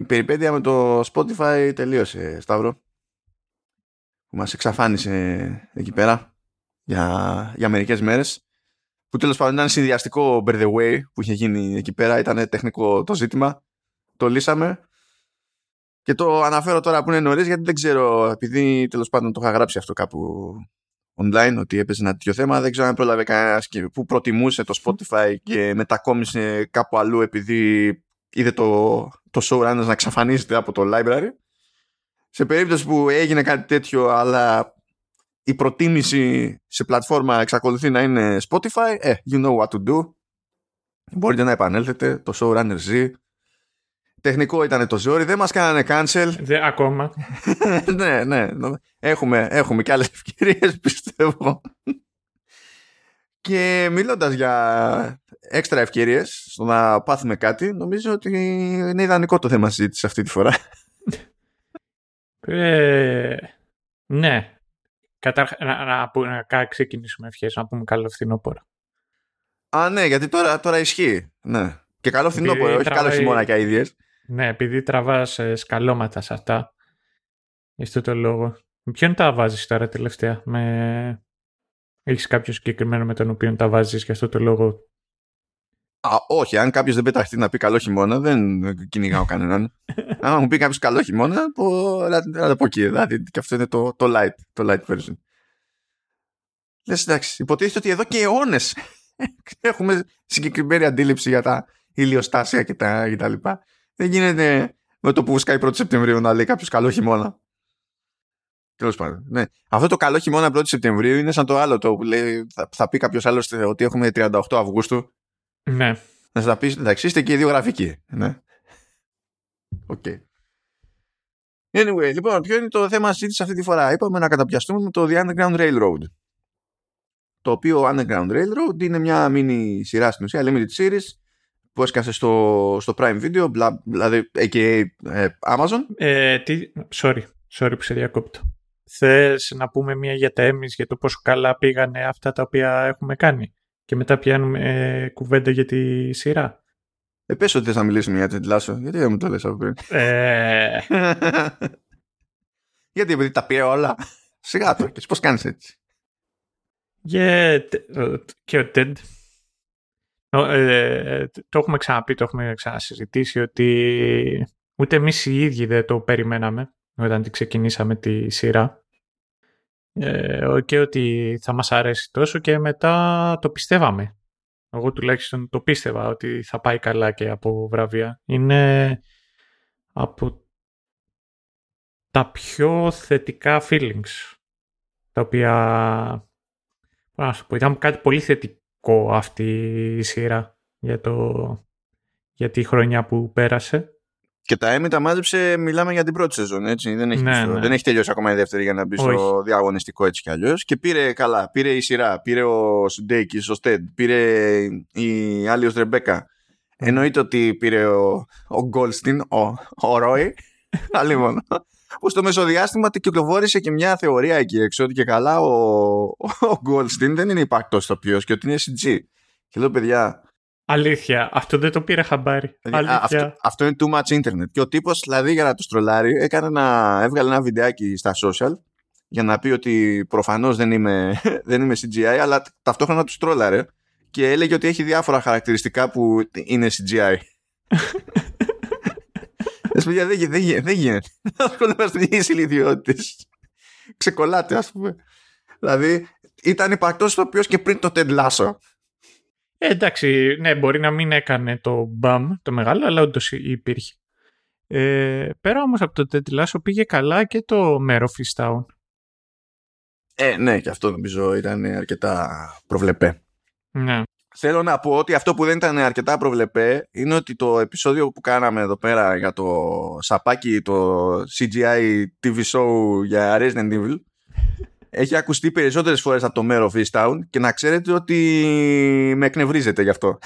η περιπέτεια με το Spotify τελείωσε, Σταύρο. Που μας εξαφάνισε εκεί πέρα για, για μερικές μέρες. Που τέλος πάντων ήταν συνδυαστικό by the way που είχε γίνει εκεί πέρα. Ήταν τεχνικό το ζήτημα. Το λύσαμε. Και το αναφέρω τώρα που είναι νωρίς γιατί δεν ξέρω, επειδή τέλος πάντων το είχα γράψει αυτό κάπου online ότι έπαιζε ένα τέτοιο θέμα. Δεν ξέρω αν πρόλαβε κανένας και που προτιμούσε το Spotify και μετακόμισε κάπου αλλού επειδή είδε το, το showrunners να εξαφανίζεται από το library. Σε περίπτωση που έγινε κάτι τέτοιο αλλά η προτίμηση σε πλατφόρμα εξακολουθεί να είναι Spotify, ε, you know what to do. Μπορείτε να επανέλθετε, το showrunner ζει. Τεχνικό ήταν το ζόρι, δεν μας κάνανε cancel. Δεν, ακόμα. ναι, ναι. Έχουμε, έχουμε και άλλες ευκαιρίες, πιστεύω. και μιλώντας για έξτρα ευκαιρίες στο να πάθουμε κάτι, νομίζω ότι είναι ιδανικό το θέμα συζήτησης αυτή τη φορά. Ε, ναι. Καταρχά, να, να, να, να ξεκινήσουμε ευχές, να πούμε καλό φθινόπωρο. Α, ναι, γιατί τώρα, τώρα ισχύει. Ναι. Και καλό φθινόπωρο, όχι τραβάει... καλό χειμώνα και αίδειες. Ναι, επειδή τραβάς ε, σκαλώματα σε αυτά. Γι' αυτό το λόγο. Με ποιον τα βάζεις τώρα τελευταία. Με... Έχεις κάποιο συγκεκριμένο με τον οποίο τα βάζεις γι' αυτό το λόγο. Α, όχι, αν κάποιος δεν πεταχτεί να πει καλό χειμώνα, δεν κυνηγάω κανέναν. αν μου πει κάποιος καλό χειμώνα, πω, να, να το πω εκεί. Δηλαδή, και αυτό είναι το, το light, το light version. Λες, εντάξει, υποτίθεται ότι εδώ και αιώνες έχουμε συγκεκριμένη αντίληψη για τα ηλιοστάσια και τα, και τα λοιπά. Δεν γίνεται με το που σκάει 1η Σεπτεμβρίου να λέει κάποιος καλό χειμώνα. Τέλος πάντων. Ναι. Αυτό το καλό χειμώνα 1η Σεπτεμβρίου είναι σαν το άλλο το που λέει, θα, θα πει κάποιος άλλο ότι έχουμε 38 Αυγούστου. Ναι. Να σας πεις, εντάξει, είστε και οι δύο γραφικοί. Ναι. OK. Okay. Anyway, λοιπόν, ποιο είναι το θέμα συζήτησης αυτή τη φορά; Είπαμε να καταπιαστούμε με το The Underground Railroad. Το οποίο Underground Railroad είναι μια mini σειρά στην ουσία, limited series, που έσκασε στο, στο Prime Video, δηλαδή AKA ε, Amazon. Ε, τι, sorry, sorry που σε διακόπτω. Θες να πούμε μια για τα έμεις, για το πόσο καλά πήγανε αυτά τα οποία έχουμε κάνει; Και μετά πιάνουμε ε, κουβέντα για τη σειρά. Ε, πες ότι θες να μιλήσουμε για την Λάσο, γιατί δεν μου το λες από πριν; Ε... γιατί επειδή τα πει όλα. Σιγά το, και πώς κάνεις έτσι; Yeah, και ο Ted ε, το έχουμε ξαναπεί, το έχουμε ξανασυζητήσει ότι ούτε εμείς οι ίδιοι δεν το περιμέναμε όταν ξεκινήσαμε τη σειρά ε, και ότι θα μας αρέσει τόσο και μετά το πιστεύαμε. Εγώ τουλάχιστον το πίστευα ότι θα πάει καλά και από βραβεία. Είναι από τα πιο θετικά feelings τα οποία να σου πω, ήταν κάτι πολύ θετικό αυτή η σειρά για, το, για τη χρονιά που πέρασε. Και τα Emmy τα μάζεψε, μιλάμε για την πρώτη σεζόν, έτσι. Δεν έχει, ναι, ναι. Δεν έχει τελειώσει ακόμα η δεύτερη για να μπει Όχι. στο διαγωνιστικό έτσι κι αλλιώς. Και πήρε καλά. Πήρε η σειρά, πήρε ο Σουντέικη, ο Στέντ, πήρε η Άλιος Ρεμπέκα. Εννοείται ότι πήρε ο, ο Γκόλστιν, ο, ο Ρόι. Αλλήμον που στο μεσοδιάστημα κυκλοφόρησε και μια θεωρία εκεί έξω ότι και καλά ο, ο Goldstein δεν είναι υπαρκτός τοπίο και ότι είναι CG. Και λέω παιδιά... Αλήθεια, αυτό δεν το πήρε χαμπάρι. Αλήθεια. Αυτό, αυτό είναι too much internet. Και ο τύπος δηλαδή για να το στρολάρει έκανε ένα, έβγαλε ένα βιντεάκι στα social για να πει ότι προφανώς δεν είμαι, δεν είμαι CGI αλλά ταυτόχρονα του στρόλαρε και έλεγε ότι έχει διάφορα χαρακτηριστικά που είναι CGI. Λες παιδιά δεν, δεν, δεν γίνεται. Ασχολούμαστε με τις ηλικιότητες. Ξεκολλάτε ας πούμε. Δηλαδή ήταν υπαρκτός το οποίο και πριν το Ted Lasso. Ε, εντάξει, ναι, μπορεί να μην έκανε το μπαμ το μεγάλο, αλλά όντως υπήρχε. Ε, πέρα όμως από το Ted Lasso πήγε καλά και το Mare of Town. Ε, ναι, και αυτό νομίζω ήταν αρκετά προβλεπέ. Ναι. Θέλω να πω ότι αυτό που δεν ήταν αρκετά προβλεπέ είναι ότι το επεισόδιο που κάναμε εδώ πέρα για το σαπάκι, το CGI TV show για Resident Evil έχει ακουστεί περισσότερες φορές από το μέρο of Town και να ξέρετε ότι με εκνευρίζετε γι' αυτό.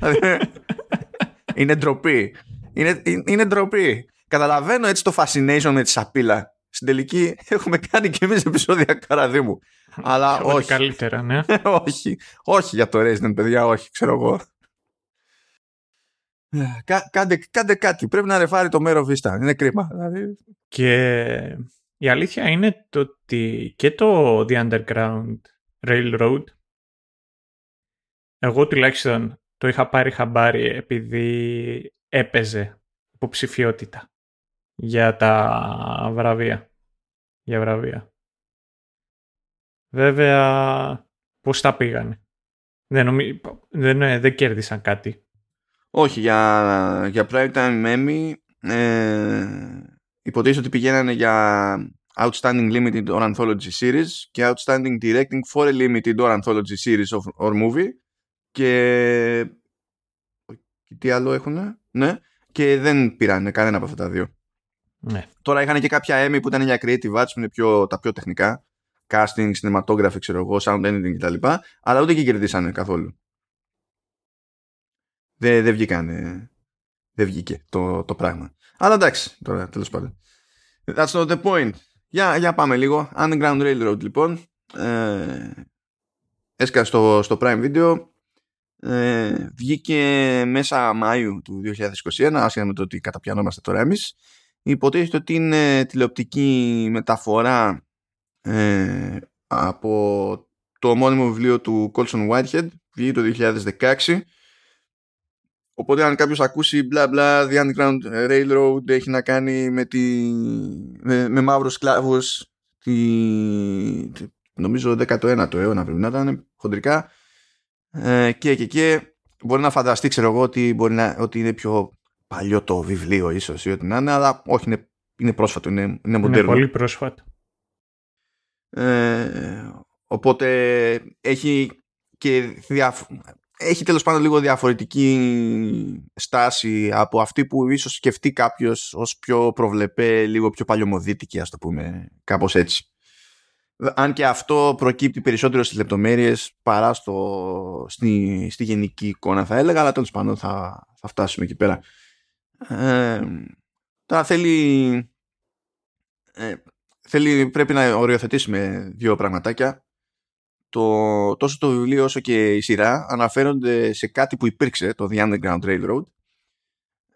είναι ντροπή. Είναι, είναι ντροπή. Καταλαβαίνω έτσι το fascination με τη σαπίλα. Στην τελική έχουμε κάνει και εμείς επεισόδια καραδίμου. Αλλά όχι. καλύτερα, ναι. όχι. Όχι για το Resident, παιδιά, όχι, ξέρω εγώ. Κα, κάντε, κάντε κάτι. Πρέπει να ρεφάρει το μέρο Vista. Είναι κρίμα. Δηλαδή. Και η αλήθεια είναι το ότι και το The Underground Railroad εγώ τουλάχιστον το είχα πάρει χαμπάρι επειδή έπαιζε υποψηφιότητα για τα βραβεία. Για βραβεία. Βέβαια, πώς τα πήγανε; Δεν, νομί... δεν, ε, δεν κέρδισαν κάτι. Όχι, για, για Prime Time Emmy ε, υποτίθεται ότι πηγαίνανε για Outstanding Limited or Anthology Series και Outstanding Directing for a Limited or Anthology Series or Movie και... και τι άλλο έχουν, ναι, και δεν πήραν κανένα από αυτά τα δύο. Ναι. Τώρα είχαν και κάποια Emmy που ήταν για creative arts που είναι πιο, τα πιο τεχνικά casting, cinematography, ξέρω εγώ, sound editing κτλ. Αλλά ούτε και κερδίσανε καθόλου. Δεν, δεν βγήκανε. Δεν βγήκε το, το πράγμα. Αλλά εντάξει, τώρα τέλος πάντων. That's not the point. Για, για πάμε λίγο. Underground Railroad λοιπόν. Ε, έσκασε στο, στο Prime Video. Ε, βγήκε μέσα Μάιου του 2021, άσχετα με το ότι καταπιανόμαστε τώρα εμείς. Υποτίθεται ότι είναι τηλεοπτική μεταφορά ε, από το ομώνυμο βιβλίο του Colson Whitehead, βγήκε το 2016. Οπότε αν κάποιος ακούσει μπλα μπλα The Underground Railroad έχει να κάνει με, τη, με, με μαύρους σκλάβους τη, νομίζω 19ο αιώνα πρέπει να ήταν χοντρικά ε, και και και μπορεί να φανταστεί ξέρω εγώ ότι, μπορεί να, ότι είναι πιο παλιό το βιβλίο ίσως ή ό,τι να είναι αλλά όχι είναι, είναι πρόσφατο, είναι, είναι μοντέρνο. Είναι πολύ πρόσφατο. Ε, οπότε έχει και διαφ... έχει τέλος πάντων λίγο διαφορετική στάση από αυτή που ίσως σκεφτεί κάποιος ως πιο προβλεπέ, λίγο πιο παλιωμοδίτικη ας το πούμε κάπως έτσι. Αν και αυτό προκύπτει περισσότερο στις λεπτομέρειες παρά στο, στη, στη γενική εικόνα θα έλεγα, αλλά τέλος πάντων θα, θα φτάσουμε εκεί πέρα. Ε, τώρα θέλει ε, θέλει, πρέπει να οριοθετήσουμε δύο πραγματάκια. Το, τόσο το βιβλίο όσο και η σειρά αναφέρονται σε κάτι που υπήρξε, το The Underground Railroad,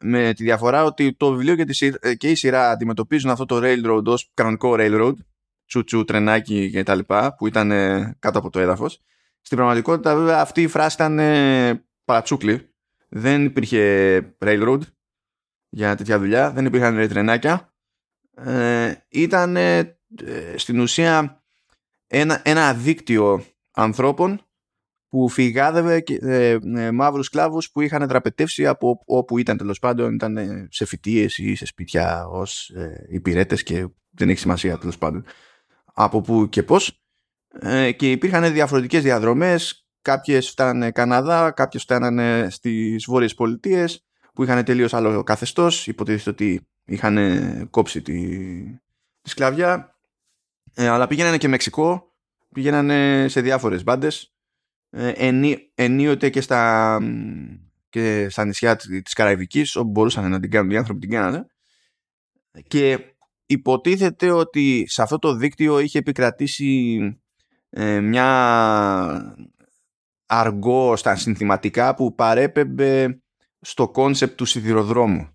με τη διαφορά ότι το βιβλίο και, τη, και η σειρά αντιμετωπίζουν αυτό το Railroad ως κανονικό Railroad, τσουτσου, τρενάκι και τα λοιπά, που ήταν ε, κάτω από το έδαφος. Στην πραγματικότητα βέβαια αυτή η φράση ήταν ε, παρατσούκλη. Δεν υπήρχε Railroad για τέτοια δουλειά, δεν υπήρχαν τρενάκια ε, ήταν ε, στην ουσία ένα, ένα δίκτυο ανθρώπων που φυγάδευε και, ε, ε, μαύρους σκλάβους που είχαν δραπετεύσει από όπου ήταν τέλος πάντων ήταν σε φοιτίες ή σε σπίτια ως ε, υπηρέτες και δεν έχει σημασία τέλος πάντων. Από που και πώς. Ε, και υπήρχαν διαφορετικές διαδρομές. Κάποιες φτάνανε Καναδά κάποιες φτάνανε στις Βόρειες Πολιτείες που είχαν τελείως άλλο καθεστώς. Υποτίθεται ότι είχαν κόψει τη, τη σκλαβιά ε, αλλά πήγαιναν και Μεξικό πήγαιναν σε διάφορες μπάντες. ε, ενίοτε και στα, και στα νησιά της Καραϊβικής όπου μπορούσαν να την κάνουν οι άνθρωποι την κάνανε και υποτίθεται ότι σε αυτό το δίκτυο είχε επικρατήσει ε, μια αργκό στα συνθηματικά που παρέπεμπε στο κόνσεπτ του σιδηροδρόμου.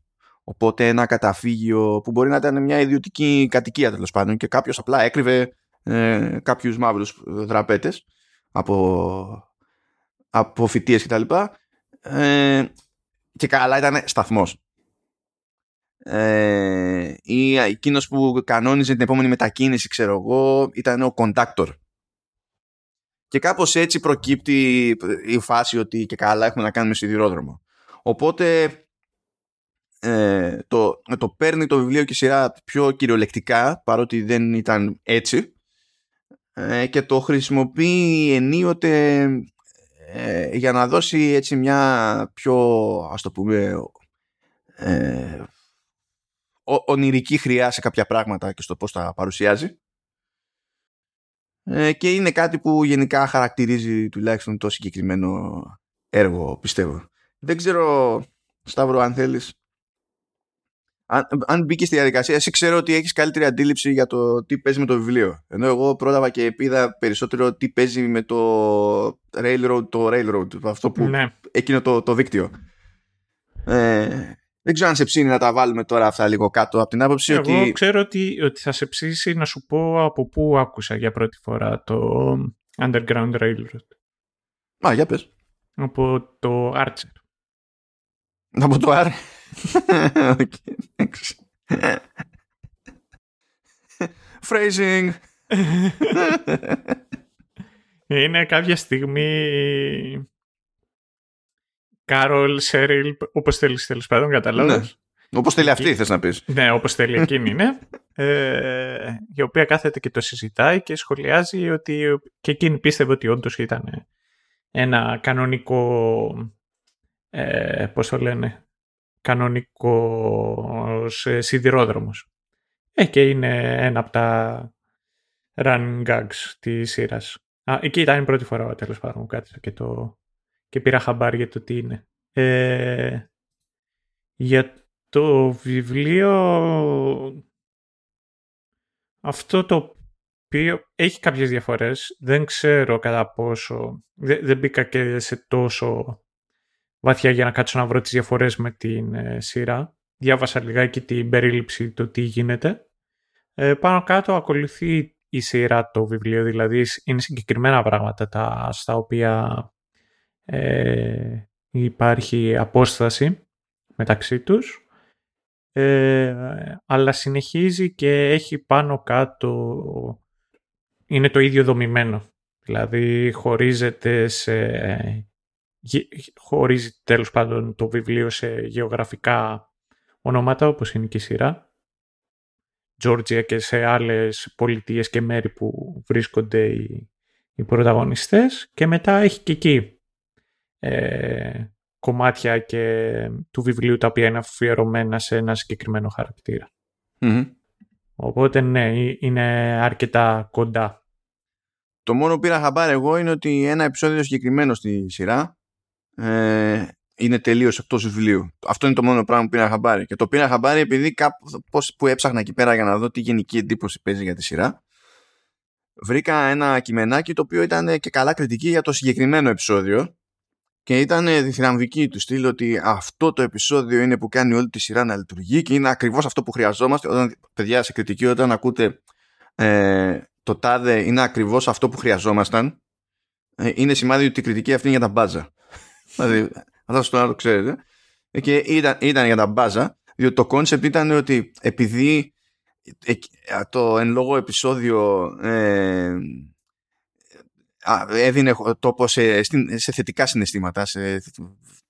Οπότε ένα καταφύγιο που μπορεί να ήταν μια ιδιωτική κατοικία τέλος πάντων και κάποιος απλά έκρυβε ε, κάποιους μαύρους δραπέτες από, από φοιτίε κτλ. Ε, και καλά ήταν σταθμός. Ε, ή εκείνος που κανόνιζε την επόμενη μετακίνηση ξέρω εγώ ήταν ο κοντάκτορ και κάπως έτσι προκύπτει η φάση ότι και καλά έχουμε να κάνουμε σιδηρόδρομο οπότε ε, το, το παίρνει το βιβλίο και η σειρά πιο κυριολεκτικά παρότι δεν ήταν έτσι ε, και το χρησιμοποιεί ενίοτε ε, για να δώσει έτσι μια πιο ας το πούμε ε, ονειρική χρειά σε κάποια πράγματα και στο πώς τα παρουσιάζει ε, και είναι κάτι που γενικά χαρακτηρίζει τουλάχιστον το συγκεκριμένο έργο πιστεύω. Δεν ξέρω Σταύρο αν θέλεις αν, αν μπήκε στη διαδικασία, εσύ ξέρω ότι έχεις καλύτερη αντίληψη για το τι παίζει με το βιβλίο. Ενώ εγώ πρόλαβα και είδα περισσότερο τι παίζει με το Railroad, το Railroad, αυτό που ναι. εκείνο το, το δίκτυο. Ε, δεν ξέρω αν σε ψήνει να τα βάλουμε τώρα αυτά λίγο κάτω από την άποψη Εγώ ότι... ξέρω ότι, ότι θα σε ψήσει να σου πω από πού άκουσα για πρώτη φορά το Underground Railroad. Α, για πες. Από το Archer. Από το Άρ. Οκ, εντάξει. Phrasing. Είναι κάποια στιγμή Κάρολ, Σέριλ, όπως θέλεις τέλος πάντων, καταλάβεις. Όπως θέλει αυτή, θες να πεις. Ναι, όπως θέλει εκείνη είναι. Ε, η οποία κάθεται και το συζητάει και σχολιάζει ότι και εκείνη πίστευε ότι όντως ήταν ένα κανονικό, ε, πώς το λένε, κανονικός ε, σιδηρόδρομος. Ε, και είναι ένα από τα run gags της σειράς. Α, εκεί ήταν η πρώτη φορά τέλος πάντων που κάθισα και, το, και πήρα χαμπάρι για το τι είναι. Ε, για το βιβλίο αυτό το οποίο έχει κάποιες διαφορές. Δεν ξέρω κατά πόσο... Δεν, δεν μπήκα και σε τόσο βαθιά για να κάτσω να βρω τις διαφορές με την ε, σειρά. Διάβασα λιγάκι την περίληψη του τι γίνεται. Ε, πάνω κάτω ακολουθεί η σειρά το βιβλίο, δηλαδή είναι συγκεκριμένα πράγματα τα, στα οποία ε, υπάρχει απόσταση μεταξύ τους ε, αλλά συνεχίζει και έχει πάνω κάτω είναι το ίδιο δομημένο δηλαδή χωρίζεται σε χωρίζει τέλος πάντων το βιβλίο σε γεωγραφικά ονόματα όπως είναι και η σειρά. Τζόρτζια και σε άλλες πολιτείες και μέρη που βρίσκονται οι, οι πρωταγωνιστές. Και μετά έχει και εκεί ε, κομμάτια και του βιβλίου τα οποία είναι αφιερωμένα σε ένα συγκεκριμένο Οπότε ναι, είναι αρκετά κοντά. Το μόνο που πήρα χαμπάρ εγώ είναι ότι ένα επεισόδιο συγκεκριμένο στη σειρά ε, είναι τελείως εκτός βιβλίου. Αυτό είναι το μόνο πράγμα που πήρα χαμπάρι. Και το πήρα χαμπάρι επειδή κάπου πώς, που έψαχνα εκεί πέρα για να δω τι γενική εντύπωση παίζει για τη σειρά. Βρήκα ένα κειμενάκι το οποίο ήταν και καλά κριτική για το συγκεκριμένο επεισόδιο και ήταν διθυραμβική του στυλ ότι αυτό το επεισόδιο είναι που κάνει όλη τη σειρά να λειτουργεί και είναι ακριβώς αυτό που χρειαζόμαστε όταν, παιδιά σε κριτική όταν ακούτε ε, το τάδε είναι ακριβώς αυτό που χρειαζόμασταν ε, είναι σημάδι ότι η κριτική αυτή είναι για τα μπάζα δηλαδή αυτό στο το ξέρετε ε, και ήταν, ήταν για τα μπάζα διότι το κόνσεπτ ήταν ότι επειδή το εν λόγω επεισόδιο ε, έδινε τόπο σε, σε θετικά συναισθήματα, σε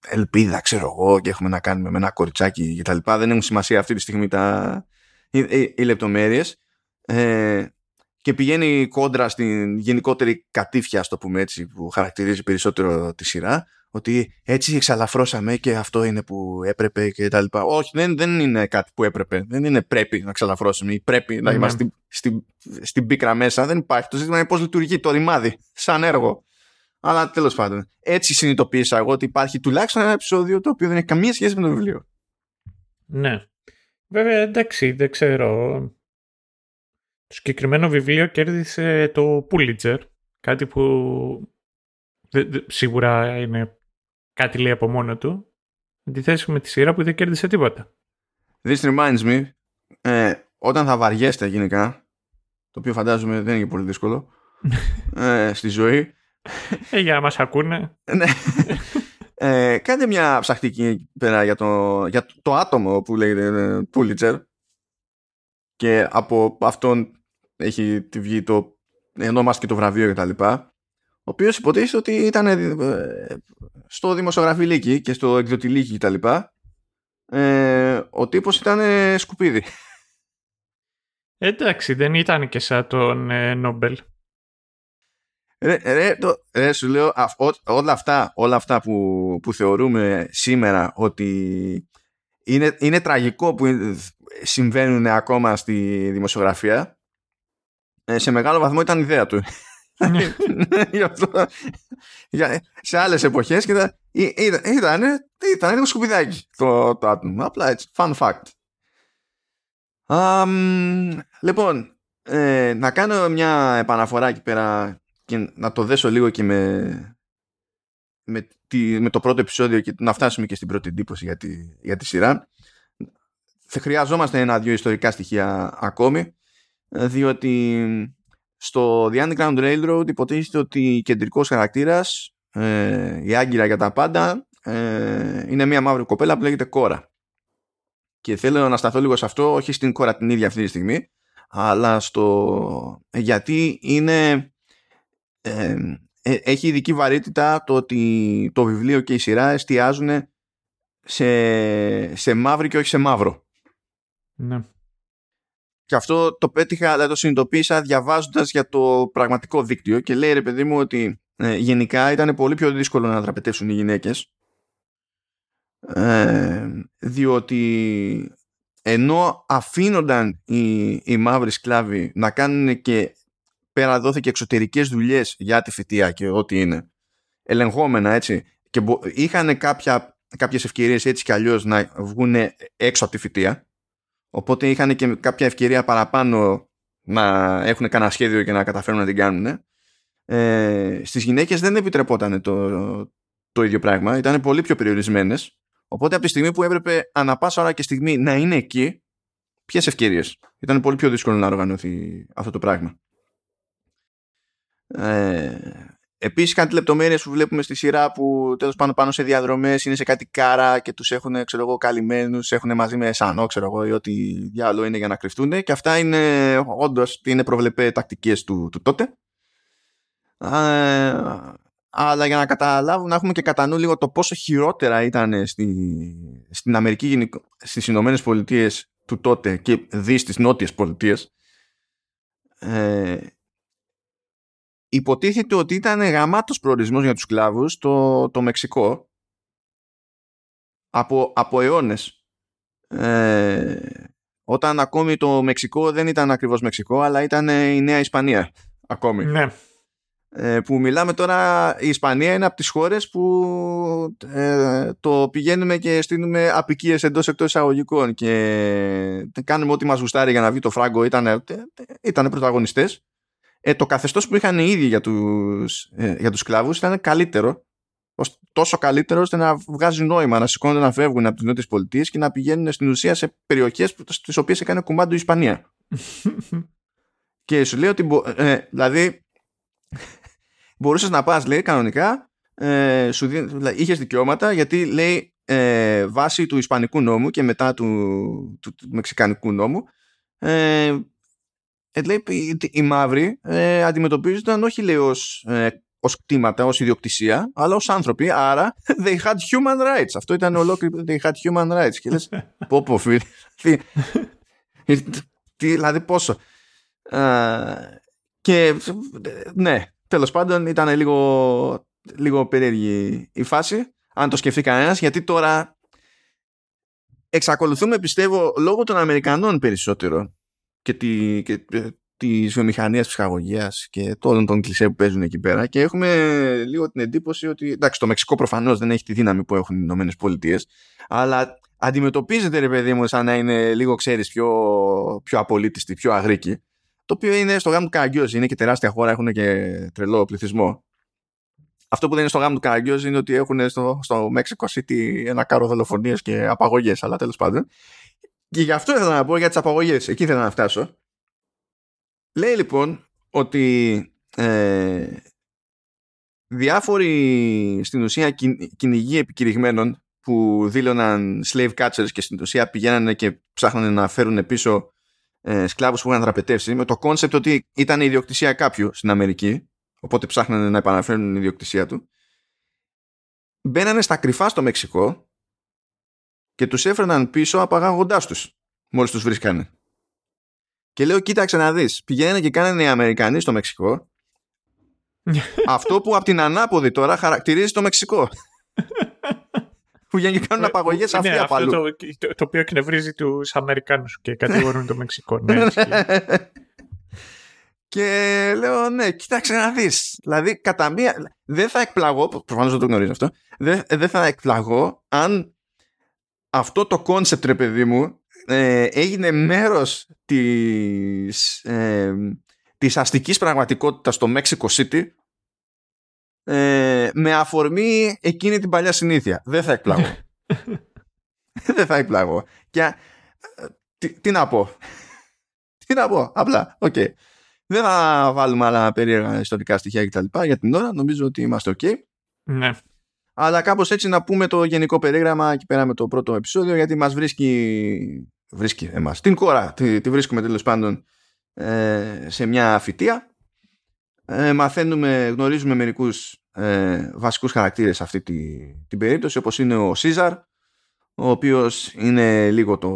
ελπίδα, ξέρω εγώ, και έχουμε να κάνουμε με ένα κοριτσάκι και τα λοιπά. Δεν έχουν σημασία αυτή τη στιγμή τα, οι, οι, οι λεπτομέρειες. Ε, και πηγαίνει κόντρα στην γενικότερη κατήφια, το πούμε έτσι, που χαρακτηρίζει περισσότερο τη σειρά, ότι έτσι εξαλαφρώσαμε και αυτό είναι που έπρεπε και τα λοιπά. Όχι, δεν, δεν είναι κάτι που έπρεπε. Δεν είναι πρέπει να εξαλαφρώσουμε ή πρέπει να ναι. είμαστε στην, στην, πίκρα μέσα. Δεν υπάρχει. Το ζήτημα είναι πώς λειτουργεί το ρημάδι σαν έργο. Αλλά τέλος πάντων, έτσι συνειδητοποίησα εγώ ότι υπάρχει τουλάχιστον ένα επεισόδιο το οποίο δεν έχει καμία σχέση με το βιβλίο. Ναι. Βέβαια, εντάξει, δεν ξέρω. Το συγκεκριμένο βιβλίο κέρδισε το Pulitzer. Κάτι που σίγουρα είναι κάτι λέει από μόνο του. Αντιθέσει με τη σειρά που δεν κέρδισε τίποτα. This reminds me, ε, όταν θα βαριέστε γενικά, το οποίο φαντάζομαι δεν είναι πολύ δύσκολο, ε, στη ζωή. Ε, για να μας ακούνε. ναι. Ε, κάντε μια ψαχτική πέρα για το, για το άτομο που λέγεται Pulitzer και από αυτόν έχει τη βγει το ονόμαστε και το βραβείο κτλ ο οποίος υποτίθεται ότι ήταν ε, στο δημοσιογραφιλίκι και στο εκδοτηλίκι κτλ. Ε, ο τύπος ήταν σκουπίδι. Εντάξει, δεν ήταν και σαν τον ε, Νόμπελ. Ρε, ρε, το, ρε, σου λέω όλα αυτά, όλα αυτά που, που θεωρούμε σήμερα ότι είναι, είναι τραγικό που συμβαίνουν ακόμα στη δημοσιογραφία σε μεγάλο βαθμό ήταν ιδέα του. Ναι. σε άλλες εποχές και ήταν, ήταν, ήταν λίγο σκουπιδάκι το, το άτομο. Απλά έτσι, fun fact. λοιπόν, ε, να κάνω μια επαναφορά εκεί πέρα και να το δέσω λίγο και με με, τη, με το πρώτο επεισόδιο και να φτάσουμε και στην πρώτη εντύπωση για τη, για τη σειρά θα χρειαζόμαστε ένα-δυο ιστορικά στοιχεία ακόμη διότι στο The Underground Railroad υποτίθεται ότι κεντρικός χαρακτήρας ε, η άγκυρα για τα πάντα ε, είναι μια μαύρη κοπέλα που λέγεται Κόρα και θέλω να σταθώ λίγο σε αυτό όχι στην Κόρα την ίδια αυτή τη στιγμή αλλά στο γιατί είναι ε, ε, έχει ειδική βαρύτητα το ότι το βιβλίο και η σειρά εστιάζουν σε, σε μαύρη και όχι σε μαύρο. Ναι. Και αυτό το πέτυχα, δηλαδή το συνειδητοποίησα διαβάζοντας για το πραγματικό δίκτυο και λέει ρε παιδί μου ότι ε, γενικά ήταν πολύ πιο δύσκολο να δραπετεύσουν οι γυναίκες. Ε, διότι ενώ αφήνονταν οι, οι μαύροι σκλάβοι να κάνουν και πέρα δόθηκε εξωτερικές δουλειές για τη φυτεία και ό,τι είναι ελεγχόμενα έτσι και είχαν κάποια, κάποιες ευκαιρίες έτσι κι αλλιώς να βγουν έξω από τη φυτεία οπότε είχαν και κάποια ευκαιρία παραπάνω να έχουν κανένα σχέδιο και να καταφέρουν να την κάνουν ε, στις γυναίκες δεν επιτρεπόταν το, το ίδιο πράγμα. Ήταν πολύ πιο περιορισμένες. Οπότε από τη στιγμή που έπρεπε ανα πάσα ώρα και στιγμή να είναι εκεί ποιες ευκαιρίες. Ήταν πολύ πιο δύσκολο να οργανωθεί αυτό το πράγμα. Ε, Επίσης κάτι λεπτομέρειες που βλέπουμε στη σειρά που τέλος πάνω πάνω σε διαδρομές είναι σε κάτι κάρα και τους έχουν ξέρω εγώ καλυμμένους, έχουν μαζί με σανό ξέρω εγώ ή ό,τι διάλογο είναι για να κρυφτούν και αυτά είναι όντως είναι προβλεπέ τακτικές του, του τότε. Ε, αλλά για να καταλάβουμε, να έχουμε και κατά νου λίγο το πόσο χειρότερα ήταν στη, στην Αμερική, στις Ηνωμένες Πολιτείες του τότε και δει στις Νότιες Πολιτείες ε, υποτίθεται ότι ήταν γαμάτος προορισμός για τους σκλάβους το, το Μεξικό από, από αιώνες. Ε, όταν ακόμη το Μεξικό δεν ήταν ακριβώς Μεξικό αλλά ήταν η Νέα Ισπανία ακόμη. Ναι. Ε, που μιλάμε τώρα η Ισπανία είναι από τις χώρες που ε, το πηγαίνουμε και στείλουμε απικίες εντός εκτός εισαγωγικών και κάνουμε ό,τι μας γουστάρει για να βγει το φράγκο ήταν, ήταν πρωταγωνιστές ε, το καθεστώς που είχαν οι ίδιοι για τους, ε, για τους σκλάβους ήταν καλύτερο τόσο καλύτερο ώστε να βγάζει νόημα να σηκώνονται να φεύγουν από τις νότιες πολιτείες και να πηγαίνουν στην ουσία σε περιοχές στις οποίες έκανε κουμάντο η Ισπανία. Και σου λέει ότι ε, δηλαδή μπορούσες να πας λέει κανονικά ε, σου δι... δηλαδή, είχες δικαιώματα γιατί λέει ε, βάσει του Ισπανικού νόμου και μετά του, του, του Μεξικανικού νόμου ε, ε, λέει, οι μαύροι ε, αντιμετωπίζονταν όχι λέει ως, ε, ως κτήματα, ως ιδιοκτησία, αλλά ως άνθρωποι, άρα they had human rights. Αυτό ήταν ολόκληρο, they had human rights. Και λες, πω πω φίλοι, δηλαδή πόσο. και ναι, τέλος πάντων ήταν λίγο, λίγο περίεργη η φάση, αν το σκεφτεί κανένας, γιατί τώρα εξακολουθούμε πιστεύω λόγω των Αμερικανών περισσότερο και, τη, και ε, της βιομηχανίας ψυχαγωγίας και όλων των κλισέ που παίζουν εκεί πέρα και έχουμε λίγο την εντύπωση ότι εντάξει το Μεξικό προφανώς δεν έχει τη δύναμη που έχουν οι Ηνωμένες Πολιτείες αλλά αντιμετωπίζεται ρε παιδί μου σαν να είναι λίγο ξέρεις πιο, πιο απολύτιστη, πιο αγρίκη το οποίο είναι στο γάμο του Καραγκιόζη, είναι και τεράστια χώρα, έχουν και τρελό πληθυσμό. Αυτό που δεν είναι στο γάμο του Καραγκιόζη είναι ότι έχουν στο, στο Mexico City ένα κάρο δολοφονίες και απαγωγές, αλλά τέλος πάντων. Και γι' αυτό ήθελα να πω για τις απαγωγές. Εκεί ήθελα να φτάσω. Λέει λοιπόν ότι ε, διάφοροι στην ουσία κυνηγοί επικηρυγμένων που δήλωναν slave catchers και στην ουσία πηγαίνανε και ψάχνανε να φέρουν πίσω ε, σκλάβους που είχαν δραπετεύσει με το κόνσεπτ ότι ήταν η ιδιοκτησία κάποιου στην Αμερική οπότε ψάχνανε να επαναφέρουν την ιδιοκτησία του μπαίνανε στα κρυφά στο Μεξικό και τους έφερναν πίσω απαγάγοντάς τους μόλις τους βρίσκανε. Και λέω κοίταξε να δεις, πηγαίνανε και κάνανε οι Αμερικανοί στο Μεξικό αυτό που από την ανάποδη τώρα χαρακτηρίζει το Μεξικό. που βγαίνουν και κάνουν απαγωγές αυτοί ναι, από αυτό το, το, το, οποίο εκνευρίζει τους Αμερικάνους και κατηγορούν το Μεξικό. Ναι, και λέω, ναι, κοίταξε να δεις. Δηλαδή, κατά μία. Δεν θα εκπλαγώ, προφανώς δεν το γνωρίζω αυτό, δεν, δεν θα εκπλαγώ αν αυτό το κόνσεπτ ρε παιδί μου ε, έγινε μέρος της, ε, της αστικής πραγματικότητας στο Mexico City ε, με αφορμή εκείνη την παλιά συνήθεια. Δεν θα εκπλαγώ. Δεν θα εκπλαγώ. Και ε, τι, τι να πω. τι να πω. Απλά. Οκ. Okay. Δεν θα βάλουμε άλλα περίεργα ιστορικά στοιχεία κτλ. Για την ώρα νομίζω ότι είμαστε οκ. Ναι. Αλλά κάπως έτσι να πούμε το γενικό περίγραμμα εκεί πέρα με το πρώτο επεισόδιο γιατί μας βρίσκει. Βρίσκει εμάς. Την Κόρα τη, τη βρίσκουμε τέλος πάντων ε, σε μια φοιτεία. Ε, μαθαίνουμε, γνωρίζουμε μερικούς ε, βασικούς χαρακτήρες σε αυτή τη, την περίπτωση όπως είναι ο Σίζαρ ο οποίος είναι λίγο το,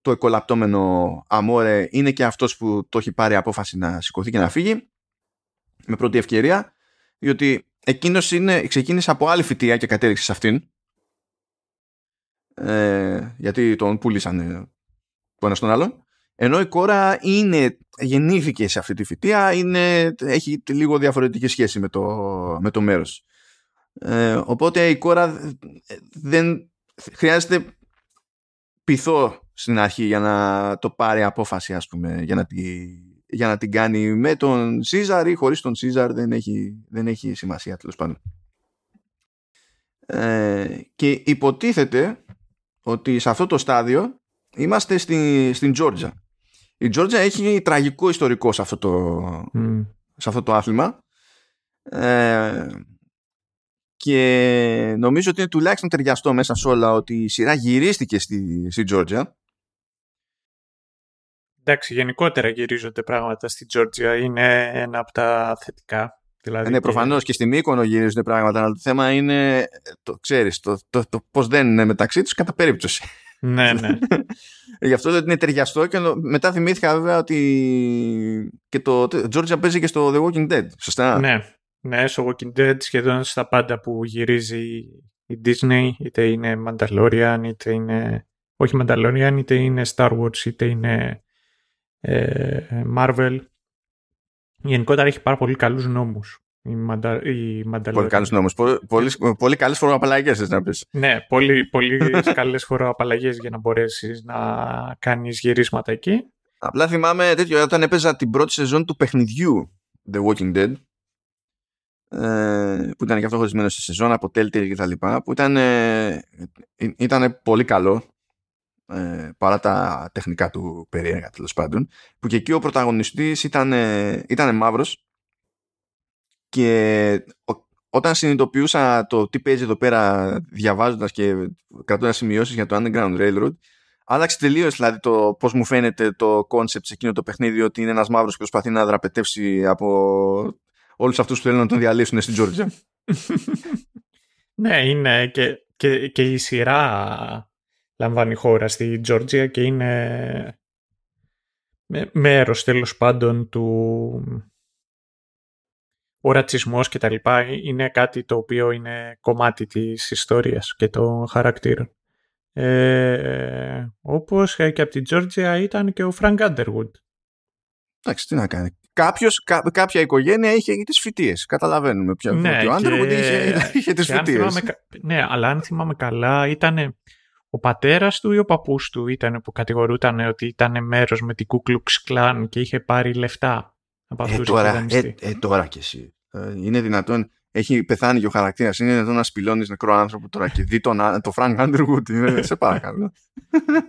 το εκολαπτώμενο αμόρε είναι και αυτός που το έχει πάρει απόφαση να σηκωθεί και να φύγει με πρώτη ευκαιρία διότι εκείνος είναι, ξεκίνησε από άλλη φοιτεία και κατέληξε σε αυτήν ε, γιατί τον πούλησαν το ένα στον άλλον ενώ η κόρα είναι, γεννήθηκε σε αυτή τη φοιτεία, είναι, έχει λίγο διαφορετική σχέση με το, με το μέρος. Ε, οπότε η κόρα δεν χρειάζεται πειθό στην αρχή για να το πάρει απόφαση ας πούμε για να, τη, για να την κάνει με τον Σίζαρ ή χωρίς τον Σίζαρ δεν έχει, δεν έχει σημασία τέλος πάντων. Ε, και υποτίθεται ότι σε αυτό το στάδιο είμαστε στη, στην Τζόρτζα. Η Τζόρτζα έχει τραγικό ιστορικό σε αυτό το, σε αυτό το άθλημα. Ε, και νομίζω ότι είναι τουλάχιστον ταιριαστό μέσα σε όλα ότι η σειρά γυρίστηκε στη, στη Τζόρτζια Εντάξει, γενικότερα γυρίζονται πράγματα στη Τζόρτζια. Είναι ένα από τα θετικά. Δηλαδή ναι, προφανώς και στη Μύκονο γυρίζονται πράγματα, αλλά το θέμα είναι, το ξέρεις, το, το, το, πώς δεν είναι μεταξύ τους κατά περίπτωση. Ναι, ναι. Γι' αυτό δεν είναι ταιριαστό και μετά θυμήθηκα βέβαια ότι και το Georgia παίζει και στο The Walking Dead. Σωστά; Ναι, ναι, στο Walking Dead σχεδόν στα πάντα που γυρίζει η Disney, είτε είναι Mandalorian, είτε είναι. Όχι Mandalorian, είτε είναι Star Wars, είτε είναι ε, Marvel. Γενικότερα έχει πάρα πολύ καλούς νόμους. Η, Μαντα... η Πολύ καλούς νόμους. Πολύ, πολύ, πολύ καλές φοροαπαλλαγές, να πεις. Ναι, πολύ, πολύ καλές φοροαπαλλαγές για να μπορέσεις να κάνεις γυρίσματα εκεί. Απλά θυμάμαι τέτοιο, όταν έπαιζα την πρώτη σεζόν του παιχνιδιού The Walking Dead, ε, που ήταν και αυτό χωρισμένο σε σεζόν από Telltale και τα λοιπά, που ήταν, ε, ήταν πολύ καλό ε, παρά τα τεχνικά του περίεργα τέλος πάντων, που και εκεί ο πρωταγωνιστής ήταν, ήταν μαύρος και όταν συνειδητοποιούσα το τι παίζει εδώ πέρα διαβάζοντας και κρατώντας σημειώσεις για το Underground Railroad, άλλαξε τελείως δηλαδή το πώς μου φαίνεται το concept σε εκείνο το παιχνίδι ότι είναι ένας μαύρος που προσπαθεί να δραπετεύσει από όλους αυτούς που θέλουν να τον διαλύσουν στην Τζόρτζια. ναι, είναι και, και, και η σειρά λαμβάνει χώρα στη Τζόρτζια και είναι μέρος τέλος πάντων του ο ρατσισμός και τα λοιπά είναι κάτι το οποίο είναι κομμάτι της ιστορίας και των χαρακτήρων. Ε, όπως και από την Τζόρτζια ήταν και ο Φρανκ Άντεργουντ. Εντάξει, τι να κάνει. Κάποιος, κάποια οικογένεια είχε τις φυτείες. Καταλαβαίνουμε πια. Ναι, ο Άντεργουντ είχε, είχε τις φυτείες. ναι, αλλά αν θυμάμαι καλά ήταν ο πατέρας του ή ο παππούς του ήταν που κατηγορούταν ότι ήταν μέρος με την Ku Klux και είχε πάρει λεφτά από ε, τώρα, ε, ε, τώρα κι εσύ. Ε, είναι δυνατόν. Έχει πεθάνει και ο χαρακτήρας. Είναι δυνατόν να σπιλώνεις νεκρό άνθρωπο τώρα και δη τον, το Frank Underwood. σε παρακαλώ.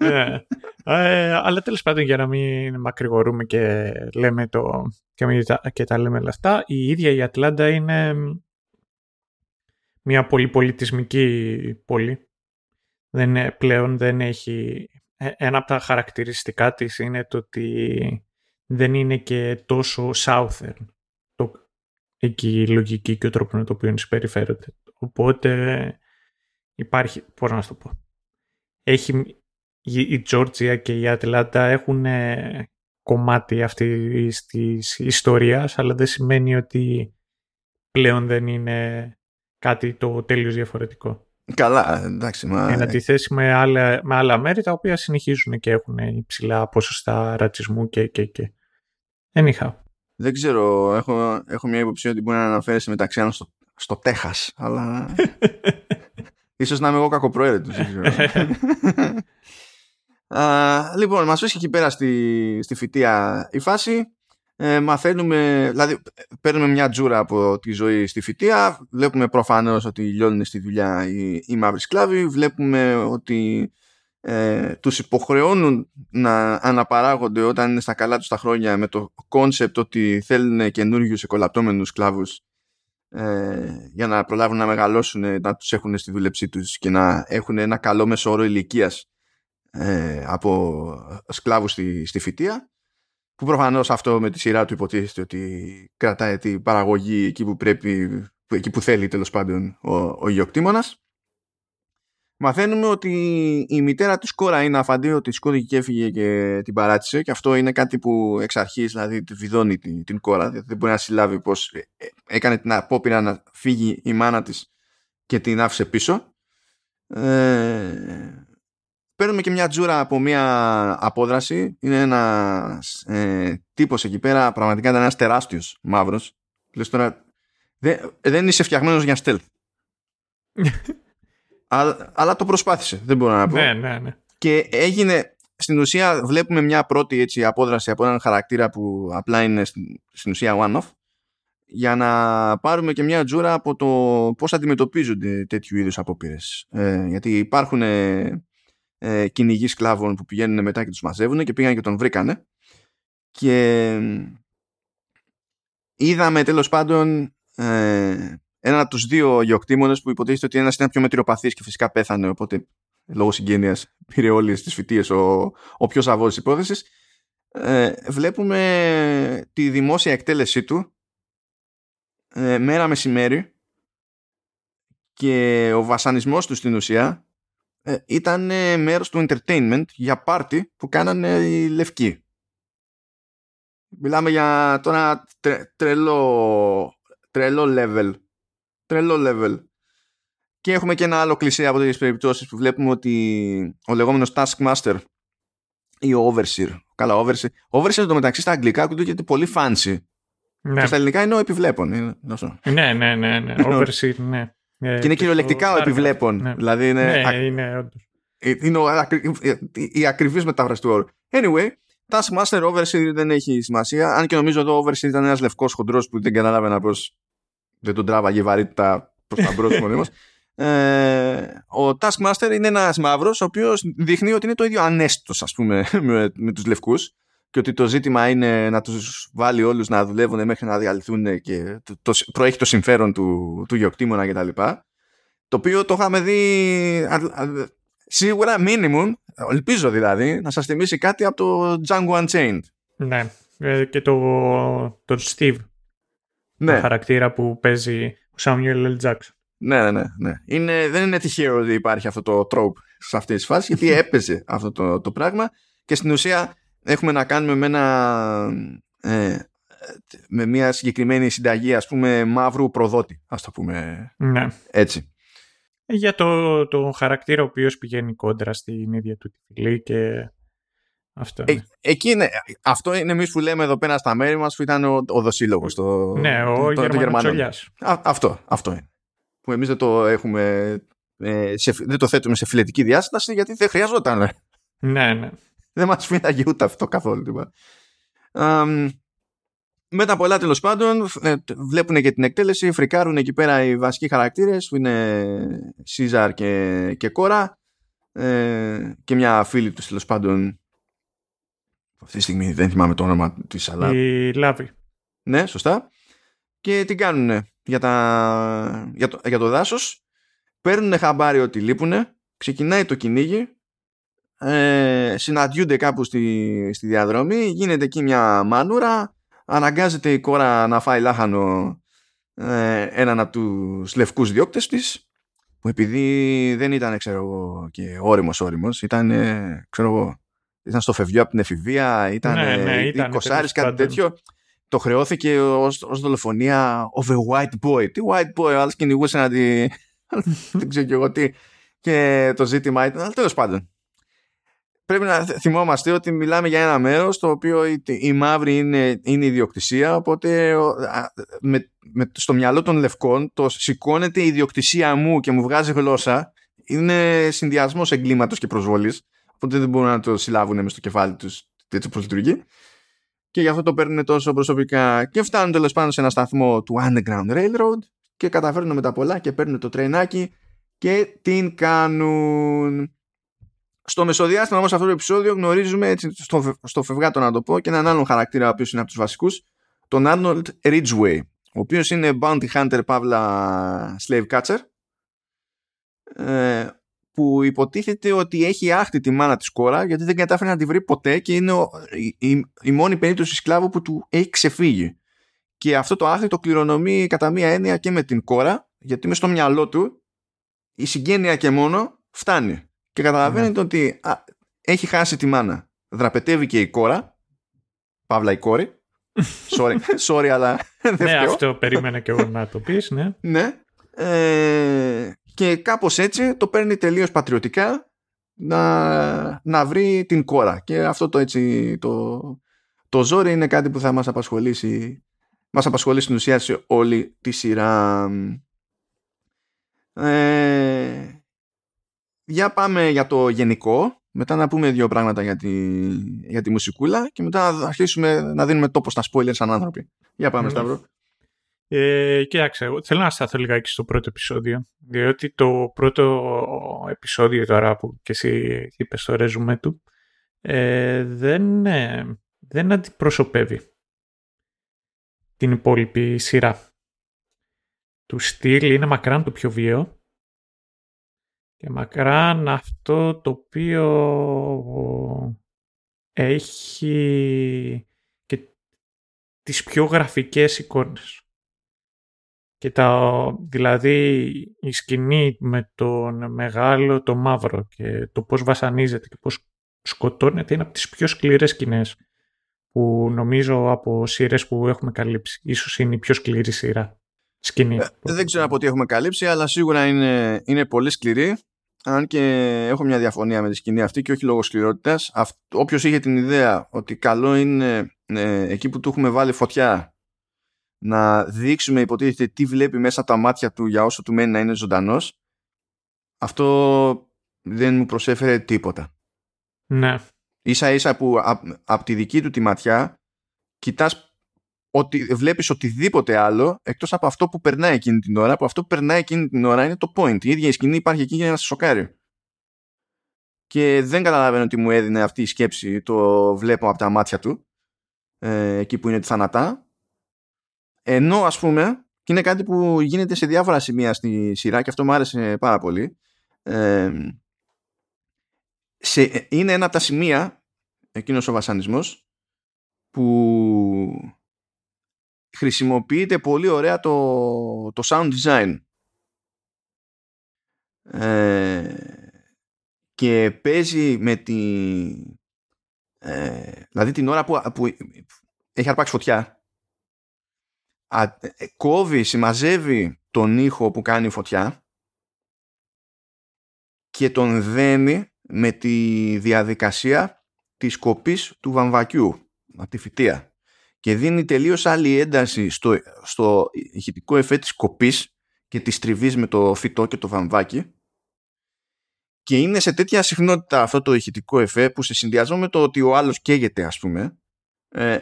yeah. ε, αλλά τέλος πάντων για να μην μακρηγορούμε και λέμε το. Και, μην, και τα λέμε όλα αυτά, η ίδια η Ατλάντα είναι μια πολυπολιτισμική πόλη. Δεν, πλέον δεν έχει. Ε, ένα από τα χαρακτηριστικά της είναι το ότι δεν είναι και τόσο southern το, εκεί η λογική και ο τρόπος με το οποίο συμπεριφέρονται. Οπότε υπάρχει, πώς να το πω, έχει, η Τζόρτζια και η Ατλάντα έχουν κομμάτι αυτή της ιστορίας, αλλά δεν σημαίνει ότι πλέον δεν είναι κάτι το τέλειος διαφορετικό. Καλά, εντάξει. Μα... Εν αντιθέσει με άλλα, με άλλα μέρη τα οποία συνεχίζουν και έχουν υψηλά ποσοστά ρατσισμού και, και, και. Anyhow. Δεν ξέρω, έχω, έχω μια υποψία ότι μπορεί να αναφέρεσαι μεταξύ άλλων στο, στο Τέχας, αλλά ίσως να είμαι εγώ κακοπροαίρετος, δεν ξέρω. Α, λοιπόν, μας βρίσκει εκεί πέρα στη, στη φοιτεία η φάση. Ε, μαθαίνουμε, δηλαδή παίρνουμε μια τζούρα από τη ζωή στη φυτεία, βλέπουμε προφανώς ότι λιώνουν στη δουλειά οι, οι μαύροι σκλάβοι, βλέπουμε ότι ε, τους υποχρεώνουν να αναπαράγονται όταν είναι στα καλά τους τα χρόνια με το κόνσεπτ ότι θέλουν καινούριους εκκολαπτόμενους σκλάβους ε, για να προλάβουν να μεγαλώσουν, να τους έχουν στη δούλεψή τους και να έχουν ένα καλό μέσο όρο ηλικίας ε, από σκλάβους στη, στη φυτεία που προφανώς αυτό με τη σειρά του υποτίθεται ότι κρατάει την παραγωγή εκεί που πρέπει, εκεί που θέλει τέλος πάντων ο, ο Μαθαίνουμε ότι η μητέρα του Κόρα είναι αφαντή ότι σκόθηκε και έφυγε και την παράτησε και αυτό είναι κάτι που εξ αρχής δηλαδή βιδώνει την, την Κόρα δηλαδή δεν μπορεί να συλλάβει πως ε, ε, έκανε την απόπειρα να φύγει η μάνα της και την άφησε πίσω. Ε, παίρνουμε και μια τζούρα από μια απόδραση. Είναι ένας ε, τύπος εκεί πέρα, πραγματικά ήταν ένας τεράστιος μαύρος. Λες τώρα, δεν, δεν είσαι φτιαγμένος για stealth. αλλά, αλλά το προσπάθησε, δεν μπορώ να πω. Ναι, ναι, ναι. Και έγινε, στην ουσία βλέπουμε μια πρώτη έτσι, απόδραση από έναν χαρακτήρα που απλά είναι στην, στην ουσία one-off για να πάρουμε και μια τζούρα από το πώς αντιμετωπίζονται τέτοιου είδους απόπειρες. Ε, γιατί υπάρχουν ε, ε, κυνηγοί σκλάβων που πηγαίνουν μετά και τους μαζεύουν και πήγαν και τον βρήκανε. Και είδαμε τέλος πάντων ε, ένα από τους δύο γεωκτήμονες που υποτίθεται ότι ένας ήταν πιο μετριοπαθής και φυσικά πέθανε οπότε λόγω συγγένειας πήρε όλες τις φοιτίες ο, ο πιο σαβός της υπόθεσης. Ε, βλέπουμε τη δημόσια εκτέλεσή του ε, μέρα μεσημέρι και ο βασανισμός του στην ουσία ε, ήταν μέρος του entertainment για πάρτι που κάνανε οι λευκοί. Μιλάμε για τώρα τρελό, τρελό level. Τρελό level. Και έχουμε και ένα άλλο κλισέ από τέτοιες περιπτώσεις που βλέπουμε ότι ο λεγόμενος Taskmaster ή ο Overseer. Καλά, Overseer. Overseer το μεταξύ στα αγγλικά ακούγεται πολύ fancy. Ναι. Και στα ελληνικά είναι ο επιβλέπων. ναι, ναι, ναι, ναι. Overseer, ναι. Ε, και είναι κυριολεκτικά ο επιβλέπων. Ναι. Δηλαδή είναι, ναι, είναι, όντως. Ε, είναι ο, η ακριβής μετάφραση του όρου. Anyway, Taskmaster Overseer δεν έχει σημασία. Αν και νομίζω εδώ ο Overseer ήταν ένας λευκός χοντρός που δεν καταλάβαινα πώ δεν τον τράβαγε βαρύτητα προς τα μπρος μονίμω. Ε, ο Taskmaster είναι ένας μαύρος ο οποίος δείχνει ότι είναι το ίδιο ανέστητος, ας πούμε, με, με τους λευκούς και ότι το ζήτημα είναι να τους βάλει όλους να δουλεύουν μέχρι να διαλυθούν και το, το, προέχει το συμφέρον του, του γεωκτήμονα κτλ. Το οποίο το είχαμε δει σίγουρα minimum, ελπίζω δηλαδή, να σας θυμίσει κάτι από το Django Unchained. Ναι, ε, και το, το Steve, ναι. το χαρακτήρα που παίζει ο Samuel L. Jackson. Ναι, ναι, ναι. ναι. Είναι, δεν είναι τυχαίο ότι υπάρχει αυτό το trope σε αυτή τη φάση, γιατί έπαιζε αυτό το, το πράγμα και στην ουσία έχουμε να κάνουμε με ένα ε, με μια συγκεκριμένη συνταγή ας πούμε μαύρου προδότη ας το πούμε. Ναι. έτσι. Για το, το χαρακτήρα ο οποίος πηγαίνει κόντρα στην ίδια του τη φυλή και αυτό ε, εκεί είναι, αυτό είναι εμείς που λέμε εδώ πέρα στα μέρη μας που ήταν ο, ο δοσύλλογος το, ναι ο το, Γερμανός αυτό, αυτό είναι. Που εμείς δεν το έχουμε ε, σε, δεν το θέτουμε σε φιλετική διάσταση γιατί δεν χρειαζόταν ναι ναι δεν μας φύγει ούτε αυτό καθόλου. Um, μετά πολλά τέλος πάντων ε, βλέπουν και την εκτέλεση, φρικάρουν εκεί πέρα οι βασικοί χαρακτήρες που είναι Σίζαρ και, και Κόρα ε, και μια φίλη τους τέλος πάντων αυτή τη στιγμή δεν θυμάμαι το όνομα της αλλά... Η Λάβη. Ναι, σωστά. Και την κάνουν για, τα, για, το, για το δάσος. Παίρνουν χαμπάρι ότι λείπουν. Ξεκινάει το κυνήγι ε, συναντιούνται κάπου στη, στη διαδρομή, γίνεται εκεί μια μανούρα, αναγκάζεται η κόρα να φάει λάχανο ε, έναν από τους λευκούς διώκτες της, που επειδή δεν ήταν, ξέρω εγώ, και όριμος όριμος, ήταν, ξέρω εγώ, ήταν στο φευγείο από την εφηβεία, ήταν, ναι, ναι, ήταν κοσάρις, κάτι τέτοιο, το χρεώθηκε ως, ως δολοφονία of a white boy. Τι white boy, άλλος κυνηγούσε να τη... δεν ξέρω και εγώ τι. Και το ζήτημα ήταν, αλλά τέλος πάντων πρέπει να θυμόμαστε ότι μιλάμε για ένα μέρος το οποίο η, η μαύρη είναι, είναι ιδιοκτησία οπότε με, με, στο μυαλό των λευκών το σηκώνεται η ιδιοκτησία μου και μου βγάζει γλώσσα είναι συνδυασμός εγκλήματος και προσβολής οπότε δεν μπορούν να το συλλάβουν μες στο κεφάλι τους έτσι όπως λειτουργεί και γι' αυτό το παίρνουν τόσο προσωπικά και φτάνουν τέλος πάντων σε ένα σταθμό του Underground Railroad και καταφέρνουν με τα πολλά και παίρνουν το τρενάκι και την κάνουν. Στο μεσοδιάστημα όμως αυτό το επεισόδιο γνωρίζουμε έτσι, στο, στο φευγάτο να το πω και έναν άλλον χαρακτήρα ο οποίος είναι από τους βασικούς, τον Arnold Ridgway, ο οποίος είναι bounty hunter παύλα slave catcher ε, που υποτίθεται ότι έχει άχτη τη μάνα της κόρα γιατί δεν κατάφερε να τη βρει ποτέ και είναι ο, η, η, μόνη περίπτωση σκλάβου που του έχει ξεφύγει. Και αυτό το άχτη το κληρονομεί κατά μία έννοια και με την κόρα γιατί μες στο μυαλό του η συγγένεια και μόνο φτάνει. Και καταλαβαίνετε ναι. ότι έχει χάσει τη μάνα. Δραπετεύει και η κόρα, παύλα η κόρη. sorry, sorry αλλά δεν Ναι, αυτό περίμενα και εγώ να το πεις, ναι. ναι. Ε, και κάπως έτσι το παίρνει τελείως πατριωτικά να, να βρει την κόρα και αυτό το έτσι το, το ζόρι είναι κάτι που θα μας απασχολήσει μας απασχολήσει στην ουσία σε όλη τη σειρά ε, για πάμε για το γενικό μετά να πούμε δύο πράγματα για τη, για τη μουσικούλα και μετά να αρχίσουμε να δίνουμε τόπο στα spoilers σαν άνθρωποι για πάμε mm. Σταύρο ε, κοίταξε, θέλω να σταθώ λιγάκι στο πρώτο επεισόδιο, διότι το πρώτο επεισόδιο τώρα που και εσύ είπες στο ρεζουμέ του ε, δεν, ε, δεν αντιπροσωπεύει την υπόλοιπη σειρά. Του στυλ είναι μακράν το πιο βίαιο και μακράν αυτό το οποίο έχει και τις πιο γραφικές εικόνες. Και τα, δηλαδή η σκηνή με τον μεγάλο το μαύρο και το πώς βασανίζεται και πώς σκοτώνεται είναι από τις πιο σκληρές σκηνές που νομίζω από σειρές που έχουμε καλύψει. Ίσως είναι η πιο σκληρή σειρά. Σκηνή. Ε, δεν ξέρω από τι έχουμε καλύψει, αλλά σίγουρα είναι, είναι πολύ σκληρή. Αν και έχω μια διαφωνία με τη σκηνή αυτή και όχι λόγω σκληρότητας. Όποιος είχε την ιδέα ότι καλό είναι ε, εκεί που του έχουμε βάλει φωτιά να δείξουμε υποτίθεται τι βλέπει μέσα τα μάτια του για όσο του μένει να είναι ζωντανός αυτό δεν μου προσέφερε τίποτα. Ναι. Ίσα ίσα που από τη δική του τη ματιά κοιτάς ότι βλέπεις οτιδήποτε άλλο εκτός από αυτό που περνάει εκείνη την ώρα που αυτό που περνάει εκείνη την ώρα είναι το point. Η ίδια η σκηνή υπάρχει εκεί για να σε σοκάρει. Και δεν καταλαβαίνω τι μου έδινε αυτή η σκέψη το βλέπω από τα μάτια του ε, εκεί που είναι τη θανατά ενώ ας πούμε, και είναι κάτι που γίνεται σε διάφορα σημεία στη σειρά και αυτό μου άρεσε πάρα πολύ, ε, σε, είναι ένα από τα σημεία, εκείνος ο βασανισμός, που χρησιμοποιείται πολύ ωραία το, το sound design. Ε, και παίζει με τη... Ε, δηλαδή την ώρα που, που έχει αρπάξει φωτιά α, ε, κόβει, συμμαζεύει τον ήχο που κάνει φωτιά και τον δένει με τη διαδικασία της κοπής του βαμβακιού από τη φυτεία και δίνει τελείως άλλη ένταση στο, στο ηχητικό εφέ της κοπής και της τριβής με το φυτό και το βαμβάκι. Και είναι σε τέτοια συχνότητα αυτό το ηχητικό εφέ που σε συνδυασμό με το ότι ο άλλος καίγεται ας πούμε. Ε,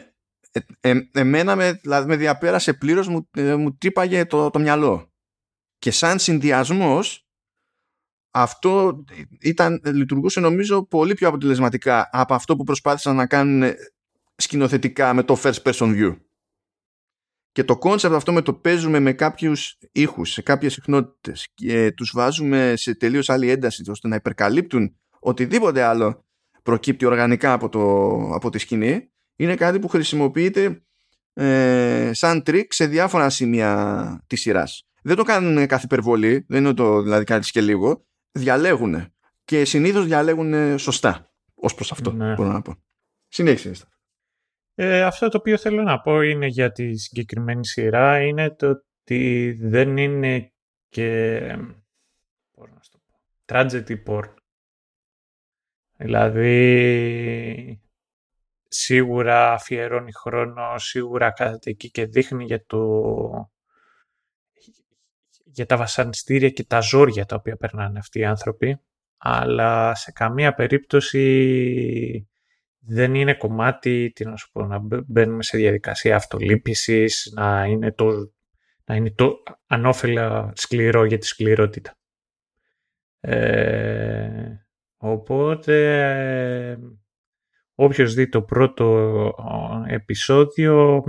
ε, ε, εμένα με, δηλαδή με διαπέρασε πλήρως μου, ε, μου τρύπαγε το, το μυαλό. Και σαν συνδυασμός, αυτό ήταν, λειτουργούσε νομίζω πολύ πιο αποτελεσματικά από αυτό που προσπάθησαν να κάνουν σκηνοθετικά με το first person view και το concept αυτό με το παίζουμε με κάποιους ήχους σε κάποιες συχνότητες και τους βάζουμε σε τελείως άλλη ένταση ώστε να υπερκαλύπτουν οτιδήποτε άλλο προκύπτει οργανικά από, το, από τη σκηνή είναι κάτι που χρησιμοποιείται ε, σαν τρικ σε διάφορα σημεία της σειράς. Δεν το κάνουν καθ' υπερβολή, δεν είναι το δηλαδή κάθε και λίγο. Διαλέγουν και συνήθως διαλέγουν σωστά ως προς αυτό ναι. μπορώ να πω. Συνέχισε. Ε, αυτό το οποίο θέλω να πω είναι για τη συγκεκριμένη σειρά είναι το ότι δεν είναι και πώς να το πω, tragedy porn. Δηλαδή σίγουρα αφιερώνει χρόνο, σίγουρα κάθεται εκεί και δείχνει για, το... για τα βασανιστήρια και τα ζόρια τα οποία περνάνε αυτοί οι άνθρωποι, αλλά σε καμία περίπτωση δεν είναι κομμάτι, τι να σου πω, να μπαίνουμε σε διαδικασία αυτολύπησης, να είναι το, να είναι το ανώφελα σκληρό για τη σκληρότητα. Ε, οπότε, ε, όποιος δει το πρώτο επεισόδιο,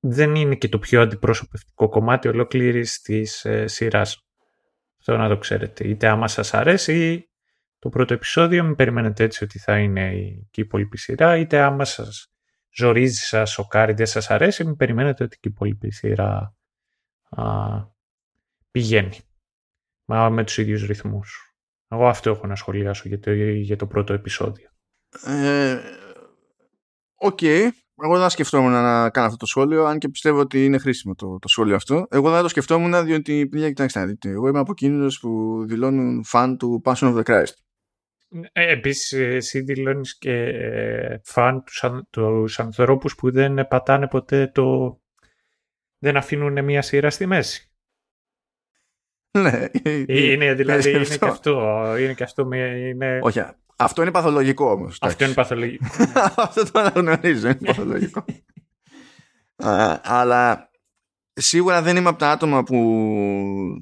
δεν είναι και το πιο αντιπροσωπευτικό κομμάτι ολόκληρης της ε, σειράς. Αυτό να το ξέρετε. Είτε άμα σας αρέσει το πρώτο επεισόδιο, μην περιμένετε έτσι ότι θα είναι και η υπόλοιπη σειρά, είτε άμα σας ζορίζει, σας σοκάρει, δεν σας αρέσει, μην περιμένετε ότι και η υπόλοιπη σειρά α, πηγαίνει. Μα με τους ίδιους ρυθμούς. Εγώ αυτό έχω να σχολιάσω για το, για το πρώτο επεισόδιο. Ε, OK. okay. Εγώ δεν σκεφτόμουν να κάνω αυτό το σχόλιο, αν και πιστεύω ότι είναι χρήσιμο το, το σχόλιο αυτό. Εγώ δεν το σκεφτόμουν διότι, κοιτάξτε να δείτε, εγώ είμαι από εκείνους που δηλώνουν φαν του Passion of the Christ. Ε, Επίσης, εσύ δηλώνεις και ε, φαν του ανθρώπους που δεν πατάνε ποτέ το. δεν αφήνουν μια σειρά στη μέση. Ναι. Είναι, δηλαδή, είναι και αυτό. Είναι και αυτό είναι... Όχι, αυτό είναι παθολογικό όμως. Αυτό είναι παθολογικό. αυτό το αναγνωρίζω. Είναι παθολογικό. αλλά σίγουρα δεν είμαι από τα άτομα που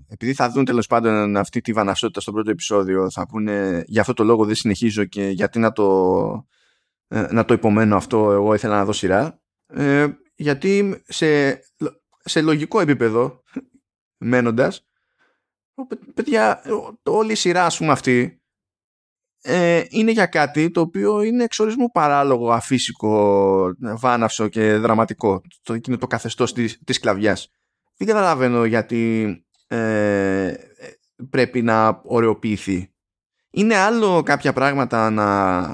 επειδή θα δουν τέλος πάντων αυτή τη βαναυσότητα στο πρώτο επεισόδιο θα πούνε για αυτό το λόγο δεν συνεχίζω και γιατί να το, ε, να το υπομένω αυτό εγώ ήθελα να δω σειρά ε, γιατί σε, σε λογικό επίπεδο μένοντας παιδιά όλη η σειρά ας πούμε αυτή ε, είναι για κάτι το οποίο είναι εξορισμού παράλογο, αφύσικο, βάναυσο και δραματικό. Το εκείνο το καθεστώς της, της σκλαβιάς. Δεν καταλαβαίνω γιατί ε, πρέπει να ωρεοποιηθεί. Είναι άλλο κάποια πράγματα να,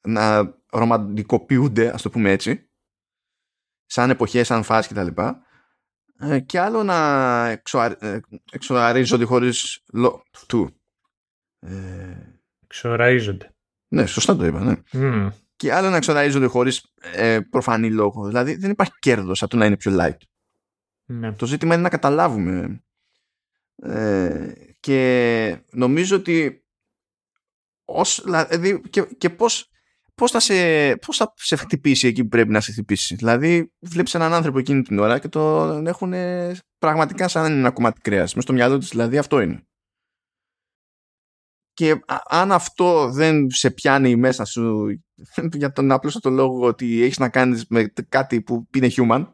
να ρομαντικοποιούνται, ας το πούμε έτσι, σαν εποχές, σαν φάση κτλ. Ε, και άλλο να εξοαρίζονται χωρίς λόγο του. Ε, Εξοραίζονται. Ναι, σωστά το είπα, ναι. Mm. Και άλλο να εξοραίζονται χωρίς ε, προφανή λόγο. Δηλαδή δεν υπάρχει κέρδος από το να είναι πιο light. Ναι. Το ζήτημα είναι να καταλάβουμε. Ε, και νομίζω ότι ως, δηλαδή, και, και πώς, πώς, θα σε, πώς θα σε χτυπήσει εκεί που πρέπει να σε χτυπήσει. Δηλαδή βλέπεις έναν άνθρωπο εκείνη την ώρα και τον έχουν πραγματικά σαν ένα κομμάτι κρέας. Μες στο μυαλό της δηλαδή αυτό είναι και αν αυτό δεν σε πιάνει μέσα σου για τον απλό το λόγο ότι έχεις να κάνεις με κάτι που είναι human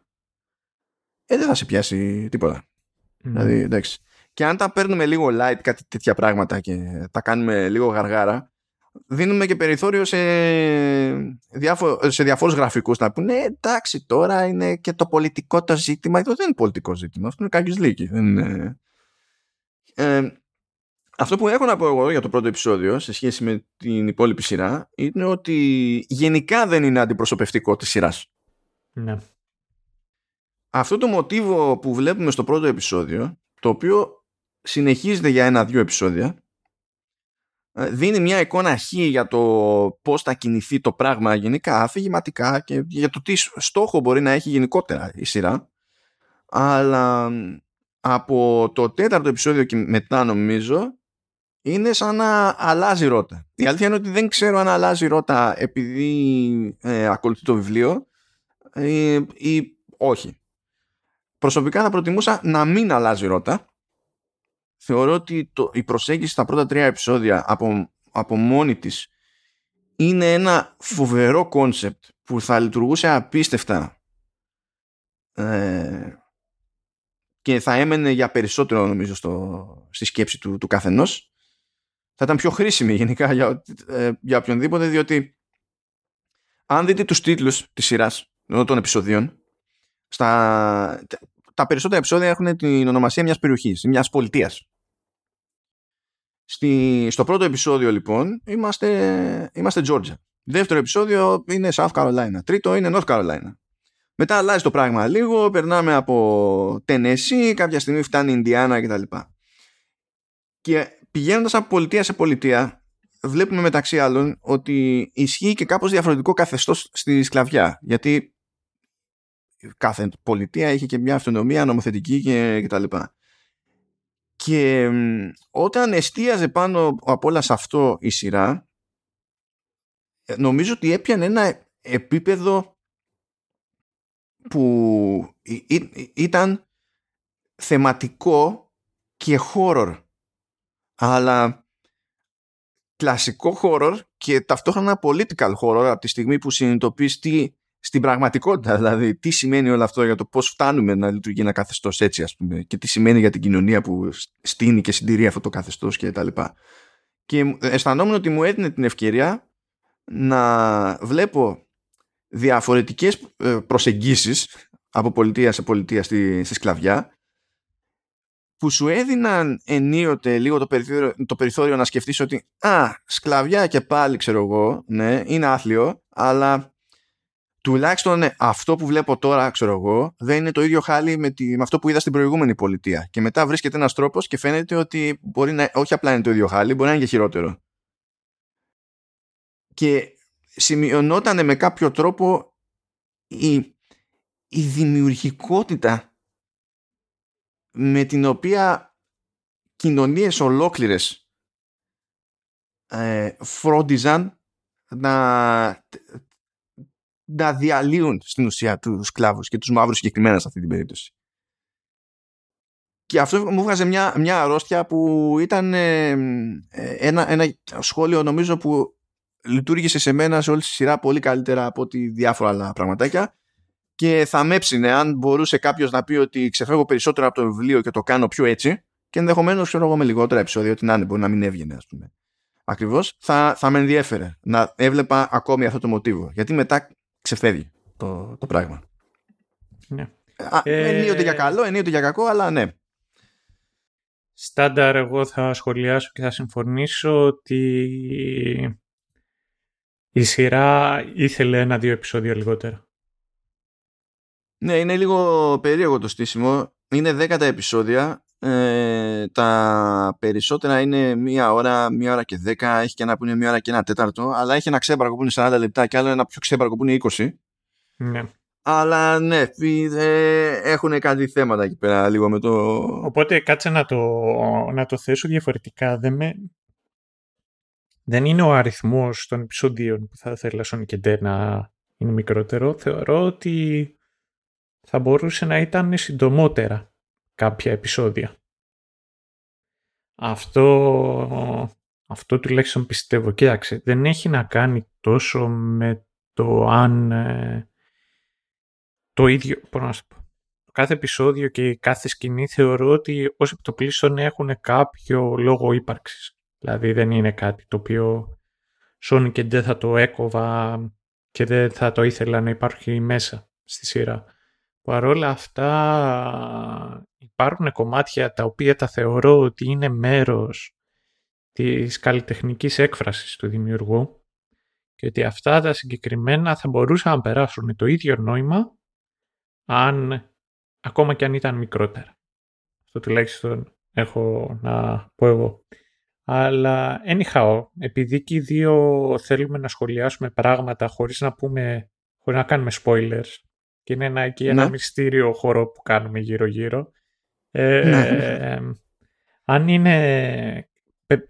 ε, δεν θα σε πιάσει τίποτα. Mm. Δηλαδή, εντάξει. Και αν τα παίρνουμε λίγο light κάτι τέτοια πράγματα και τα κάνουμε λίγο γαργάρα δίνουμε και περιθώριο σε, διάφο- σε διαφόρους γραφικούς να πούνε «Ε, εντάξει τώρα είναι και το πολιτικό το ζήτημα. Αυτό δεν είναι πολιτικό ζήτημα. Αυτό είναι κάποιος λύκης. Δεν είναι... Ε, αυτό που έχω να πω εγώ για το πρώτο επεισόδιο σε σχέση με την υπόλοιπη σειρά είναι ότι γενικά δεν είναι αντιπροσωπευτικό της σειράς. Ναι. Αυτό το μοτίβο που βλέπουμε στο πρώτο επεισόδιο, το οποίο συνεχίζεται για ένα-δύο επεισόδια, ε, δίνει μια εικόνα χ για το πώς θα κινηθεί το πράγμα γενικά, αφηγηματικά και για το τι στόχο μπορεί να έχει γενικότερα η σειρά. Αλλά από το τέταρτο επεισόδιο και μετά νομίζω είναι σαν να αλλάζει ρότα. Η αλήθεια είναι ότι δεν ξέρω αν αλλάζει ρότα επειδή ε, ακολουθεί το βιβλίο ε, ή όχι. Προσωπικά θα προτιμούσα να μην αλλάζει ρότα. Θεωρώ ότι το, η προσέγγιση στα πρώτα τρία επεισόδια από, από μόνη της είναι ένα φοβερό κόνσεπτ που θα λειτουργούσε απίστευτα ε, και θα έμενε για περισσότερο νομίζω στο, στη σκέψη του, του καθενός θα ήταν πιο χρήσιμη γενικά για, ε, για οποιονδήποτε διότι αν δείτε τους τίτλους της σειράς των επεισοδίων στα, τα περισσότερα επεισόδια έχουν την ονομασία μιας περιοχής, μιας πολιτείας. Στη, στο πρώτο επεισόδιο λοιπόν είμαστε, είμαστε Georgia. Δεύτερο επεισόδιο είναι South Carolina. Τρίτο είναι North Carolina. Μετά αλλάζει το πράγμα λίγο, περνάμε από Tennessee, κάποια στιγμή φτάνει Ινδιάνα κτλ. Και πηγαίνοντας από πολιτεία σε πολιτεία, βλέπουμε μεταξύ άλλων ότι ισχύει και κάπως διαφορετικό καθεστώς στη σκλαβιά. Γιατί κάθε πολιτεία έχει και μια αυτονομία νομοθετική και, και τα λοιπά. Και όταν εστίαζε πάνω από όλα σε αυτό η σειρά, νομίζω ότι έπιανε ένα επίπεδο που ήταν θεματικό και horror αλλά κλασικό horror και ταυτόχρονα political horror από τη στιγμή που συνειδητοποιείς τι στην πραγματικότητα δηλαδή τι σημαίνει όλο αυτό για το πώς φτάνουμε να λειτουργεί ένα καθεστώς έτσι ας πούμε και τι σημαίνει για την κοινωνία που στείνει και συντηρεί αυτό το καθεστώς και τα λοιπά. Και αισθανόμουν ότι μου έδινε την ευκαιρία να βλέπω διαφορετικές ε, προσεγγίσεις από πολιτεία σε πολιτεία στη, στη σκλαβιά που σου έδιναν ενίοτε λίγο το περιθώριο, το περιθώριο να σκεφτείς ότι α, σκλαβιά και πάλι ξέρω εγώ, ναι, είναι άθλιο, αλλά τουλάχιστον ναι, αυτό που βλέπω τώρα, ξέρω εγώ, δεν είναι το ίδιο χάλι με, τη, με αυτό που είδα στην προηγούμενη πολιτεία. Και μετά βρίσκεται ένας τρόπος και φαίνεται ότι μπορεί να, όχι απλά είναι το ίδιο χάλι, μπορεί να είναι και χειρότερο. Και σημειωνόταν με κάποιο τρόπο η, η δημιουργικότητα με την οποία κοινωνίες ολόκληρες ε, φρόντιζαν να, να διαλύουν στην ουσία τους σκλάβους και τους μαύρους συγκεκριμένα σε αυτή την περίπτωση. Και αυτό μου βγάζε μια, μια αρρώστια που ήταν ε, ένα, ένα σχόλιο νομίζω που λειτουργήσε σε μένα σε όλη τη σειρά πολύ καλύτερα από ότι διάφορα άλλα πραγματάκια και θα με έψινε αν μπορούσε κάποιος να πει ότι ξεφεύγω περισσότερο από το βιβλίο και το κάνω πιο έτσι και ενδεχομένως ξέρω εγώ με λιγότερα επεισόδια ότι να είναι, μπορεί να μην έβγαινε, ας πούμε. Ακριβώς, θα, θα με ενδιέφερε να έβλεπα ακόμη αυτό το μοτίβο. Γιατί μετά ξεφεύγει το, το πράγμα. Ναι. ε... Ενίοτε για καλό, ενίοτε για κακό, αλλά ναι. Στάνταρ, εγώ θα σχολιάσω και θα συμφωνήσω ότι η σειρά ήθελε ένα-δύο επεισόδια λιγότερα. Ναι, είναι λίγο περίεργο το στήσιμο. Είναι δέκατα επεισόδια. Ε, τα περισσότερα είναι μία ώρα, μία ώρα και δέκα. Έχει και ένα που είναι μία ώρα και ένα τέταρτο. Αλλά έχει ένα ξέμπαρκο που είναι 40 λεπτά και άλλο ένα πιο ξέμπαρκο που είναι 20. Ναι. Αλλά ναι, ε, έχουν κάτι θέματα εκεί πέρα λίγο με το... Οπότε κάτσε να το, να το θέσω διαφορετικά. Δεν, με... Δεν είναι ο αριθμός των επεισοδίων που θα ήθελα Sonic να είναι μικρότερο. Θεωρώ ότι θα μπορούσε να ήταν συντομότερα κάποια επεισόδια. Αυτό, αυτό τουλάχιστον πιστεύω. Κοίταξε, δεν έχει να κάνει τόσο με το αν ε, το ίδιο, πώς να σου πω. Κάθε επεισόδιο και κάθε σκηνή θεωρώ ότι ως επιτοπλίστων έχουν κάποιο λόγο ύπαρξης. Δηλαδή δεν είναι κάτι το οποίο Sony και δεν θα το έκοβα και δεν θα το ήθελα να υπάρχει μέσα στη σειρά. Παρόλα αυτά υπάρχουν κομμάτια τα οποία τα θεωρώ ότι είναι μέρος της καλλιτεχνικής έκφρασης του δημιουργού και ότι αυτά τα συγκεκριμένα θα μπορούσαν να περάσουν το ίδιο νόημα αν ακόμα και αν ήταν μικρότερα. Αυτό τουλάχιστον έχω να πω εγώ. Αλλά anyhow, επειδή και οι δύο θέλουμε να σχολιάσουμε πράγματα χωρίς να πούμε, χωρίς να κάνουμε spoilers και είναι ένα, εκεί ένα ναι. μυστήριο χώρο που κάνουμε γύρω-γύρω. Ε, ναι. αν είναι...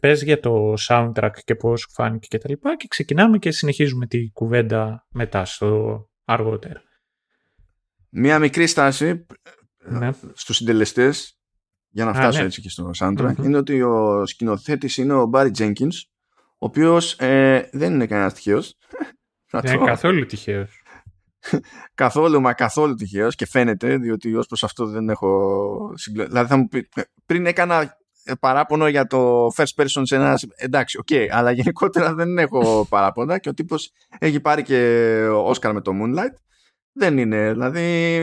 Πες για το soundtrack και πώς σου φάνηκε και τα λοιπά και ξεκινάμε και συνεχίζουμε τη κουβέντα μετά στο αργότερα. Μία μικρή στάση ναι. στους συντελεστές για να φτάσω ναι. έτσι και στο soundtrack είναι ότι ο σκηνοθέτης είναι ο Barry Jenkins ο οποίος ε, δεν είναι κανένας τυχαίος. Δεν είναι καθόλου τυχαίος καθόλου μα καθόλου τυχαίος και φαίνεται διότι ως προς αυτό δεν έχω συγκλώ... δηλαδή θα μου πει πριν έκανα παράπονο για το first person σε ένας εντάξει OK okay, αλλά γενικότερα δεν έχω παράπονα και ο τύπος έχει πάρει και Oscar με το Moonlight. Δεν είναι δηλαδή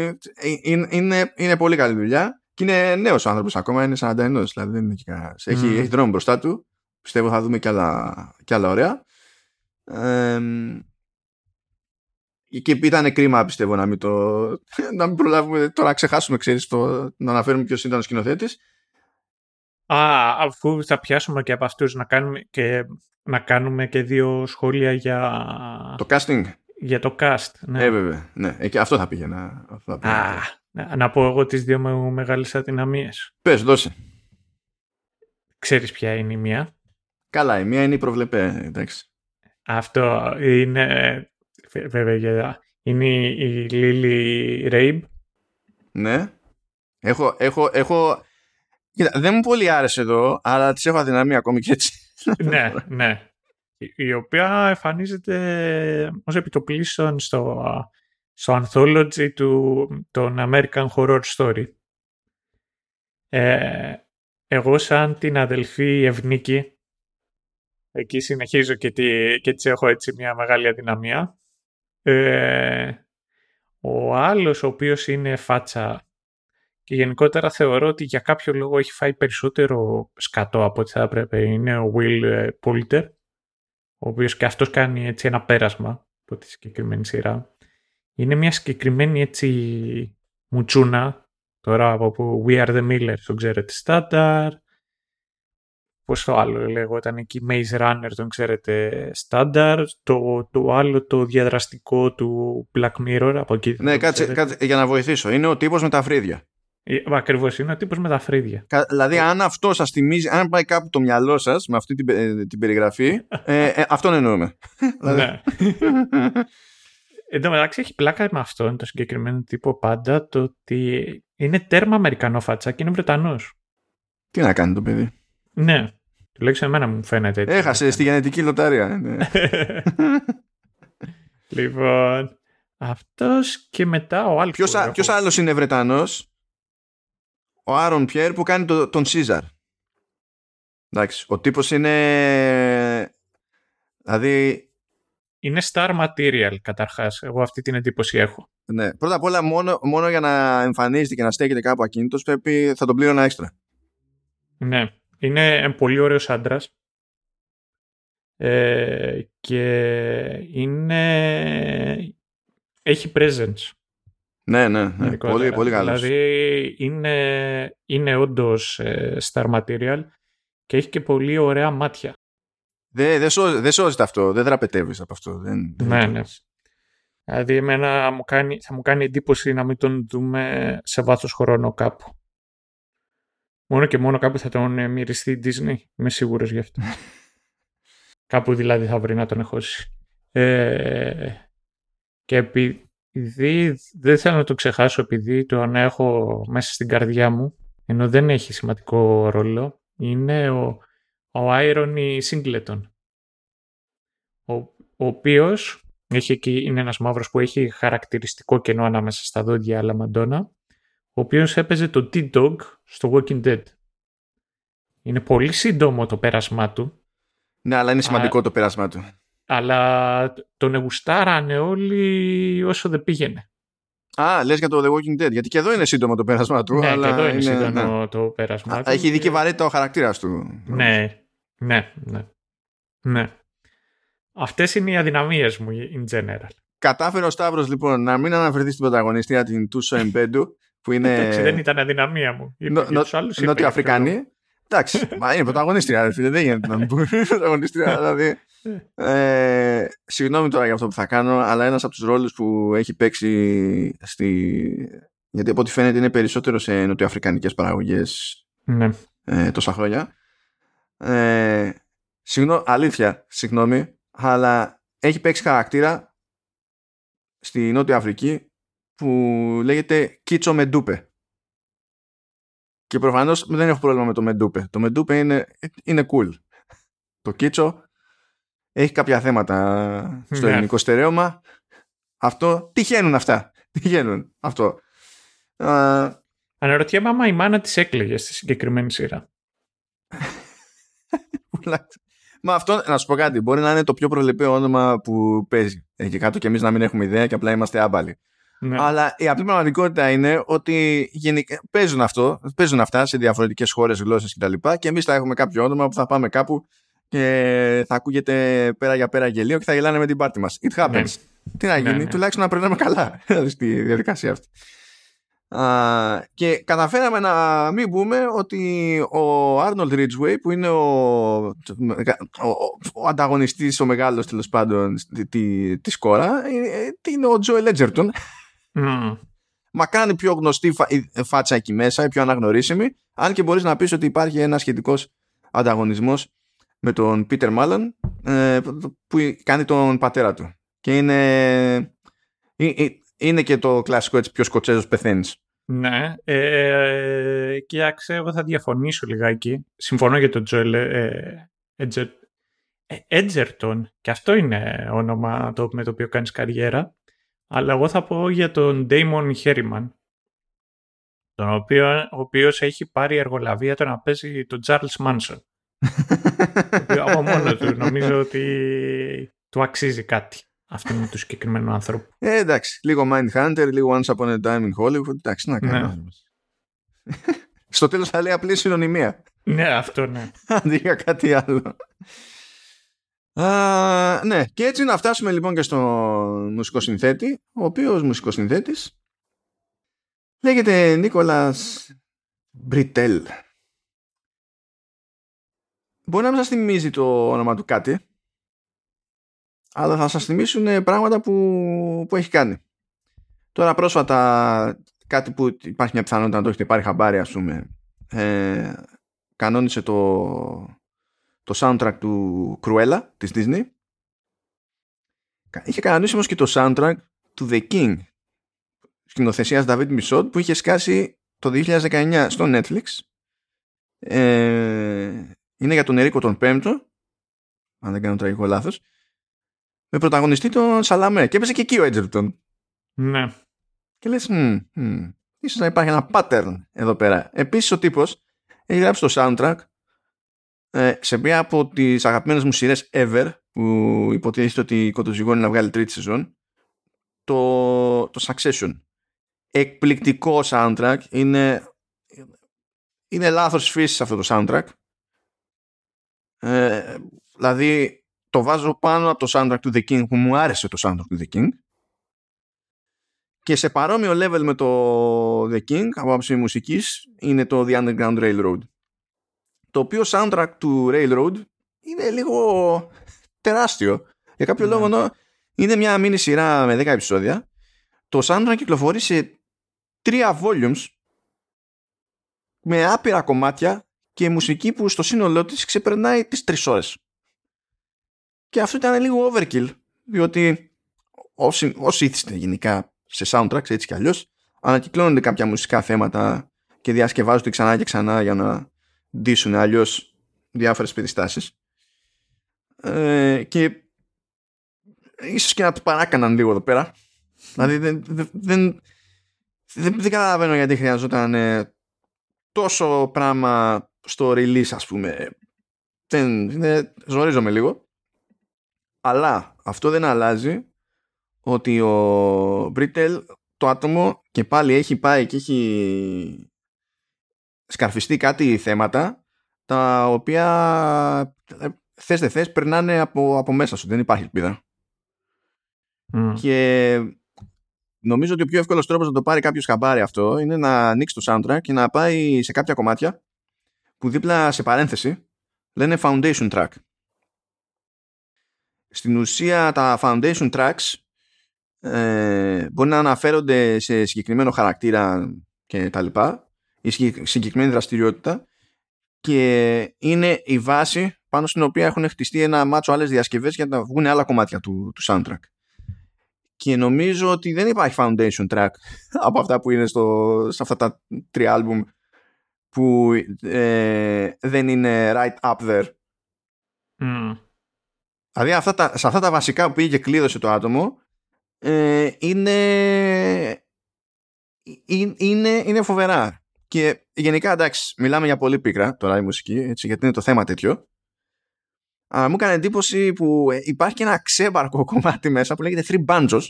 είναι, είναι, είναι πολύ καλή δουλειά και είναι νέος άνθρωπος ακόμα είναι 41 δηλαδή δεν είναι και έχει, έχει δρόμο μπροστά του πιστεύω θα δούμε κι άλλα, κι άλλα ωραία. Ε, και ήταν κρίμα πιστεύω να μην, το, να μην προλάβουμε τώρα να ξεχάσουμε ξέρεις το, να αναφέρουμε ποιος ήταν ο σκηνοθέτης Α, αφού θα πιάσουμε και από αυτούς να κάνουμε και, να κάνουμε και δύο σχόλια για... Το casting; Για το cast, ναι. Ε, βέβαια. Ναι. Ε, αυτό θα πήγαινα. Αυτό θα Α, να, να πω εγώ τις δύο μεγάλες αδυναμίες. Πες, δώσε. Ξέρεις ποια είναι η μία; Καλά, η μία είναι η προβλεπέ, εντάξει. Αυτό είναι. Βέβαια, είναι η Λίλι Ρέιμπ. Ναι. Έχω, έχω, έχω... Κοίτα, δεν μου πολύ άρεσε εδώ, αλλά της έχω αδυναμία ακόμη και έτσι. ναι, ναι. Η οποία εμφανίζεται ως επιτοπλίστων στο, στο anthology του των American Horror Story. Ε, εγώ σαν την αδελφή Ευνίκη εκεί συνεχίζω και, τι, και έτσι έχω έτσι μια μεγάλη αδυναμία. Ε, ο άλλος ο οποίος είναι φάτσα και γενικότερα θεωρώ ότι για κάποιο λόγο έχει φάει περισσότερο σκατό από ό,τι θα έπρεπε είναι ο Will Poulter ο οποίος και αυτός κάνει έτσι ένα πέρασμα από τη συγκεκριμένη σειρά. Είναι μια συγκεκριμένη έτσι μουτσούνα τώρα από που We Are The Millers, τον ξέρετε, Standard, πώς το άλλο λέγω, ήταν εκεί Maze Runner, τον ξέρετε, Standard, το, το άλλο το διαδραστικό του Black Mirror, από εκεί. Ναι, κάτσε, κάτσε, για να βοηθήσω, είναι ο τύπος με τα φρύδια. Ε, Ακριβώς είναι ο τύπος με τα φρύδια. Δηλαδή, αν αυτό σας θυμίζει, αν πάει κάπου το μυαλό σας με αυτή την, ε, την περιγραφή, ε, ε, αυτόν εννοούμε. Δηλαδή- ναι. Εν τω μεταξύ έχει πλάκα με αυτόν το συγκεκριμένο τύπο πάντα το ότι είναι τέρμα Αμερικανό φάτσα και είναι Βρετανός. Τι να κάνει το παιδί. Ναι. Τουλάχιστον εμένα μου φαίνεται έτσι. Έχασες στη γενετική λοταρία. Ναι. λοιπόν, αυτός και μετά ο άλλος. Ποιος, ποιος άλλος είναι Βρετανός; Ο Άρον Πιέρ που κάνει το, τον Σίζαρ. Εντάξει, ο τύπος είναι... Δηλαδή... Είναι star material καταρχάς. Εγώ αυτή την εντύπωση έχω. Ναι. Πρώτα απ' όλα μόνο, μόνο για να εμφανίζεται και να στέκεται κάπου ακίνητος πρέπει, θα τον πλήρωνα έξτρα. Ναι. Είναι πολύ ωραίος άντρας. Ε, και είναι... Έχει presence. Ναι, ναι, ναι. Πολύ, πολύ καλός. Δηλαδή είναι, είναι όντως ε, star material και έχει και πολύ ωραία μάτια. Δεν δε σώζει, δε σώζεται αυτό, δεν δραπετεύεις από αυτό. Δεν, ναι, ναι. Δηλαδή εμένα μου κάνει, θα μου κάνει εντύπωση να μην τον δούμε σε βάθος χρόνο κάπου. Μόνο και μόνο κάπου θα τον μυριστεί η Disney. Είμαι σίγουρος γι' αυτό. κάπου δηλαδή θα βρει να τον εχώσει. Ε, και επειδή δεν θέλω να το ξεχάσω επειδή το να έχω μέσα στην καρδιά μου ενώ δεν έχει σημαντικό ρόλο είναι ο, ο Irony Singleton ο, ο οποίος έχει εκεί, είναι ένας μαύρος που έχει χαρακτηριστικό κενό ανάμεσα στα δόντια αλλά μαντόνα ο οποίος έπαιζε το T-Dog στο Walking Dead. Είναι πολύ σύντομο το πέρασμά του. Ναι, αλλά είναι σημαντικό το πέρασμά του αλλά τον εγουστάρανε όλοι όσο δεν πήγαινε. Α, λες για το The Walking Dead, γιατί και εδώ είναι σύντομο το πέρασμά του. Ναι, αλλά και εδώ είναι, είναι σύντομο ναι. το πέρασμά του. Έχει ειδική βαρύτητα ο χαρακτήρας του. Ναι, ναι, ναι. ναι. Αυτές είναι οι αδυναμίες μου in general. Κατάφερε ο Σταύρος λοιπόν να μην αναφερθείς στην πρωταγωνιστία την Τούσο Εμπέντου που είναι... Εντάξει, δεν ήταν αδυναμία μου. Νο, νο, Νότιο Αφρικανή. Εντάξει, μα είναι πρωταγωνίστρια, φίλε, δεν γίνεται να μην πούμε πρωταγωνίστρια, δηλαδή. Ε, συγγνώμη τώρα για αυτό που θα κάνω, αλλά ένας από τους ρόλους που έχει παίξει στη... γιατί από ό,τι φαίνεται είναι περισσότερος σε νοτιοαφρικανικές παραγωγές ναι. ε, τόσα χρόνια. Ε, συγγνώ, αλήθεια, συγγνώμη, αλλά έχει παίξει χαρακτήρα στη Νότια Αφρική που λέγεται Κίτσο Μεντούπε. Και προφανώς δεν έχω πρόβλημα με το Μεντούπε. Το Μεντούπε είναι, είναι cool. Το Κίτσο έχει κάποια θέματα στο ναι. ελληνικό στερέωμα. Αυτό, τυχαίνουν αυτά; Τυχαίνουν αυτό; Αναρωτιέμαι άμα η μάνα της έκλαιγε στη συγκεκριμένη σειρά. Μα αυτό, να σου πω κάτι, μπορεί να είναι το πιο προλεπαίο όνομα που παίζει. Εκεί κάτω και εμείς να μην έχουμε ιδέα και απλά είμαστε άμπαλοι. Ναι. Αλλά η απλή πραγματικότητα είναι ότι γενικά, παίζουν, αυτό, παίζουν αυτά σε διαφορετικές χώρες, γλώσσες κτλ. Και, και εμείς θα έχουμε κάποιο όνομα που θα πάμε κάπου και θα ακούγεται πέρα για πέρα γελίο και θα γελάνε με την πάρτη μας. It happens. Ναι. Τι να γίνει, ναι, ναι. τουλάχιστον να περνάμε καλά στη διαδικασία αυτή. Uh, και καταφέραμε να μην πούμε ότι ο Arnold Ridgway που είναι ο, ο, ο, ανταγωνιστής ο μεγάλος τέλος πάντων τη, της σκόρα είναι ο Joel Edgerton mm. μα κάνει πιο γνωστή φάτσα εκεί μέσα, πιο αναγνωρίσιμη αν και μπορείς να πεις ότι υπάρχει ένα σχετικός ανταγωνισμός με τον Πίτερ Μάλλον που κάνει τον πατέρα του. Και είναι, είναι και το κλασικό έτσι πιο σκοτσέζος πεθαίνεις. Ναι, ε, κοίταξε, εγώ θα διαφωνήσω λιγάκι. Συμφωνώ για τον Τζοέλ ε, Έτζερτον, και αυτό είναι όνομα το, με το οποίο κάνεις καριέρα, αλλά εγώ θα πω για τον Ντέιμον Χέριμαν, τον οποίο, ο οποίος έχει πάρει εργολαβία το να παίζει τον Charles Μάνσον. από μόνο του νομίζω ότι του αξίζει κάτι αυτού του συγκεκριμένου άνθρωπου. Ε, εντάξει, λίγο Mindhunter, λίγο Once Upon a Time in Hollywood, εντάξει, να κάνω. Ναι. Στο τέλος θα λέει απλή συνωνυμία. Ναι, αυτό ναι. Αντί για κάτι άλλο. Α, ναι, και έτσι να φτάσουμε λοιπόν και στο μουσικό συνθέτη, ο οποίος μουσικό συνθέτης λέγεται Νίκολας Μπριτέλ. Μπορεί να μην σας θυμίζει το όνομα του κάτι, αλλά θα σας θυμίσουν πράγματα που, που έχει κάνει. Τώρα πρόσφατα κάτι που υπάρχει μια πιθανότητα να το έχετε πάρει χαμπάρι ας πούμε ε, κανόνισε το, το soundtrack του Cruella της Disney. Είχε κανονίσει όμως και το soundtrack του The King σκηνοθεσίας David Michaud που είχε σκάσει το 2019 στο Netflix. Ε, είναι για τον Ερίκο τον Πέμπτο αν δεν κάνω τραγικό λάθος με πρωταγωνιστή τον Σαλαμέ. Και έπαιζε και εκεί ο Edgerton. Ναι. Και λες ίσως να υπάρχει ένα pattern εδώ πέρα επίσης ο τύπος έχει γράψει το soundtrack ε, σε μία από τις αγαπημένες μου σειρές ever που υποτίθεται ότι κοντοζυγώνει να βγάλει τρίτη σεζόν το, το Succession. Εκπληκτικό soundtrack. Είναι είναι λάθος φύσης αυτό το soundtrack. Ε, δηλαδή το βάζω πάνω από το soundtrack του The King που μου άρεσε το soundtrack του The King. Και σε παρόμοιο level με το The King από άψη μουσικής είναι το The Underground Railroad το οποίο soundtrack του Railroad είναι λίγο τεράστιο για κάποιο ναι. λόγο είναι μια μίνι σειρά με 10 επεισόδια το soundtrack κυκλοφορεί σε τρία volumes με άπειρα κομμάτια και μουσική που στο σύνολό της ξεπερνάει τις τρεις ώρες. Και αυτό ήταν λίγο overkill, διότι όσοι, όσοι ήθιστε γενικά σε soundtracks έτσι κι αλλιώς, ανακυκλώνονται κάποια μουσικά θέματα και διασκευάζονται ξανά και ξανά για να ντύσουν αλλιώς διάφορες περιστάσεις. Ε, και ίσως και να το παράκαναν λίγο εδώ πέρα. Δηλαδή δεν, δεν, δεν, δεν, καταλαβαίνω γιατί χρειαζόταν ε, τόσο πράγμα στο release ας πούμε. Δεν, είναι, ζορίζομαι λίγο. Αλλά αυτό δεν αλλάζει ότι ο Μπρίτελ το άτομο και πάλι έχει πάει και έχει σκαρφιστεί κάτι θέματα τα οποία ε, θες δεν θες περνάνε από, από μέσα σου. Δεν υπάρχει ελπίδα. Και νομίζω ότι ο πιο εύκολος τρόπος να το πάρει κάποιος χαμπάρι αυτό είναι να ανοίξει το soundtrack και να πάει σε κάποια κομμάτια που δίπλα σε παρένθεση λένε foundation track. Στην ουσία τα foundation tracks ε, μπορεί να αναφέρονται σε συγκεκριμένο χαρακτήρα και τα λοιπά η συγκεκριμένη δραστηριότητα και είναι η βάση πάνω στην οποία έχουν χτιστεί ένα μάτσο άλλες διασκευές για να βγουν άλλα κομμάτια του, του soundtrack. Και νομίζω ότι δεν υπάρχει foundation track από αυτά που είναι στο, σε αυτά τα τρία άλμπουμ που ε, δεν είναι right up there. Mm. Δηλαδή αυτά τα, σε αυτά τα βασικά που πήγε και κλείδωσε το άτομο ε, είναι, είναι, είναι φοβερά. Και γενικά εντάξει, μιλάμε για πολύ πίκρα τώρα η μουσική, έτσι, γιατί είναι το θέμα τέτοιο. Α, μου έκανε εντύπωση που ε, υπάρχει και ένα ξέμπαρκο κομμάτι μέσα που λέγεται Three Banjos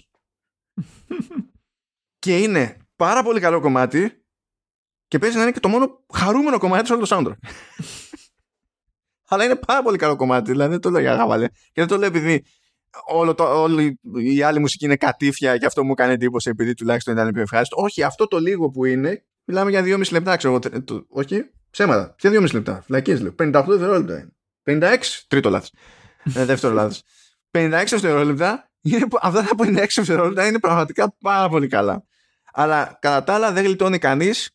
και είναι πάρα πολύ καλό κομμάτι και παίζει να είναι και το μόνο χαρούμενο κομμάτι σε όλο το soundtrack. Αλλά είναι πάρα πολύ καλό κομμάτι, δηλαδή δεν το λέω για γάβαλε. Και δεν το λέω επειδή όλο το, όλη η άλλη μουσική είναι κατήφια και αυτό μου έκανε εντύπωση επειδή τουλάχιστον ήταν πιο ευχάριστο. Όχι, αυτό το λίγο που είναι, μιλάμε για 2,5 λεπτά, ξέρω εγώ. Το, όχι, ψέματα. Ποια 2,5 λεπτά, φυλακίε λέω. 58 δευτερόλεπτα είναι. 56, τρίτο λάθος. ε, δεύτερο λάθος. 56 δευτερόλεπτα, είναι, αυτά τα 56 δευτερόλεπτα είναι πραγματικά πάρα πολύ καλά. Αλλά κατά τα άλλα δεν γλιτώνει κανείς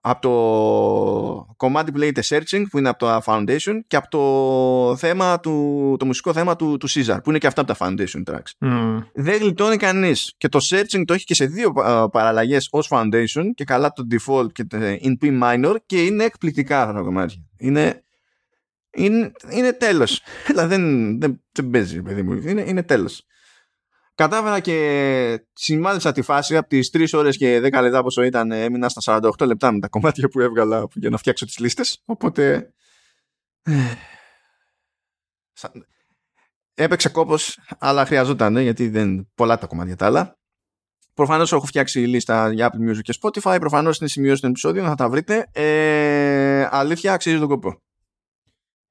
από το κομμάτι που λέγεται Searching που είναι από το Foundation και από το, θέμα του, το μουσικό θέμα του, του Caesar που είναι και αυτά από τα Foundation tracks. Mm. Δεν γλιτώνει κανείς. Και το Searching το έχει και σε δύο παραλλαγές ως Foundation και καλά το Default και το In P minor και είναι εκπληκτικά αυτά τα κομμάτια. Είναι, είναι, είναι τέλος. Δηλαδή δεν, δεν, δεν παίζει παιδί μου. Είναι, είναι τέλος κατάφερα και σημάδεψα τη φάση από τις 3 ώρες και 10 λεπτά πόσο ήταν έμεινα στα 48 λεπτά με τα κομμάτια που έβγαλα για να φτιάξω τις λίστες οπότε έπαιξε κόπος αλλά χρειαζόταν γιατί δεν πολλά τα κομμάτια τα άλλα Προφανώς έχω φτιάξει λίστα για Apple Music και Spotify. Προφανώς είναι σημειώσει των επεισόδιων, θα τα βρείτε. Ε, αλήθεια, αξίζει τον κόπο.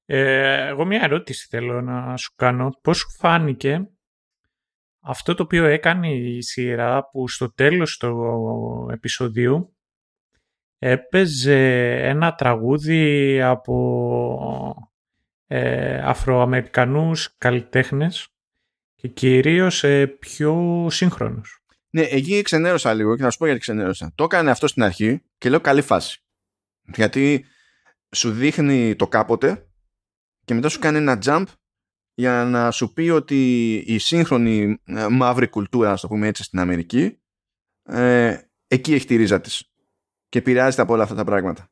Ε, εγώ μια ερώτηση θέλω να σου κάνω. Πώς σου φάνηκε αυτό το οποίο έκανε η σειρά που στο τέλος του επεισοδίου έπαιζε ένα τραγούδι από ε, Αφροαμερικανούς καλλιτέχνες και κυρίως ε, πιο σύγχρονους. Ναι, εκεί ξενέρωσα λίγο και θα σου πω γιατί ξενέρωσα. Το έκανε αυτό στην αρχή και λέω καλή φάση. Γιατί σου δείχνει το κάποτε και μετά σου κάνει ένα jump για να σου πει ότι η σύγχρονη ε, μαύρη κουλτούρα, ας το πούμε έτσι, στην Αμερική, ε, εκεί έχει τη ρίζα της και επηρεάζεται από όλα αυτά τα πράγματα.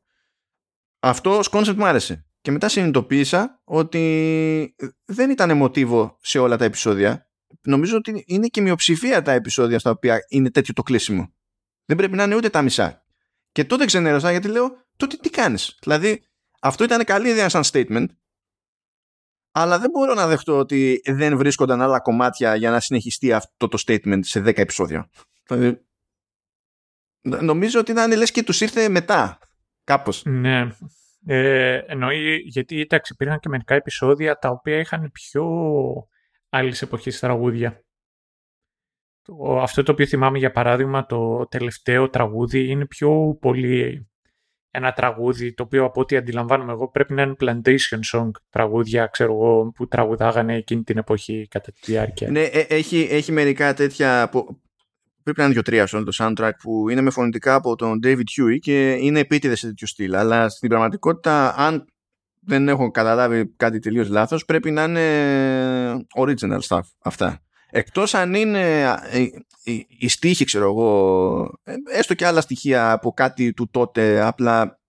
Αυτό ως κόνσεπτ μου άρεσε. Και μετά συνειδητοποίησα ότι δεν ήταν μοτίβο σε όλα τα επεισόδια. Νομίζω ότι είναι και μειοψηφία τα επεισόδια στα οποία είναι τέτοιο το κλείσιμο. Δεν πρέπει να είναι ούτε τα μισά. Και τότε ξενέρωσα γιατί λέω, τότε τι κάνεις; Δηλαδή, αυτό ήταν καλή ιδέα σαν statement, αλλά δεν μπορώ να δεχτώ ότι δεν βρίσκονταν άλλα κομμάτια για να συνεχιστεί αυτό το statement σε 10 επεισόδια. Δηλαδή, νομίζω ότι ήταν λες και τους ήρθε μετά, κάπως. Ναι. Ε, εννοεί, γιατί εντάξει, υπήρχαν και μερικά επεισόδια τα οποία είχαν πιο άλλη εποχή τραγούδια. αυτό το οποίο θυμάμαι για παράδειγμα το τελευταίο τραγούδι είναι πιο πολύ ένα τραγούδι το οποίο από ό,τι αντιλαμβάνομαι εγώ πρέπει να είναι plantation song τραγούδια ξέρω εγώ που τραγουδάγανε εκείνη την εποχή κατά τη διάρκεια. Ναι, ε, έχει, έχει μερικά τέτοια πρέπει να είναι δύο-τρία σε όλο το soundtrack που είναι με φωνητικά από τον David Huey και είναι επίτηδες σε τέτοιο στυλ αλλά στην πραγματικότητα αν δεν έχω καταλάβει κάτι τελείως λάθος πρέπει να είναι original stuff αυτά. Εκτός αν είναι η στίχη, ξέρω εγώ, ε, έστω και άλλα στοιχεία από κάτι του τότε, απλά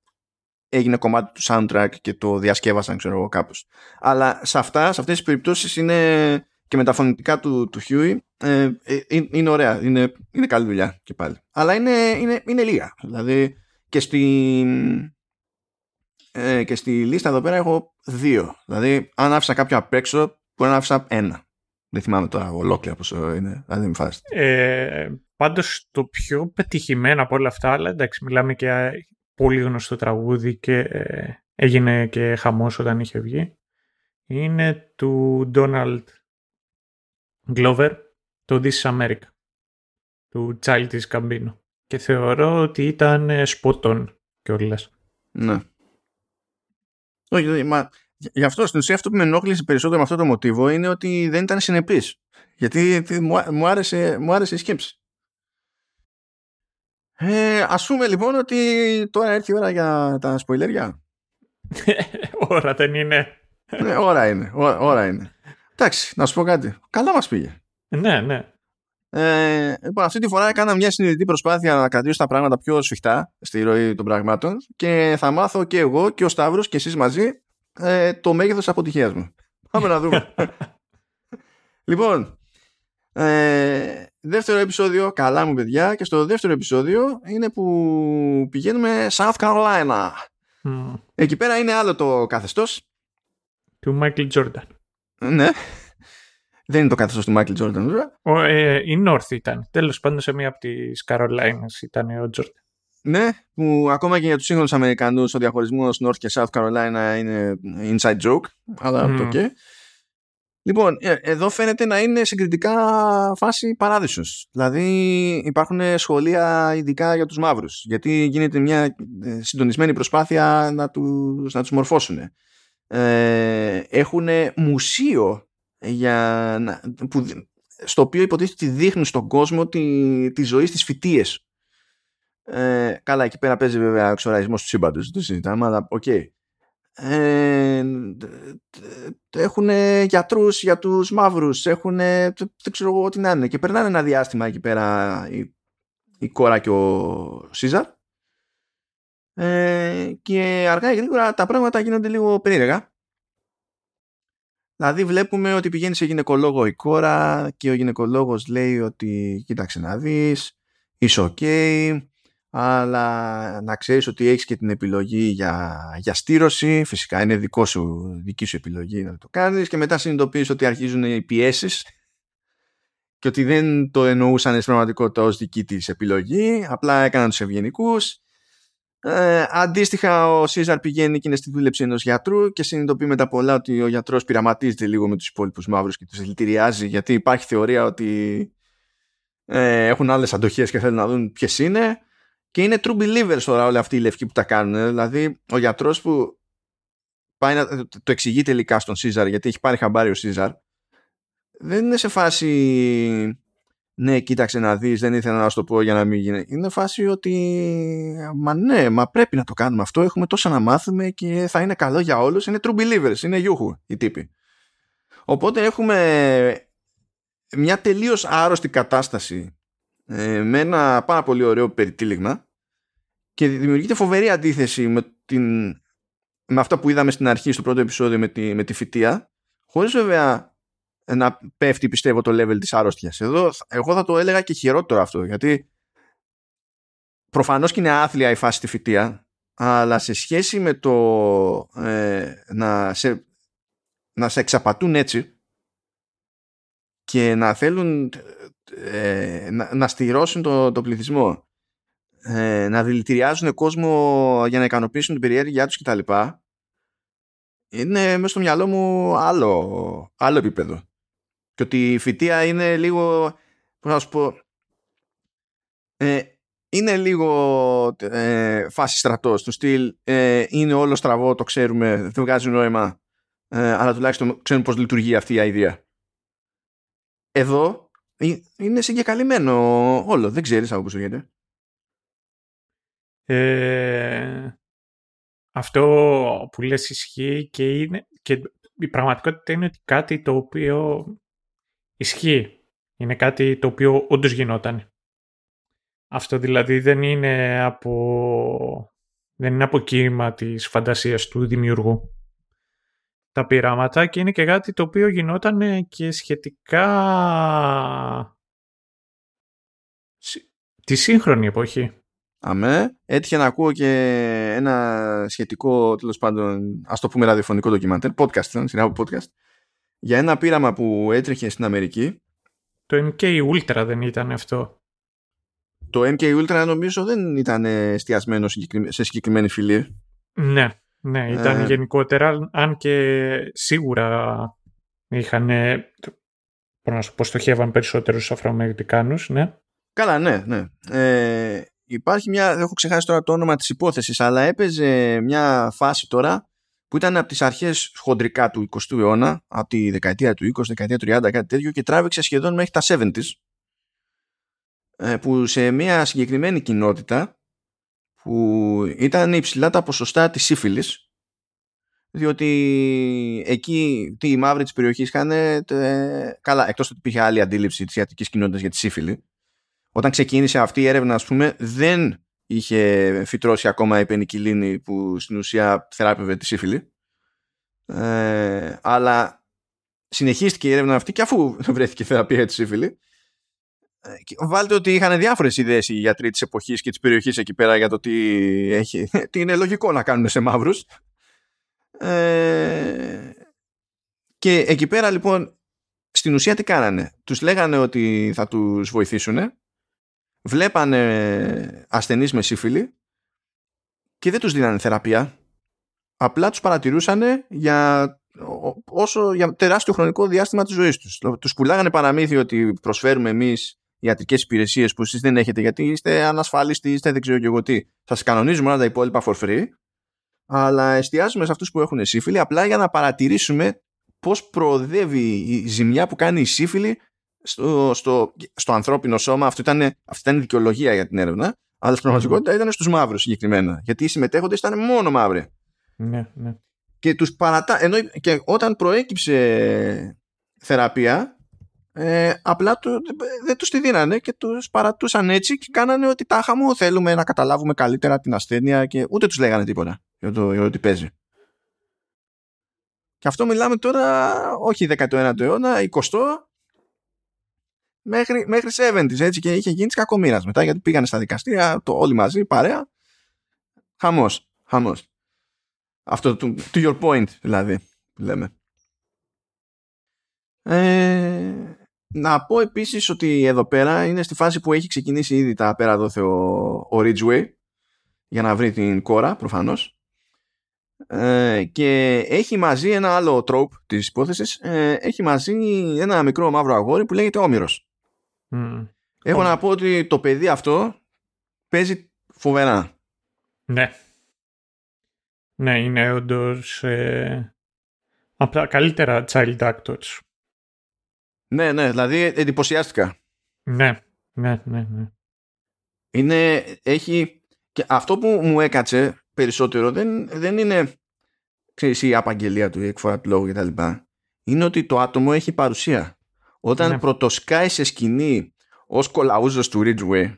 έγινε κομμάτι του soundtrack και το διασκεύασαν, ξέρω εγώ, κάπως. Αλλά σε αυτά, σε αυτές τις περιπτώσεις είναι και με τα φωνητικά του, του Huey, ε, ε, είναι ωραία, είναι, είναι καλή δουλειά και πάλι. Αλλά είναι, είναι, είναι λίγα. Δηλαδή και στη, ε, και στη λίστα εδώ πέρα έχω δύο. Δηλαδή αν άφησα κάποιο απ' έξω, μπορεί να άφησα ένα. Δεν θυμάμαι τώρα ολόκληρα πόσο είναι. Αν δεν ε, πάντως το πιο πετυχημένο από όλα αυτά, αλλά εντάξει μιλάμε και πολύ γνωστό τραγούδι και ε, έγινε και χαμός όταν είχε βγει, είναι του Donald Glover, το This is America, του Child is Και θεωρώ ότι ήταν σποτών κιόλας. Ναι. Όχι, μα Γι' αυτό στην ουσία αυτό που με ενόχλησε περισσότερο με αυτό το μοτίβο είναι ότι δεν ήταν συνεπής. Γιατί μου άρεσε, μου άρεσε η σκέψη. Ε, ας πούμε λοιπόν ότι τώρα έρθει η ώρα για τα σποιλέρια. ώρα δεν είναι. Ναι, ώρα είναι. Ώρα, είναι. Εντάξει, να σου πω κάτι. Καλά μας πήγε. Ναι, ναι. Ε, λοιπόν, αυτή τη φορά έκανα μια συνειδητή προσπάθεια να κρατήσω τα πράγματα πιο σφιχτά στη ροή των πραγμάτων και θα μάθω και εγώ και ο Σταύρος και εσείς μαζί ε, το μέγεθος αποτυχίας μου. Πάμε να δούμε. λοιπόν, ε, δεύτερο επεισόδιο, καλά μου παιδιά, και στο δεύτερο επεισόδιο είναι που πηγαίνουμε South Carolina. Εκεί πέρα είναι άλλο το καθεστώς. Του Michael Jordan. Ναι. Δεν είναι το καθεστώς του Michael Jordan, βέβαια. ε, η North ήταν. Τέλος πάντων σε μία από τις Καρολάινες ήταν ο Jordan. Ναι, που ακόμα και για τους σύγχρονους Αμερικανούς ο διαχωρισμός North και South Carolina είναι inside joke, αλλά mm. το και. Λοιπόν, ε, εδώ φαίνεται να είναι συγκριτικά φάση παράδεισος. Δηλαδή υπάρχουν σχολεία ειδικά για τους μαύρους, γιατί γίνεται μια ε, συντονισμένη προσπάθεια να τους, να τους μορφώσουν. Ε, έχουν μουσείο για, που, στο οποίο υποτίθεται ότι δείχνουν στον κόσμο τη, τη ζωή στις φυτείες Ε, καλά, εκεί πέρα παίζει βέβαια εξωραϊσμός του σύμπαντος, δεν το συζητάμε, αλλά OK. Okay. Ε, έχουν γιατρούς για τους μαύρους, έχουν δεν ξέρω εγώ τι να είναι και περνάνε ένα διάστημα εκεί πέρα η, η κόρα και ο Σίζαρ ε, και αργά ή γρήγορα τα πράγματα γίνονται λίγο περίεργα Δηλαδή βλέπουμε ότι πηγαίνει σε γυναικολόγο η κόρα και ο γυναικολόγος λέει ότι κοίταξε να δεις, είσαι ok, αλλά να ξέρεις ότι έχεις και την επιλογή για, για στήρωση, φυσικά είναι δικό σου, δική σου επιλογή να το κάνεις και μετά συνειδητοποιείς ότι αρχίζουν οι πιέσεις και ότι δεν το εννοούσαν στην πραγματικότητα ως δική της επιλογή, απλά έκαναν τους ευγενικούς. Ε, αντίστοιχα, ο Σίζαρ πηγαίνει και είναι στη δούλεψη ενός γιατρού και συνειδητοποιεί μετά πολλά ότι ο γιατρός πειραματίζεται λίγο με τους υπόλοιπους μαύρους και τους δηλητηριάζει γιατί υπάρχει θεωρία ότι ε, έχουν άλλες αντοχές και θέλουν να δουν ποιες είναι. Και είναι true believers τώρα όλοι αυτοί οι λευκοί που τα κάνουν. Δηλαδή, ο γιατρός που πάει να το εξηγεί τελικά στον Σίζαρ γιατί έχει πάρει χαμπάρι ο Σίζαρ δεν είναι σε φάση ναι, κοίταξε να δεις, δεν ήθελα να σου το πω για να μην γίνει. Είναι φάση ότι, μα ναι, μα πρέπει να το κάνουμε αυτό, έχουμε τόσα να μάθουμε και θα είναι καλό για όλους. Είναι true believers, είναι γιούχου οι τύποι. Οπότε έχουμε μια τελείως άρρωστη κατάσταση ε, με ένα πάρα πολύ ωραίο περιτύλιγμα και δημιουργείται φοβερή αντίθεση με, την, με αυτά που είδαμε στην αρχή στο πρώτο επεισόδιο με τη, με τη φυτεία χωρίς βέβαια να πέφτει πιστεύω το level της άρρωστιας. Εδώ εγώ θα το έλεγα και χειρότερο αυτό γιατί προφανώς και είναι άθλια η φάση στη φυτεία αλλά σε σχέση με το ε, να, σε, να σε εξαπατούν έτσι και να θέλουν ε, να, να στηρώσουν το, το πληθυσμό ε, να δηλητηριάζουν κόσμο για να ικανοποιήσουν την περιέργειά τους κτλ είναι μέσα στο μυαλό μου άλλο, άλλο επίπεδο και ότι η φυτεία είναι λίγο, πώς να σου πω, ε, είναι λίγο ε, φάση στρατός του στυλ ε, είναι όλο στραβό, το ξέρουμε, δεν βγάζει νόημα ε, αλλά τουλάχιστον ξέρουμε πώς λειτουργεί αυτή η ιδέα. Εδώ ε, είναι συγκεκαλυμμένο όλο, δεν ξέρεις από πού σου γίνεται. Ε, αυτό που λες ισχύει και, είναι, και η πραγματικότητα είναι ότι κάτι το οποίο Ισχύει. Είναι κάτι το οποίο όντως γινόταν. Αυτό δηλαδή δεν είναι από, δεν είναι από κύμα της φαντασίας του δημιουργού. Τα πειράματα και είναι και κάτι το οποίο γινόταν και σχετικά τη σύγχρονη εποχή. Αμέ, έτυχε να ακούω και ένα σχετικό, τέλος πάντων, ας το πούμε ραδιοφωνικό ντοκιμαντέρ, podcast, ήταν σειρά από podcast, για ένα πείραμα που έτρεχε στην Αμερική. Το MK Ultra δεν ήταν αυτό. Το MK Ultra νομίζω δεν ήταν εστιασμένο σε συγκεκριμένη φυλή. Ναι, ναι, ήταν ε... γενικότερα, αν και σίγουρα είχαν, πώς να σου πω, στοχεύαν περισσότερους Αφροαμερικάνους, ναι. Καλά, ναι, ναι. Ε, υπάρχει μια, έχω ξεχάσει τώρα το όνομα της υπόθεσης, αλλά έπαιζε μια φάση τώρα που ήταν από τις αρχές χοντρικά του 20ου αιώνα, από τη δεκαετία του 20, δεκαετία του 30, κάτι τέτοιο και τράβηξε σχεδόν μέχρι τα 70s ε, που σε μια συγκεκριμένη κοινότητα που ήταν υψηλά τα ποσοστά της σύφυλης διότι εκεί τι οι μαύροι της περιοχής είχαν καλά εκτός ότι υπήρχε άλλη αντίληψη της ιατρικής κοινότητας για τη σύφυλη όταν ξεκίνησε αυτή η έρευνα ας πούμε δεν είχε φυτρώσει ακόμα η πενικυλίνη που στην ουσία θεράπευε τη σύφυλλη. Ε, αλλά συνεχίστηκε η έρευνα αυτή και αφού βρέθηκε θεραπεία της σύφυλλη ε, βάλτε ότι είχαν διάφορες ιδέες οι γιατροί της εποχής και της περιοχής εκεί πέρα για το τι, έχει, τι είναι λογικό να κάνουν σε μαύρους. Ε, και εκεί πέρα λοιπόν στην ουσία τι κάνανε; Τους λέγανε ότι θα τους βοηθήσουν βλέπανε ασθενείς με σύφυλλη και δεν τους δίνανε θεραπεία. Απλά τους παρατηρούσαν για, όσο, για τεράστιο χρονικό διάστημα της ζωής τους. Τους πουλάγανε παραμύθι ότι προσφέρουμε εμείς ιατρικές υπηρεσίες που εσείς δεν έχετε γιατί είστε ανασφάλιστοι, είστε δεν ξέρω και εγώ τι. Σας κανονίζουμε όλα τα υπόλοιπα for free αλλά εστιάζουμε σε αυτούς που έχουν σύφυλλη απλά για να παρατηρήσουμε πώς προοδεύει η ζημιά που κάνει η σύφυλλη στο, στο, στο ανθρώπινο σώμα, αυτό ήταν, αυτή ήταν η δικαιολογία για την έρευνα, Αλλά στην πραγματικότητα ήταν στους μαύρους συγκεκριμένα. Γιατί οι συμμετέχοντες ήταν μόνο μαύροι. Ναι, ναι. Και τους παρατά... Ενώ και όταν προέκυψε θεραπεία, ε, απλά του, δεν τους τη δίνανε και τους παρατούσαν έτσι και κάνανε ότι τάχα μου θέλουμε να καταλάβουμε καλύτερα την ασθένεια και ούτε τους λέγανε τίποτα για το, για το τι παίζει. Και αυτό μιλάμε τώρα όχι 19ο αιώνα, 20ο μέχρι, μέχρι 70 έτσι και είχε γίνει της κακομοίρας μετά γιατί πήγανε στα δικαστήρια το όλοι μαζί, παρέα. Χαμός, χαμός. Αυτό to, to your point δηλαδή λέμε. Ε, να πω επίσης ότι εδώ πέρα είναι στη φάση που έχει ξεκινήσει ήδη τα πέρα δόθε ο, ο Ridgeway για να βρει την κόρα προφανώς ε, και έχει μαζί ένα άλλο τρόπ της υπόθεσης ε, έχει μαζί ένα μικρό μαύρο αγόρι που λέγεται Όμηρος Mm. έχω να πω ότι το παιδί αυτό παίζει φοβερά Ναι. Ναι, είναι όντως ε, από τα καλύτερα child actors. ναι ναι δηλαδή εντυπωσιάστηκα Ναι, ναι, ναι, ναι. είναι, έχει και αυτό που μου έκατσε περισσότερο δεν, δεν είναι ξέρεις, η απαγγελία του, η εκφορά του λόγου κτλ. Είναι ότι το άτομο έχει παρουσία. Όταν Ναι. πρωτοσκάει σε σκηνή ως κολαούζος του Ridgeway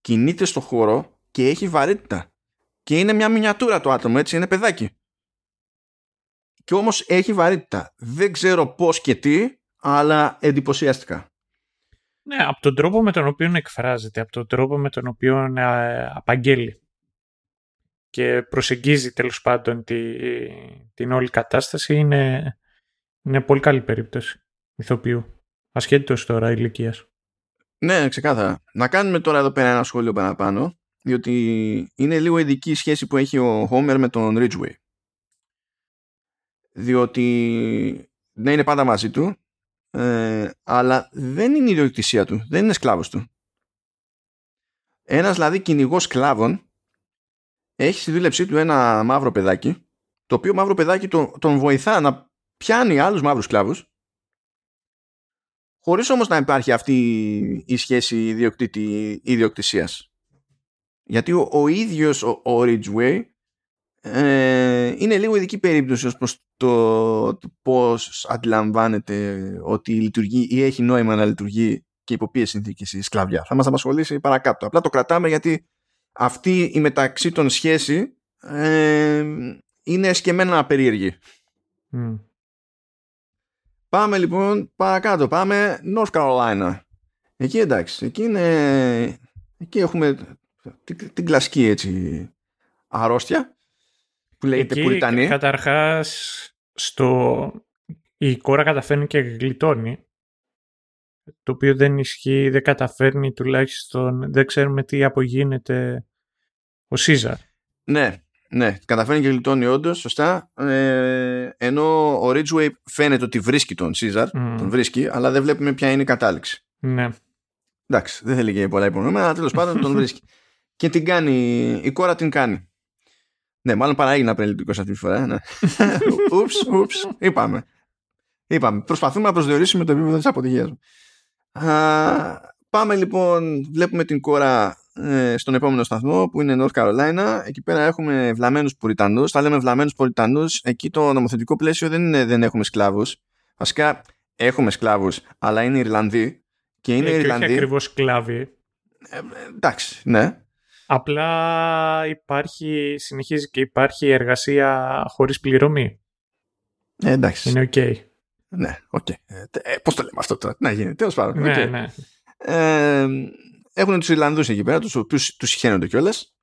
κινείται στο χώρο και έχει βαρύτητα. Και είναι μια μινιατούρα το άτομο, έτσι, είναι παιδάκι. Και όμως έχει βαρύτητα. Δεν ξέρω πώς και τι, αλλά εντυπωσιαστικά. Ναι, από τον τρόπο με τον οποίο εκφράζεται, από τον τρόπο με τον οποίο ε, απαγγέλει και προσεγγίζει τέλος πάντων τη, την όλη κατάσταση είναι, είναι πολύ καλή περίπτωση ηθοποιού. Ασχέτως τώρα ηλικίας. Ναι, ξεκάθαρα. Να κάνουμε τώρα εδώ πέρα ένα σχόλιο παραπάνω, διότι είναι λίγο ειδική η σχέση που έχει ο Homer με τον Ridgeway. Διότι ναι, είναι πάντα μαζί του, ε, αλλά δεν είναι η ιδιοκτησία του, δεν είναι σκλάβος του. Ένας δηλαδή κυνηγός σκλάβων έχει στη δούλεψή του ένα μαύρο παιδάκι, το οποίο μαύρο παιδάκι τον, τον βοηθά να πιάνει άλλους μαύρους σκλάβους χωρίς όμως να υπάρχει αυτή η σχέση ιδιοκτήτη, ιδιοκτησίας. Γιατί ο, ο ίδιος ο, ο Ridgeway ε, είναι λίγο ειδική περίπτωση ως προς το, το πώς αντιλαμβάνεται ότι λειτουργεί ή έχει νόημα να λειτουργεί και υπό ποιες συνθήκες η σκλαβιά. Θα μας απασχολήσει παρακάτω. Απλά το κρατάμε γιατί αυτή η μεταξύ των σχέση ε, είναι σκεμμένα περίεργη. Mm. Πάμε λοιπόν παρακάτω. Πάμε North Carolina. Εκεί εντάξει. Εκεί είναι... Εκεί έχουμε την, την κλασική έτσι αρρώστια που λέγεται Εκεί, Πουριτανή. Καταρχάς, στο... η κόρα καταφέρνει και γλιτώνει. Το οποίο δεν ισχύει, δεν καταφέρνει τουλάχιστον, δεν ξέρουμε τι απογίνεται ο Σίζαρ. Ναι, ναι. Καταφέρνει και γλιτώνει όντως, σωστά. Ε, ενώ ο Ridgeway φαίνεται ότι βρίσκει τον Σίζαρ, Μμ. τον βρίσκει, αλλά δεν βλέπουμε ποια είναι η κατάληξη. Ναι. Εντάξει, δεν θέλει και πολλά υπονοούμενα, αλλά τέλος πάντων τον βρίσκει. Και την κάνει, η κόρα την κάνει. Ναι, μάλλον παράγει απρεληπτικό αυτή τη φορά. Ναι. Ούψ, ούψ, είπαμε. Είπαμε. Προσπαθούμε να προσδιορίσουμε το επίπεδο της αποτυχίας μου. Α, Πάμε λοιπόν, βλέπουμε την κόρα ε, στον επόμενο σταθμό που είναι North Carolina. Εκεί πέρα έχουμε βλαμμένους πουριτανούς. Θα λέμε βλαμμένους πουριτανούς. Εκεί το νομοθετικό πλαίσιο δεν είναι δεν έχουμε σκλάβους. Βασικά έχουμε σκλάβους, αλλά είναι Ιρλανδοί. Και είναι Ε, και όχι Ιρλανδοί. ακριβώς σκλάβοι. Ε, εντάξει, ναι. Απλά υπάρχει, συνεχίζει και υπάρχει εργασία χωρίς πληρωμή. Ε, εντάξει. Είναι οκ. Ναι, οκ. Ε, ε, Πώς το λέμε αυτό τώρα, τι να γίνει, τέλος πάντων. Ναι, οκ. ναι. Ε, έχουν τους Ιρλανδούς εκεί πέρα, τους οποίους τους συχαίνονται κιόλας.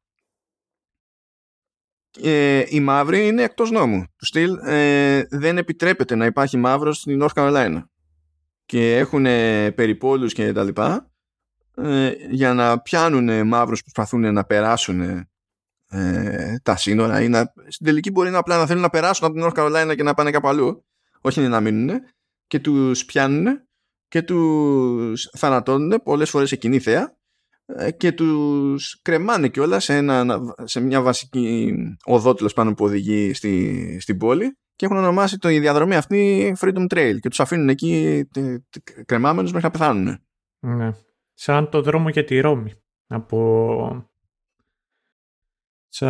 Ε, οι μαύροι είναι εκτός νόμου. Του στυλ ε, δεν επιτρέπεται να υπάρχει μαύρος στην North Carolina. Και έχουν περιπόλους και τα λοιπά ε, για να πιάνουν μαύρους που προσπαθούν να περάσουν ε, τα σύνορα ή να, στην τελική μπορεί να απλά να θέλουν να περάσουν από την North Carolina και να πάνε κάπου αλλού όχι να μείνουν και τους πιάνουν και τους θανατώνουν πολλές φορές σε κοινή θέα ε, και τους κρεμάνε κιόλας σε, ένα, σε μια βασική οδό τέλος πάνω που οδηγεί στη, στην πόλη και έχουν ονομάσει το, η διαδρομή αυτή Freedom Trail και τους αφήνουν εκεί τε- τε- κρεμάμενους μέχρι να πεθάνουν. ναι. Σαν το δρόμο για τη Ρώμη. από σε,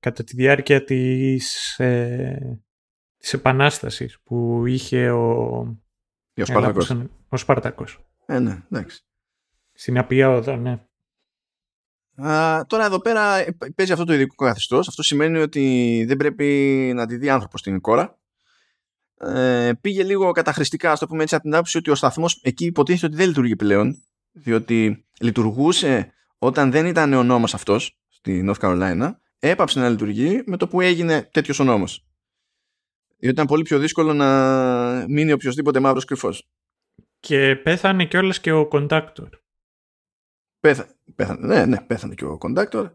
κατά τη διάρκεια της, ε, της Επανάστασης που είχε ο, ο Σπαρτακός. ο Σπαρτακός. Ε, ναι, εντάξει. Στην Απία Όδο, ναι. Α, τώρα εδώ πέρα ε, παίζει αυτό το ειδικό καθεστώς. Αυτό σημαίνει ότι δεν πρέπει να τη δει άνθρωπος στην κόρα. Ε, πήγε λίγο καταχρηστικά, ας το πούμε έτσι, από την άποψη ότι ο σταθμός εκεί υποτίθεται ότι δεν λειτουργεί πλέον. Διότι λειτουργούσε όταν δεν ήταν ο νόμος αυτός στη North Carolina, έπαψε να λειτουργεί με το που έγινε τέτοιος ο νόμος. Διότι ήταν πολύ πιο δύσκολο να μείνει οποιοδήποτε μαύρος κρυφός. Και πέθανε κιόλας και ο κοντάκτορ. Πέθανε, πέθανε, ναι, ναι, πέθανε και ο κοντάκτορ.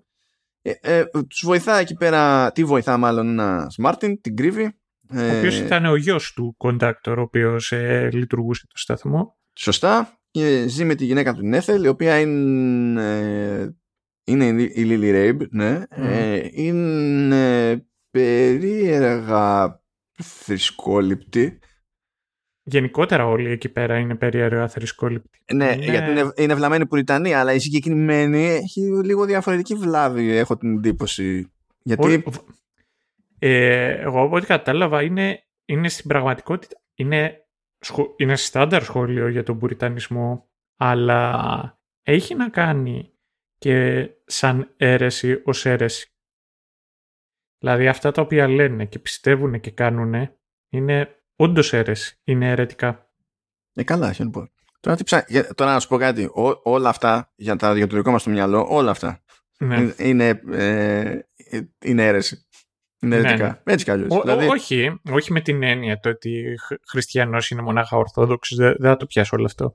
Ε, ε, τους βοηθά εκεί πέρα, τι βοηθά μάλλον ένας Μάρτιν, την κρύβει. Ε, ο οποίος ήταν ο γιος του κοντάκτορ, ο οποίος ε, λειτουργούσε το σταθμό. Σωστά. Και ζει με τη γυναίκα του Νέθελ, η οποία είναι, είναι η Λίλι Ρέιμπ, ναι. Ε, είναι περίεργα θρησκόληπτη γενικότερα όλοι εκεί πέρα είναι περίεργα θρησκόληπτοι. Ναι, είναι... γιατί είναι, είναι βλαμμένη Πουριτανή, αλλά η συγκεκριμένη έχει λίγο διαφορετική βλάβη, έχω την εντύπωση. Γιατί... Ε, εγώ από ό,τι κατάλαβα είναι, είναι στην πραγματικότητα, είναι, είναι στάνταρ σχόλιο για τον Πουριτανισμό, αλλά έχει να κάνει και σαν αίρεση ως αίρεση. Δηλαδή αυτά τα οποία λένε και πιστεύουν και κάνουν είναι Όντως αίρεση. Είναι αιρετικά. Ε, καλά, χαίρομαι. Λοιπόν. Τώρα, ψά... Τώρα να σου πω κάτι. Ό, όλα αυτά για, τα, για το δικό μας το μυαλό, όλα αυτά ναι. είναι, ε, είναι αίρεση. Είναι αιρετικά. Ναι. Έτσι κι αλλιώς. Δηλαδή... Όχι, όχι με την έννοια το ότι χριστιανός είναι μονάχα ορθόδοξος. Δεν, δεν θα το πιάσω όλο αυτό.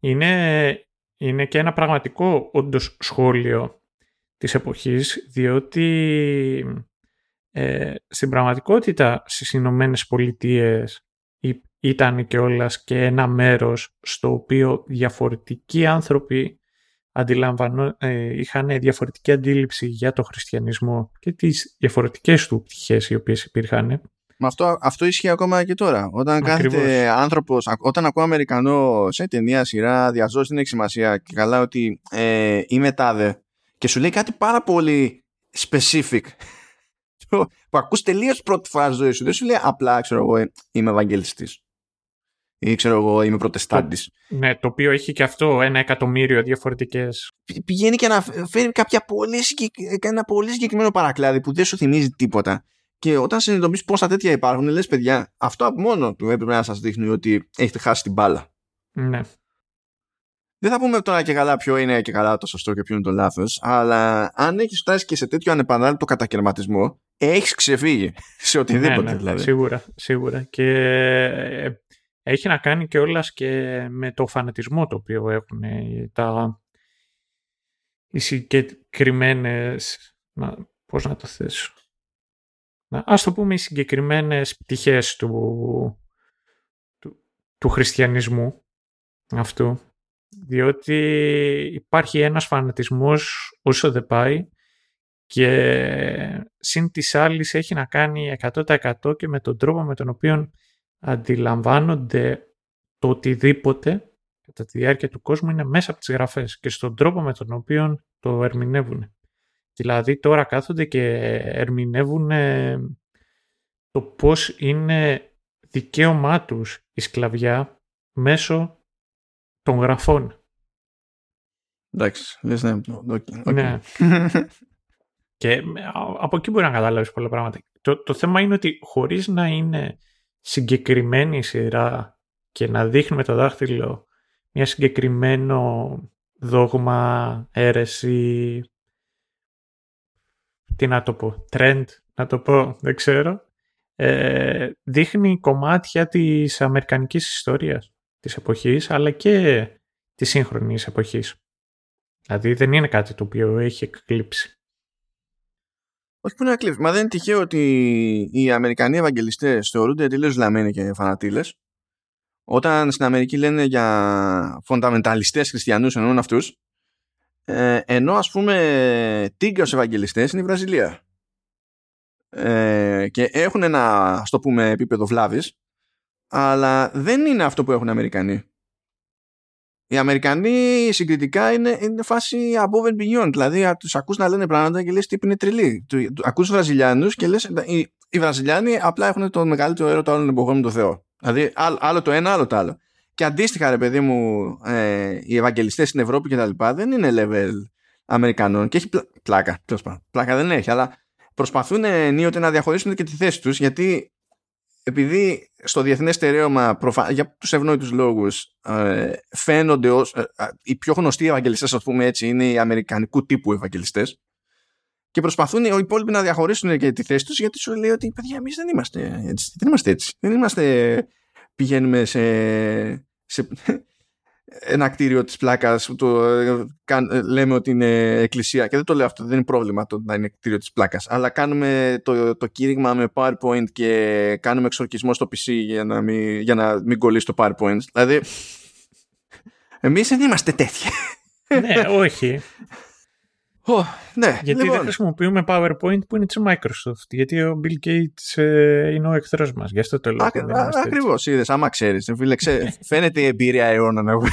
Είναι, είναι και ένα πραγματικό όντως σχόλιο της εποχής διότι ε, στην πραγματικότητα στις Ηνωμένε Πολιτείες ήταν και όλας και ένα μέρος στο οποίο διαφορετικοί άνθρωποι αντιλαμβανό, ε, είχαν διαφορετική αντίληψη για το χριστιανισμό και τις διαφορετικές του πτυχές οι οποίες υπήρχαν. Μα αυτό, αυτό ισχύει ακόμα και τώρα. Όταν Ακριβώς. κάθεται άνθρωπος, όταν ακούω Αμερικανό σε ταινία, σειρά, διαζώσει την σημασία και καλά ότι ε, είμαι τάδε και σου λέει κάτι πάρα πολύ specific που ακούς τελείως πρώτη φορά ζωή σου. Δεν σου λέει απλά, ξέρω εγώ, είμαι Ευαγγελιστής. Ή ξέρω εγώ, είμαι Προτεστάντης. Ναι, το οποίο έχει και αυτό ένα εκατομμύριο διαφορετικές. Πηγαίνει και να φέρει κάποια πολύ, ένα πολύ συγκεκριμένο παρακλάδι που δεν σου θυμίζει τίποτα. Και όταν συνειδητοποιείς πόσα τέτοια υπάρχουν, λες, παιδιά, αυτό από μόνο του έπρεπε να σας δείχνει ότι έχετε χάσει την μπάλα. Ναι. Δεν θα πούμε τώρα και καλά ποιο είναι και καλά το σωστό και ποιο είναι το λάθος, αλλά αν έχεις φτάσει και σε τέτοιο ανεπανάληπτο κατακαιρματισμό, έχεις ξεφύγει σε οτιδήποτε. Ναι, ναι, δηλαδή. Σίγουρα, σίγουρα. Και ε, έχει να κάνει και όλα και με το φανατισμό το οποίο έχουν τα οι συγκεκριμένες. Πώς να το θέσω. Να, ας το πούμε οι συγκεκριμένες πτυχές του, του, του χριστιανισμού αυτού διότι υπάρχει ένας φανατισμός όσο δεν πάει και συν της άλλης έχει να κάνει 100% και με τον τρόπο με τον οποίο αντιλαμβάνονται το οτιδήποτε κατά τη διάρκεια του κόσμου είναι μέσα από τις γραφές και στον τρόπο με τον οποίο το ερμηνεύουν. Δηλαδή τώρα κάθονται και ερμηνεύουν το πώς είναι δικαίωμά τους η σκλαβιά μέσω των γραφών. Εντάξει, λες ναι. Okay. ναι. και από εκεί μπορεί να καταλάβεις πολλά πράγματα. Το, το θέμα είναι ότι χωρίς να είναι συγκεκριμένη η σειρά και να δείχνει με το δάχτυλο μια συγκεκριμένο δόγμα, αίρεση, τι να το πω, trend, να το πω, δεν ξέρω, ε, δείχνει κομμάτια της αμερικανικής ιστορίας της εποχής, αλλά και της σύγχρονης εποχής. Δηλαδή δεν είναι κάτι το οποίο έχει εκλείψει. Όχι που είναι εκλείψει. Μα δεν είναι τυχαίο ότι οι Αμερικανοί Ευαγγελιστές θεωρούνται τελείως λαμμένοι και φανατήλες. Όταν στην Αμερική λένε για φονταμενταλιστές χριστιανούς εννοούν αυτούς, ε, ενώ ας πούμε τίγκαους Ευαγγελιστές είναι η Βραζιλία. Ε, και έχουν ένα, ας το πούμε, επίπεδο βλάβης αλλά δεν είναι αυτό που έχουν οι Αμερικανοί. Οι Αμερικανοί συγκριτικά είναι, είναι φάση above and beyond. Δηλαδή, τους ακούς να λένε πράγματα και λες τύποι είναι τρελοί. Ακούς Βραζιλιάνους και λες οι, οι Βραζιλιάνοι απλά έχουν το μεγαλύτερο έρωτα όλων εποχών με το Θεό. Δηλαδή, άλλο το ένα, άλλο το άλλο. Και αντίστοιχα, ρε παιδί μου, ε, οι Ευαγγελιστές στην Ευρώπη και τα λοιπά δεν είναι level Αμερικανών. Και έχει πλάκα. Πλάκα δεν έχει, αλλά προσπαθούν ενίοτε να διαχωρίσουν και τη θέση τους γιατί επειδή στο διεθνές στερέωμα προφα... για τους ευνόητους λόγους ε, φαίνονται ως ε, οι πιο γνωστοί ευαγγελιστές ας πούμε έτσι είναι οι αμερικανικού τύπου ευαγγελιστές και προσπαθούν οι υπόλοιποι να διαχωρίσουν και τη θέση τους γιατί σου λέει ότι παιδιά εμείς δεν είμαστε έτσι δεν είμαστε έτσι δεν είμαστε πηγαίνουμε σε, σε ένα κτίριο της πλάκας που το ε, λέμε ότι είναι εκκλησία. Και δεν το λέω αυτό, δεν είναι πρόβλημα το να είναι κτίριο της πλάκας. Αλλά κάνουμε το, το κήρυγμα με PowerPoint και κάνουμε εξορκισμό στο PC για να μην, για να μην κολλήσει το PowerPoint. Δηλαδή εμείς δεν είμαστε τέτοιοι. Ναι, όχι Oh, ναι, γιατί λοιπόν. δεν χρησιμοποιούμε PowerPoint που είναι της Microsoft. Γιατί ο Bill Gates ε, είναι ο εχθρός μας. Γι' αυτό το λέω. Ακριβώς, είδες. Άμα ξέρεις. φαίνεται η εμπειρία αιώνων. Εγώ.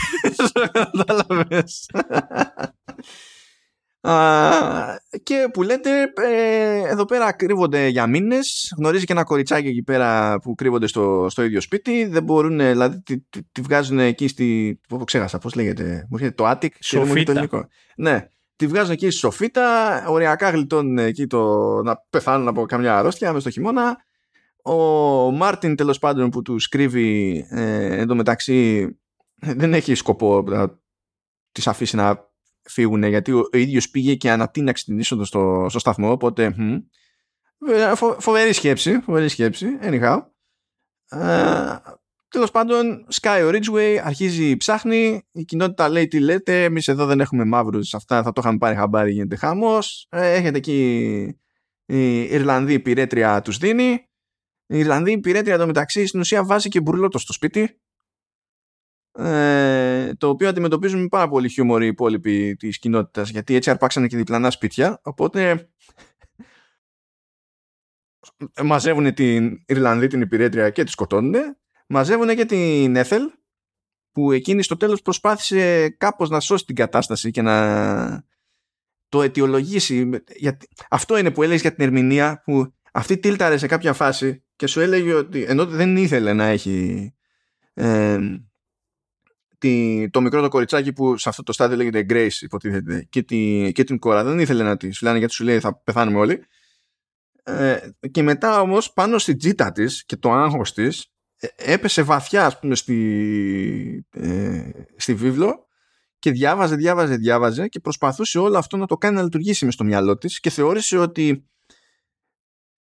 Κατάλαβες. και που λέτε, ε, εδώ πέρα κρύβονται για μήνες. Γνωρίζει και ένα κοριτσάκι εκεί πέρα που κρύβονται στο, στο ίδιο σπίτι. Δεν μπορούν, δηλαδή τη, τη, τη βγάζουν εκεί στη. Πώ ξέχασα, πώς λέγεται. Μου το Attic. Σοφίτα. Ναι, τη βγάζουν εκεί στη σοφίτα, οριακά γλιτώνουν εκεί το να πεθάνουν από καμιά αρρώστια μέσα στο χειμώνα. Ο Μάρτιν τέλος πάντων που τους κρύβει ε, εντωμεταξύ δεν έχει σκοπό να τις αφήσει να φύγουν γιατί ο, ο ίδιος πήγε και ανατείναξε την είσοδο στο, στο σταθμό οπότε hm, φο, φοβερή σκέψη φοβερή σκέψη anyhow ε, Τέλος πάντων, Sky ο Ridgeway αρχίζει ψάχνει. Η κοινότητα λέει τι λέτε. Εμείς εδώ δεν έχουμε μαύρους. Αυτά θα το είχαμε πάρει χαμπάρι. Γίνεται χάμο. Ε, έχετε εκεί η Ιρλανδή πυρέτρια τους δίνει. Η Ιρλανδή πυρέτρια εντωμεταξύ στην ουσία βάζει και μπουρλότος στο σπίτι. Ε, το οποίο αντιμετωπίζουν με πάρα πολύ χιούμορ οι υπόλοιποι της κοινότητας γιατί έτσι αρπάξανε και διπλανά σπίτια. Οπότε μαζεύουν την Ιρλανδή την υπηρέτρια και τη σκοτώνουν μαζεύουν και την Έθελ που εκείνη στο τέλος προσπάθησε κάπως να σώσει την κατάσταση και να το αιτιολογήσει. Γιατί... Αυτό είναι που έλεγες για την ερμηνεία που αυτή τίλταρε σε κάποια φάση και σου έλεγε ότι ενώ δεν ήθελε να έχει ε, τη, το μικρό το κοριτσάκι που σε αυτό το στάδιο λέγεται Grace υποτίθεται και, τη, και την κόρα δεν ήθελε να τη φυλάνε γιατί σου λέει θα πεθάνουμε όλοι ε, και μετά όμως πάνω στη τζίτα της και το άγχος της ε, έπεσε βαθιά ας πούμε στη, ε, στη βίβλο και διάβαζε, διάβαζε, διάβαζε και προσπαθούσε όλο αυτό να το κάνει να λειτουργήσει μες στο μυαλό της και θεώρησε ότι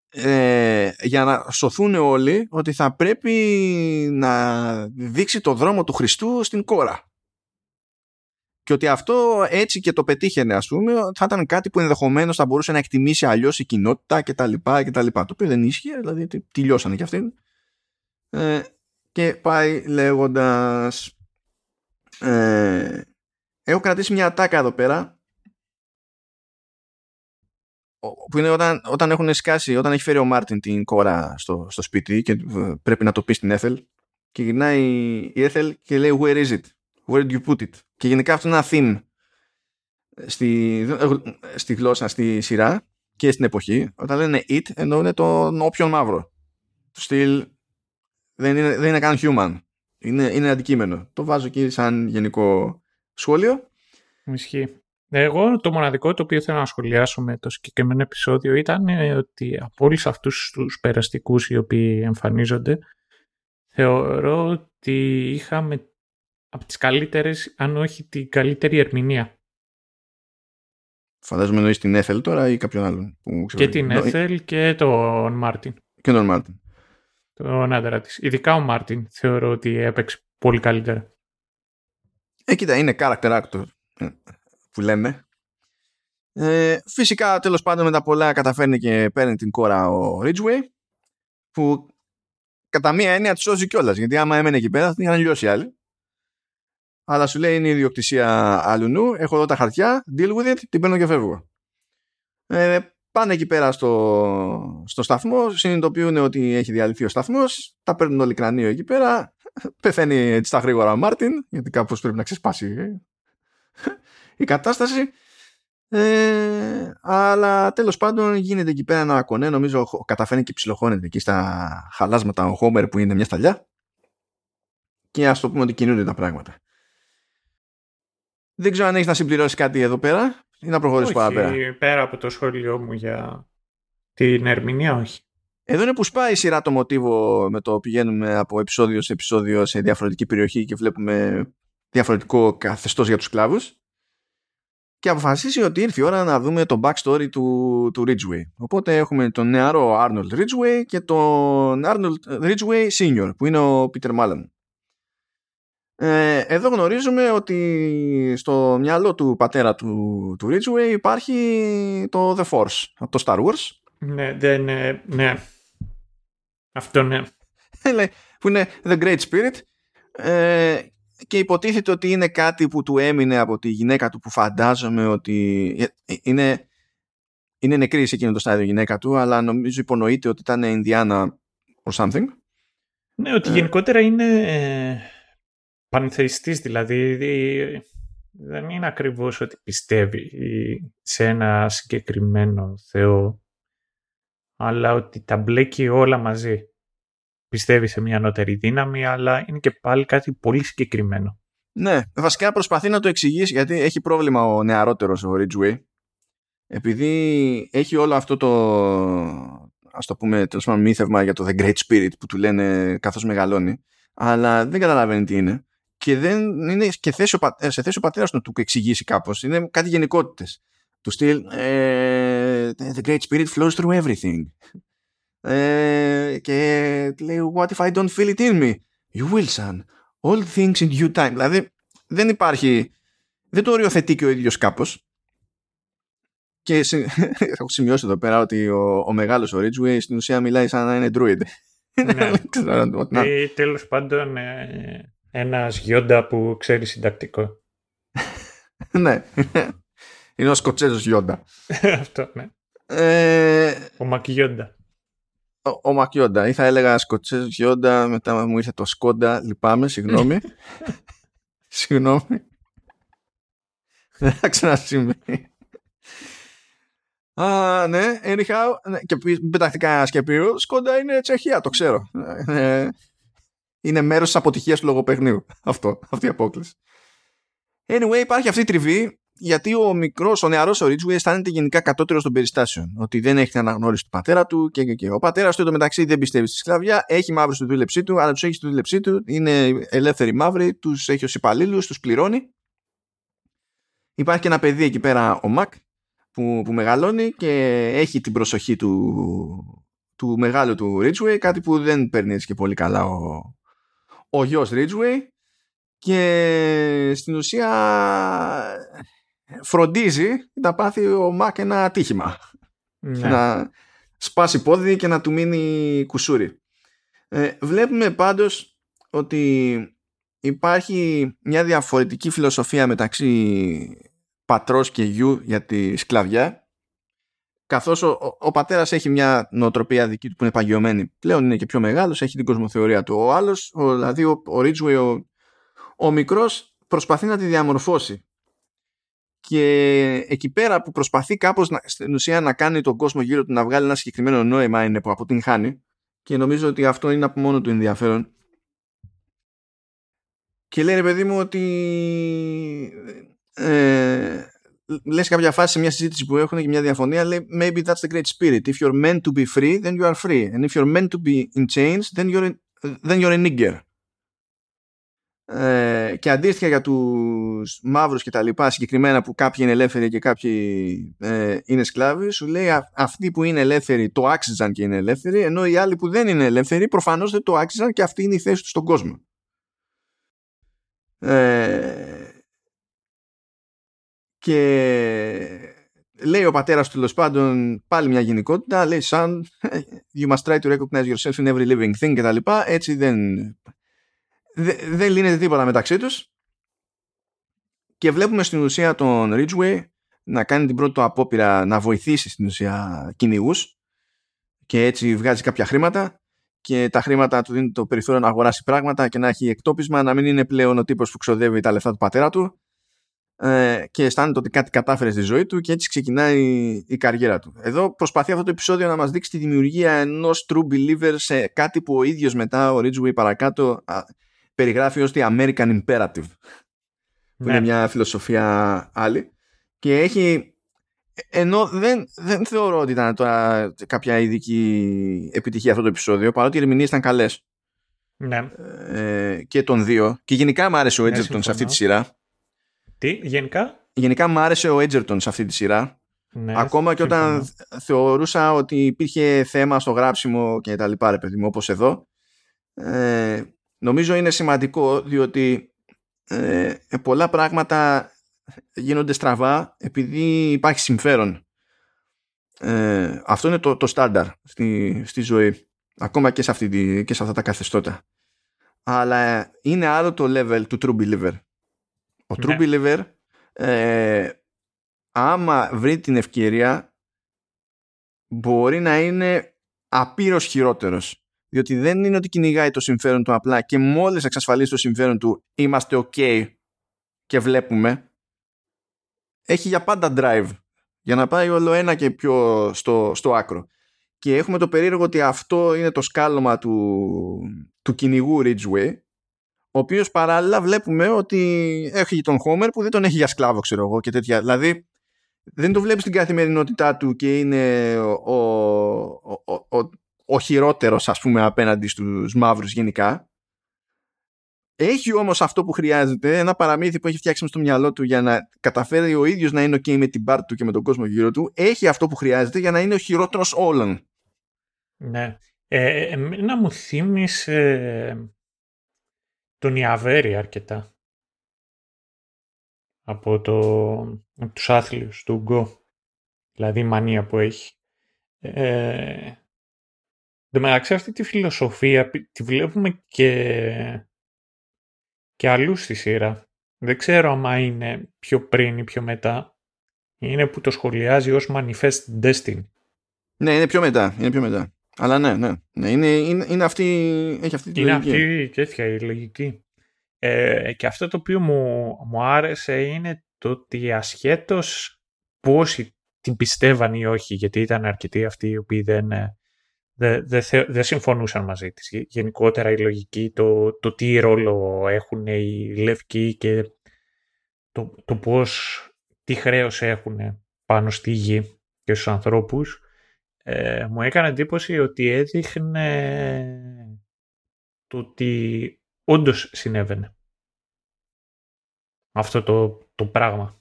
ε, για να σωθούν όλοι ότι θα πρέπει να δείξει το δρόμο του Χριστού στην κόρα και ότι αυτό έτσι και το πετύχαινε ας πούμε θα ήταν κάτι που ενδεχομένως θα μπορούσε να εκτιμήσει αλλιώς η κοινότητα κτλ. Το οποίο δεν ίσχυε, δηλαδή τελειώσανε κι αυτοί ε, και πάει λέγοντας ε, έχω κρατήσει μια ατάκα εδώ πέρα που είναι όταν, όταν έχουν σκάσει όταν έχει φέρει ο Μάρτιν την κόρα στο, στο σπίτι και ε, πρέπει να το πεις στην Έθελ και γυρνάει η Έθελ και λέει where is it; Where did you put it; Και γενικά αυτό είναι ένα theme στη, στη γλώσσα, στη σειρά και στην εποχή. Όταν λένε it εννοούν τον όποιον μαύρο. Του στυλ δεν είναι, δεν είναι καν human. Είναι, είναι αντικείμενο. Το βάζω εκεί σαν γενικό σχόλιο. Ισχύει. Εγώ το μοναδικό το οποίο θέλω να σχολιάσω με το συγκεκριμένο επεισόδιο ήταν ε, ότι από όλους αυτούς τους περαστικούς οι οποίοι εμφανίζονται θεωρώ ότι είχαμε από τις καλύτερες, αν όχι την καλύτερη ερμηνεία. Φαντάζομαι εννοείς την Έθελ τώρα ή κάποιον άλλον. Που και την Έθελ και τον Μάρτιν. Και τον Μάρτιν τον άντρα της. Ειδικά ο Μάρτιν θεωρώ ότι έπαιξε πολύ καλύτερα. Ε, κοίτα, είναι character actor ε, που λέμε. Ε, φυσικά, τέλος πάντων, με τα πολλά καταφέρνει και παίρνει την Κόρα ο Ridgeway που κατά μία έννοια τη σώζει κιόλας. Γιατί άμα έμενε εκεί πέρα θα την είχαν λιώσει άλλοι. Αλλά σου λέει είναι η ιδιοκτησία αλουνού. Έχω εδώ τα χαρτιά. Deal with it. Την παίρνω και φεύγω. Ε, Πάνε εκεί πέρα στο, στο σταθμό, συνειδητοποιούν ότι έχει διαλυθεί ο σταθμός, τα παίρνουν όλοι κρανίο εκεί πέρα. πεθαίνει έτσι στα γρήγορα ο Μάρτιν, γιατί κάπως πρέπει να ξεσπάσει η κατάσταση. Ε, αλλά τέλος πάντων γίνεται εκεί πέρα ένα κονέ, νομίζω καταφέρνει και ψιλοχώνεται εκεί στα χαλάσματα ο Χόμερ που είναι μια σταλιά και ας το πούμε ότι κινούνται τα πράγματα. Δεν ξέρω αν έχεις να συμπληρώσεις κάτι εδώ πέρα ή να προχωρήσεις παραπέρα. πέρα από το σχόλιο μου για την ερμηνεία, όχι. Εδώ είναι που σπάει η σειρά το μοτίβο με το πηγαίνουμε από επεισόδιο σε επεισόδιο σε διαφορετική περιοχή και βλέπουμε διαφορετικό καθεστώς για τους σκλάβους και αποφασίσει ότι ήρθε η ώρα να δούμε το backstory του, του Ridgeway. Οπότε έχουμε τον νεαρό Arnold Ridgeway και τον Arnold Ridgeway Senior που είναι ο Peter Mullen. Ε, εδώ γνωρίζουμε ότι στο μυαλό του πατέρα του, του Ridgeway υπάρχει το The Force από το Star Wars. Ναι, δεν, ναι, ναι. Αυτό ναι. που είναι The Great Spirit ε, και υποτίθεται ότι είναι κάτι που του έμεινε από τη γυναίκα του που φαντάζομαι ότι ε, είναι, είναι νεκρή σε εκείνο το στάδιο η γυναίκα του αλλά νομίζω υπονοείται ότι ήταν Ινδιάνα or something. Ναι, ότι ε. γενικότερα είναι ε, πανθεϊστής δηλαδή δεν είναι ακριβώς ότι πιστεύει σε ένα συγκεκριμένο Θεό αλλά ότι τα μπλέκει όλα μαζί. Πιστεύει σε μια ανώτερη δύναμη, αλλά είναι και πάλι κάτι πολύ συγκεκριμένο. Ναι, βασικά προσπαθεί να το εξηγήσει γιατί έχει πρόβλημα ο νεαρότερος ο Ridgeway επειδή έχει όλο αυτό το ας το πούμε τέλος πάντων μύθευμα για το The Great Spirit που του λένε καθώς μεγαλώνει αλλά δεν καταλαβαίνει τι είναι και δεν είναι και θέση σε θέση ο πατέρας του να του εξηγήσει κάπως. Είναι κάτι γενικότητες. Του στυλ ε, The Great Spirit flows through everything. Ε, και λέει What if I don't feel it in me; You will son. All things in due time. Δηλαδή δεν υπάρχει δεν το οριοθετεί και ο ίδιος κάπως. Και έχω σημειώσει εδώ πέρα ότι ο, ο μεγάλος ο Ridgeway στην ουσία μιλάει σαν να είναι druid. Ναι. Ή τέλος πάντων ε, ένας γιόντα που ξέρει συντακτικό ναι είναι ο Σκοτσέζος γιόντα αυτό ναι ε, ο Μακιόντα ο, Μακιόντα. Ή θα έλεγα Σκοτσέζ Γιόντα, μετά μου ήρθε το Σκόντα. Λυπάμαι, συγγνώμη. συγγνώμη. Δεν θα ξανασυμβεί. Α, ναι, anyhow, ναι, και πεταχτεί κανένα σκεπίου, Σκόντα είναι Τσεχία, το ξέρω. Ε, είναι μέρος της αποτυχίας του λογοπαιγνίου. Αυτό, αυτή η απόκληση. Anyway, υπάρχει αυτή η τριβή γιατί ο μικρός, ο νεαρός ο Ridgeway αισθάνεται γενικά κατώτερος των περιστάσεων. Ότι δεν έχει την αναγνώριση του πατέρα του και, και, και. Ο πατέρας του εντωμεταξύ δεν πιστεύει στη σκλαβιά, έχει μαύρους στη δούλεψή του, αλλά τους έχει στη δούλεψή του, είναι ελεύθεροι μαύροι, τους έχει ως υπαλλήλους, τους πληρώνει. Υπάρχει και ένα παιδί εκεί πέρα, ο Μακ, που, που μεγαλώνει και έχει την προσοχή του, του μεγάλου του Ridgeway, κάτι που δεν παίρνει έτσι και πολύ καλά ο, ο γιος Ridgeway και στην ουσία φροντίζει να πάθει ο Μακ ένα ατύχημα. Ναι. Να σπάσει πόδι και να του μείνει κουσούρι. Ε, βλέπουμε πάντως ότι υπάρχει μια διαφορετική φιλοσοφία μεταξύ πατρός και γιου για τη σκλαβιά καθώς ο, ο, πατέρας έχει μια νοοτροπία δική του που είναι παγιωμένη πλέον είναι και πιο μεγάλος, έχει την κοσμοθεωρία του. Ο άλλος, ο, δηλαδή ο, ο Ridgeway ο, ο μικρός προσπαθεί να τη διαμορφώσει. Και εκεί πέρα που προσπαθεί κάπως να, στην ουσία να κάνει τον κόσμο γύρω του να βγάλει ένα συγκεκριμένο νόημα είναι που από την χάνει. Και νομίζω ότι αυτό είναι από μόνο του ενδιαφέρον. Και λέει ρε παιδί μου ότι ε, λες κάποια φάση σε μια συζήτηση που έχουν και μια διαφωνία λέει maybe that's the great spirit. If you're meant to be free then you are free. And if you're meant to be in chains then you're, then you're a nigger. Ε, και αντίστοιχα για τους μαύρους και τα λοιπά συγκεκριμένα που κάποιοι είναι ελεύθεροι και κάποιοι ε, είναι σκλάβοι σου λέει αυτοί που είναι ελεύθεροι το άξιζαν και είναι ελεύθεροι ενώ οι άλλοι που δεν είναι ελεύθεροι προφανώς δεν το άξιζαν και αυτή είναι η θέση τους στον κόσμο. Ε, και λέει ο πατέρας του τέλος πάντων πάλι μια γενικότητα λέει son you must try to recognize yourself in every living thing και τα λοιπά. Έτσι δεν δεν λύνεται τίποτα μεταξύ τους. Και βλέπουμε στην ουσία τον Ridgeway να κάνει την πρώτη απόπειρα να βοηθήσει στην ουσία κυνηγούς και έτσι βγάζει κάποια χρήματα και τα χρήματα του δίνουν το περιθώριο να αγοράσει πράγματα και να έχει εκτόπισμα, να μην είναι πλέον ο τύπος που ξοδεύει τα λεφτά του πατέρα του ε, και αισθάνεται ότι κάτι κατάφερε στη ζωή του και έτσι ξεκινάει η καριέρα του. Εδώ προσπαθεί αυτό το επεισόδιο να μας δείξει τη δημιουργία ενός true believer σε κάτι που ο ίδιος μετά ο Ridgeway παρακάτω α, περιγράφει ως τη American Imperative που είναι ναι. μια φιλοσοφία άλλη και έχει ενώ δεν, δεν θεωρώ ότι ήταν τώρα κάποια ειδική επιτυχία αυτό το επεισόδιο παρότι οι ερμηνείες ήταν καλές ναι. ε, και των δύο και γενικά μου άρεσε ο Edgerton ναι, σε αυτή τη σειρά τι, γενικά; Γενικά μου άρεσε ο Edgerton σε αυτή τη σειρά ναι, ακόμα και όταν θεωρούσα ότι υπήρχε θέμα στο γράψιμο και τα λοιπά ρε παιδί μου όπως εδώ ε, νομίζω είναι σημαντικό διότι ε, πολλά πράγματα γίνονται στραβά επειδή υπάρχει συμφέρον. Ε, αυτό είναι το, το στάνταρ στη, στη ζωή. Ακόμα και σε, αυτή τη, και σε αυτά τα καθεστώτα. Αλλά είναι άλλο το level του true believer. Ο true ναι. believer ε, άμα βρει την ευκαιρία μπορεί να είναι απείρως χειρότερος. Διότι δεν είναι ότι κυνηγάει το συμφέρον του απλά και μόλις εξασφαλίσει το συμφέρον του είμαστε ok και βλέπουμε έχει για πάντα drive για να πάει όλο ένα και πιο στο, στο άκρο. Και έχουμε το περίεργο ότι αυτό είναι το σκάλωμα του, του κυνηγού Ridgeway, ο οποίος παράλληλα βλέπουμε ότι έχει τον Homer που δεν τον έχει για σκλάβο, ξέρω εγώ και τέτοια. Δηλαδή δεν το βλέπεις στην καθημερινότητά του και είναι ο, ο, ο, ο, ο χειρότερος ας πούμε απέναντι στους μαύρους γενικά έχει όμως αυτό που χρειάζεται, ένα παραμύθι που έχει φτιάξει στο μυαλό του για να καταφέρει ο ίδιος να είναι ok με την πάρτη του και με τον κόσμο γύρω του. Έχει αυτό που χρειάζεται για να είναι ο χειρότερος όλων. Ναι. Ε, εμένα μου θύμισε τον Ιαβέρη αρκετά. Από, το, από τους άθλιους του Γκο. Δηλαδή η μανία που έχει. Ε, μεταξύ αυτή τη φιλοσοφία τη βλέπουμε και και αλλού στη σειρά. Δεν ξέρω άμα είναι πιο πριν ή πιο μετά. Είναι που το σχολιάζει ως Manifest Destiny. Ναι, είναι πιο μετά. Είναι πιο μετά. Αλλά ναι, ναι. ναι είναι, είναι, είναι αυτή, έχει αυτή τη είναι λογική. Είναι αυτή τέτοια η λογική. Ε, και αυτό το οποίο μου, μου άρεσε είναι το ότι ασχέτως πόσοι την πιστεύαν ή όχι, γιατί ήταν αρκετοί αυτοί οι οποίοι δεν, ε, δεν δε, συμφωνούσαν μαζί της. Γενικότερα η λογική, το, το τι ρόλο έχουν οι λευκοί και το, το πώς, τι χρέος έχουν πάνω στη γη και στους ανθρώπους, ε, μου έκανε εντύπωση ότι έδειχνε το ότι όντως συνέβαινε αυτό το, το πράγμα.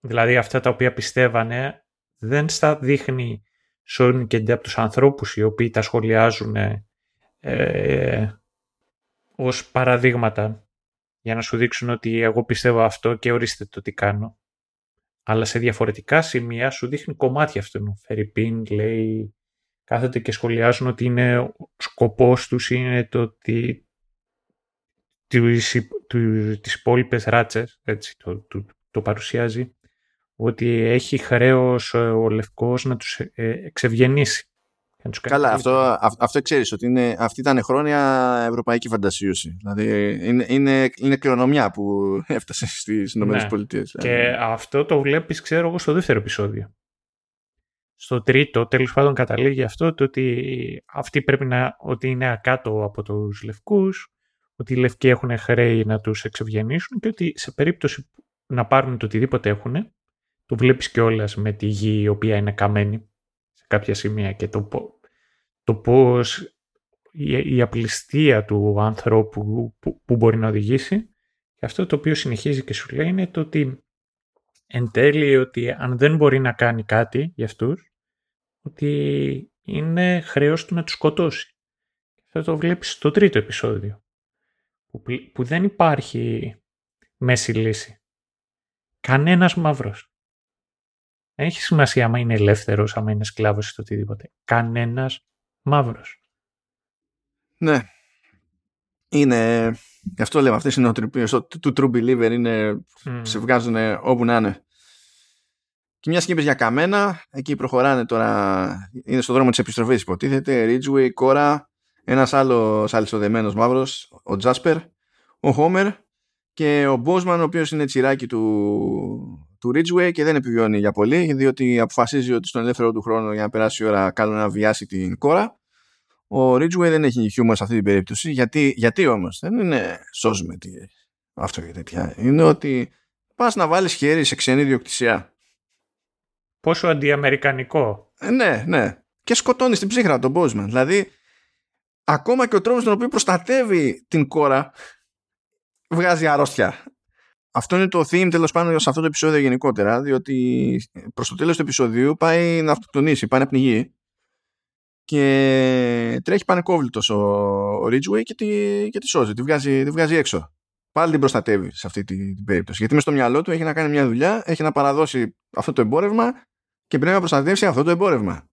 Δηλαδή αυτά τα οποία πιστεύανε δεν στα δείχνει σώνει και από τους ανθρώπους οι οποίοι τα σχολιάζουν ε, ως παραδείγματα για να σου δείξουν ότι εγώ πιστεύω αυτό και ορίστε το τι κάνω. Αλλά σε διαφορετικά σημεία σου δείχνει κομμάτια αυτού. Φερρυπίν λέει, κάθεται και σχολιάζουν ότι είναι, ο σκοπός τους είναι το ότι τις υπόλοιπες ράτσες, έτσι το, το, το παρουσιάζει, ότι έχει χρέος ε, ο Λευκός να τους ε, εξευγενήσει. Καλά, αυτό, αυτό ξέρεις ότι είναι, αυτή ήταν χρόνια ευρωπαϊκή φαντασίωση. Δηλαδή είναι, είναι, είναι κληρονομιά που έφτασε στις ΗΠΑ. Ναι. Πολιτείες. Και δηλαδή. αυτό το βλέπεις, ξέρω εγώ, στο δεύτερο επεισόδιο. Στο τρίτο, τέλος πάντων, καταλήγει αυτό το ότι αυτοί πρέπει να, ότι είναι ακάτω από τους λευκούς, ότι οι λευκοί έχουν χρέη να τους εξευγενήσουν και ότι σε περίπτωση να πάρουν το οτιδήποτε έχουν, το βλέπεις κιόλας με τη γη η οποία είναι καμένη σε κάποια σημεία και το, το πώς η, η απληστία του ανθρώπου που, που, μπορεί να οδηγήσει και αυτό το οποίο συνεχίζει και σου λέει είναι το ότι εν τέλει ότι αν δεν μπορεί να κάνει κάτι για αυτούς ότι είναι χρέος του να τους σκοτώσει. Αυτό το βλέπεις στο τρίτο επεισόδιο που, που δεν υπάρχει μέση λύση. Κανένας μαύρος. Δεν έχει σημασία άμα είναι ελεύθερος, άμα είναι σκλάβος ή το οτιδήποτε. Κανένας μαύρος. Ναι. Είναι... Γι' αυτό λέμε αυτές οι νοοτροπίες του true believer είναι... Mm. σε βγάζουν όπου να είναι. Και μιας σκήπη για καμένα, εκεί προχωράνε τώρα, είναι στο δρόμο της επιστροφής υποτίθεται, Ridgeway, Cora, ένας άλλος αλυσοδεμένος μαύρος, ο Τζάσπερ, ο Χόμερ και ο Μπόσμαν, ο οποίος είναι τσιράκι του, του Ridgeway και δεν επιβιώνει για πολύ, διότι αποφασίζει ότι στον ελεύθερο του χρόνο για να περάσει η ώρα καλό να βιάσει την κόρα. Ο Ridgeway δεν έχει χιούμορ σε αυτή την περίπτωση. Γιατί, γιατί όμως, δεν είναι σώζουμε τι, αυτό και τέτοια. Είναι ότι πας να βάλεις χέρι σε ξένη διοκτησία. Πόσο αντιαμερικανικό. Ε, ναι, ναι. Και σκοτώνεις την ψύχρα τον Μπόσμαν. Δηλαδή, ακόμα και ο τρόπος τον οποίο προστατεύει την κόρα βγάζει αρρώστια. Αυτό είναι το theme τέλος πάντων σε αυτό το επεισόδιο γενικότερα, διότι προς το τέλος του επεισοδίου πάει να αυτοκτονήσει, πάει να πνιγεί και τρέχει πανεκόβλητος ο Ridgeway και τη, και τη σώζει, τη βγάζει, τη βγάζει έξω. Πάλι την προστατεύει σε αυτή την, την περίπτωση. Γιατί μες στο μυαλό του έχει να κάνει μια δουλειά, έχει να παραδώσει αυτό το εμπόρευμα και πρέπει να προστατεύσει αυτό το εμπόρευμα.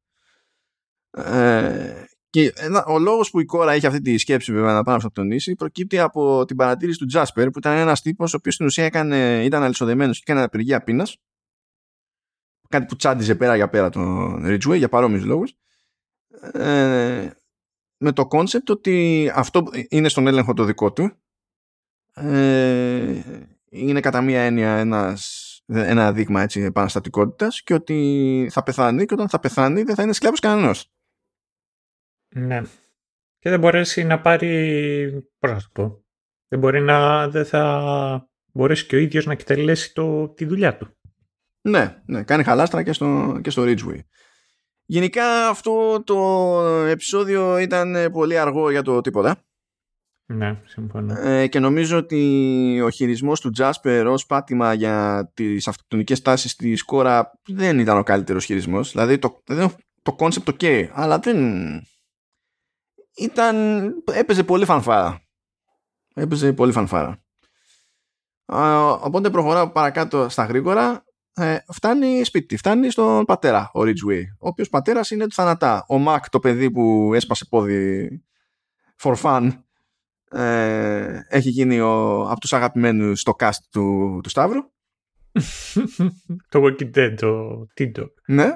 Ε, και ο λόγος που η κόρα έχει αυτή τη σκέψη βέβαια να πάει να αυτοκτονήσει προκύπτει από την παρατήρηση του Τζάσπερ που ήταν ένας τύπος ο οποίος στην ουσία έκανε, ήταν αλυσοδεμένος και έκανε απεργία πείνας. Κάτι που τσάντιζε πέρα για πέρα τον Ridgeway για παρόμοιους λόγους. Ε, με το κόνσεπτ ότι αυτό είναι στον έλεγχο το δικό του. Ε, είναι κατά μία έννοια ένας, ένα δείγμα έτσι, επαναστατικότητας και ότι θα πεθάνει και όταν θα πεθάνει δεν θα είναι σκλάβος κανένας ναι. Και δεν μπορέσει να πάρει, πώς να το πω, δεν μπορεί να, δεν θα μπορέσει και ο ίδιος να εκτελέσει το, τη δουλειά του. Ναι, ναι, κάνει χαλάστρα και στο, και στο Ridgeway. Γενικά αυτό το επεισόδιο ήταν πολύ αργό για το τίποτα. Ναι, συμφωνώ. Ε, και νομίζω ότι ο χειρισμός του Jasper ως πάτημα για τις αυτοκτονικές τάσεις της κόρα δεν ήταν ο καλύτερος χειρισμός. Δηλαδή το, το concept ok, αλλά δεν, ήταν, έπαιζε πολύ φανφάρα. Έπαιζε πολύ φανφάρα. οπότε προχωράω παρακάτω στα γρήγορα. Ε, φτάνει σπίτι, φτάνει στον πατέρα, ο Ridgeway. Ο οποίος πατέρας είναι του θανατά. Ο Μακ, το παιδί που έσπασε πόδι for fun, ε, έχει γίνει ο, από τους αγαπημένους στο cast του, του Σταύρου. το Walking Dead, το Tito. Ναι.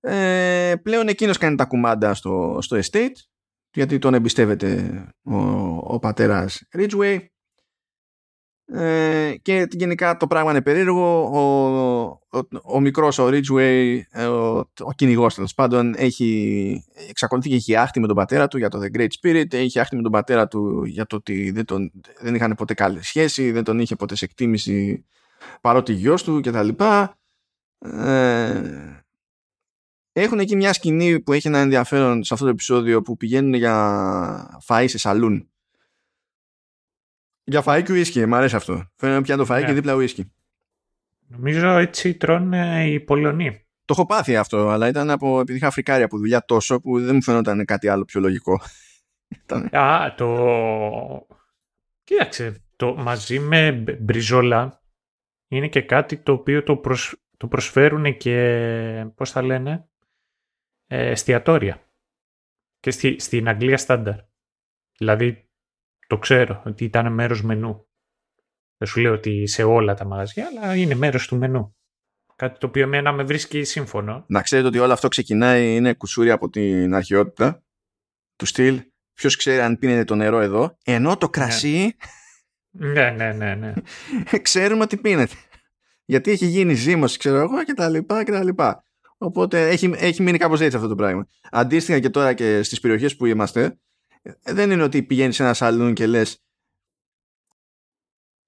Ε, πλέον εκείνος κάνει τα κουμάντα στο, στο estate γιατί τον εμπιστεύεται ο, ο πατέρας Ridgeway ε, και γενικά το πράγμα είναι περίεργο. Ο, ο, ο μικρός ο Ridgeway ο, ο κυνηγός τέλος πάντων έχει, εξακολουθεί και έχει άχτη με τον πατέρα του για το The Great Spirit. Έχει άχτη με τον πατέρα του για το ότι δεν, τον, δεν είχαν ποτέ καλή σχέση δεν τον είχε ποτέ σε εκτίμηση παρότι γιος του κτλ ε, έχουν εκεί μια σκηνή που έχει ένα ενδιαφέρον σε αυτό το επεισόδιο που πηγαίνουν για φαΐ σε σαλούν. Για φαΐ και ουίσκι, μου αρέσει αυτό. Φαίνεται πια το φαΐ yeah. και ναι. δίπλα ουίσκι. Νομίζω έτσι τρώνε οι Πολωνοί. Το έχω πάθει αυτό, αλλά ήταν από επειδή είχα Αφρικάρια που δουλειά τόσο που δεν μου φαίνονταν κάτι άλλο πιο λογικό. Α, το... Κοίταξε, το μαζί με μπριζόλα είναι και κάτι το οποίο το, το προσφέρουν και, πώς θα λένε, ε, εστιατόρια. Και στη, στην Αγγλία στάνταρ. Δηλαδή, το ξέρω ότι ήταν μέρος μενού. Δεν σου λέω ότι σε όλα τα μαγαζιά, αλλά είναι μέρος του μενού. Κάτι το οποίο εμένα με βρίσκει σύμφωνο. Να ξέρετε ότι όλο αυτό ξεκινάει, είναι κουσούρι από την αρχαιότητα του στυλ. Ποιος ξέρει αν πίνεται το νερό εδώ, ενώ το κρασί. Ναι, ναι, ναι. ναι. ξέρουμε ότι πίνεται. Γιατί έχει γίνει ζήμωση, ξέρω εγώ, και τα λοιπά και τα λοιπά. Οπότε έχει, έχει μείνει κάπως έτσι αυτό το πράγμα. Αντίστοιχα και τώρα και στις περιοχές που είμαστε, δεν είναι ότι πηγαίνεις σε ένα σαλούν και λες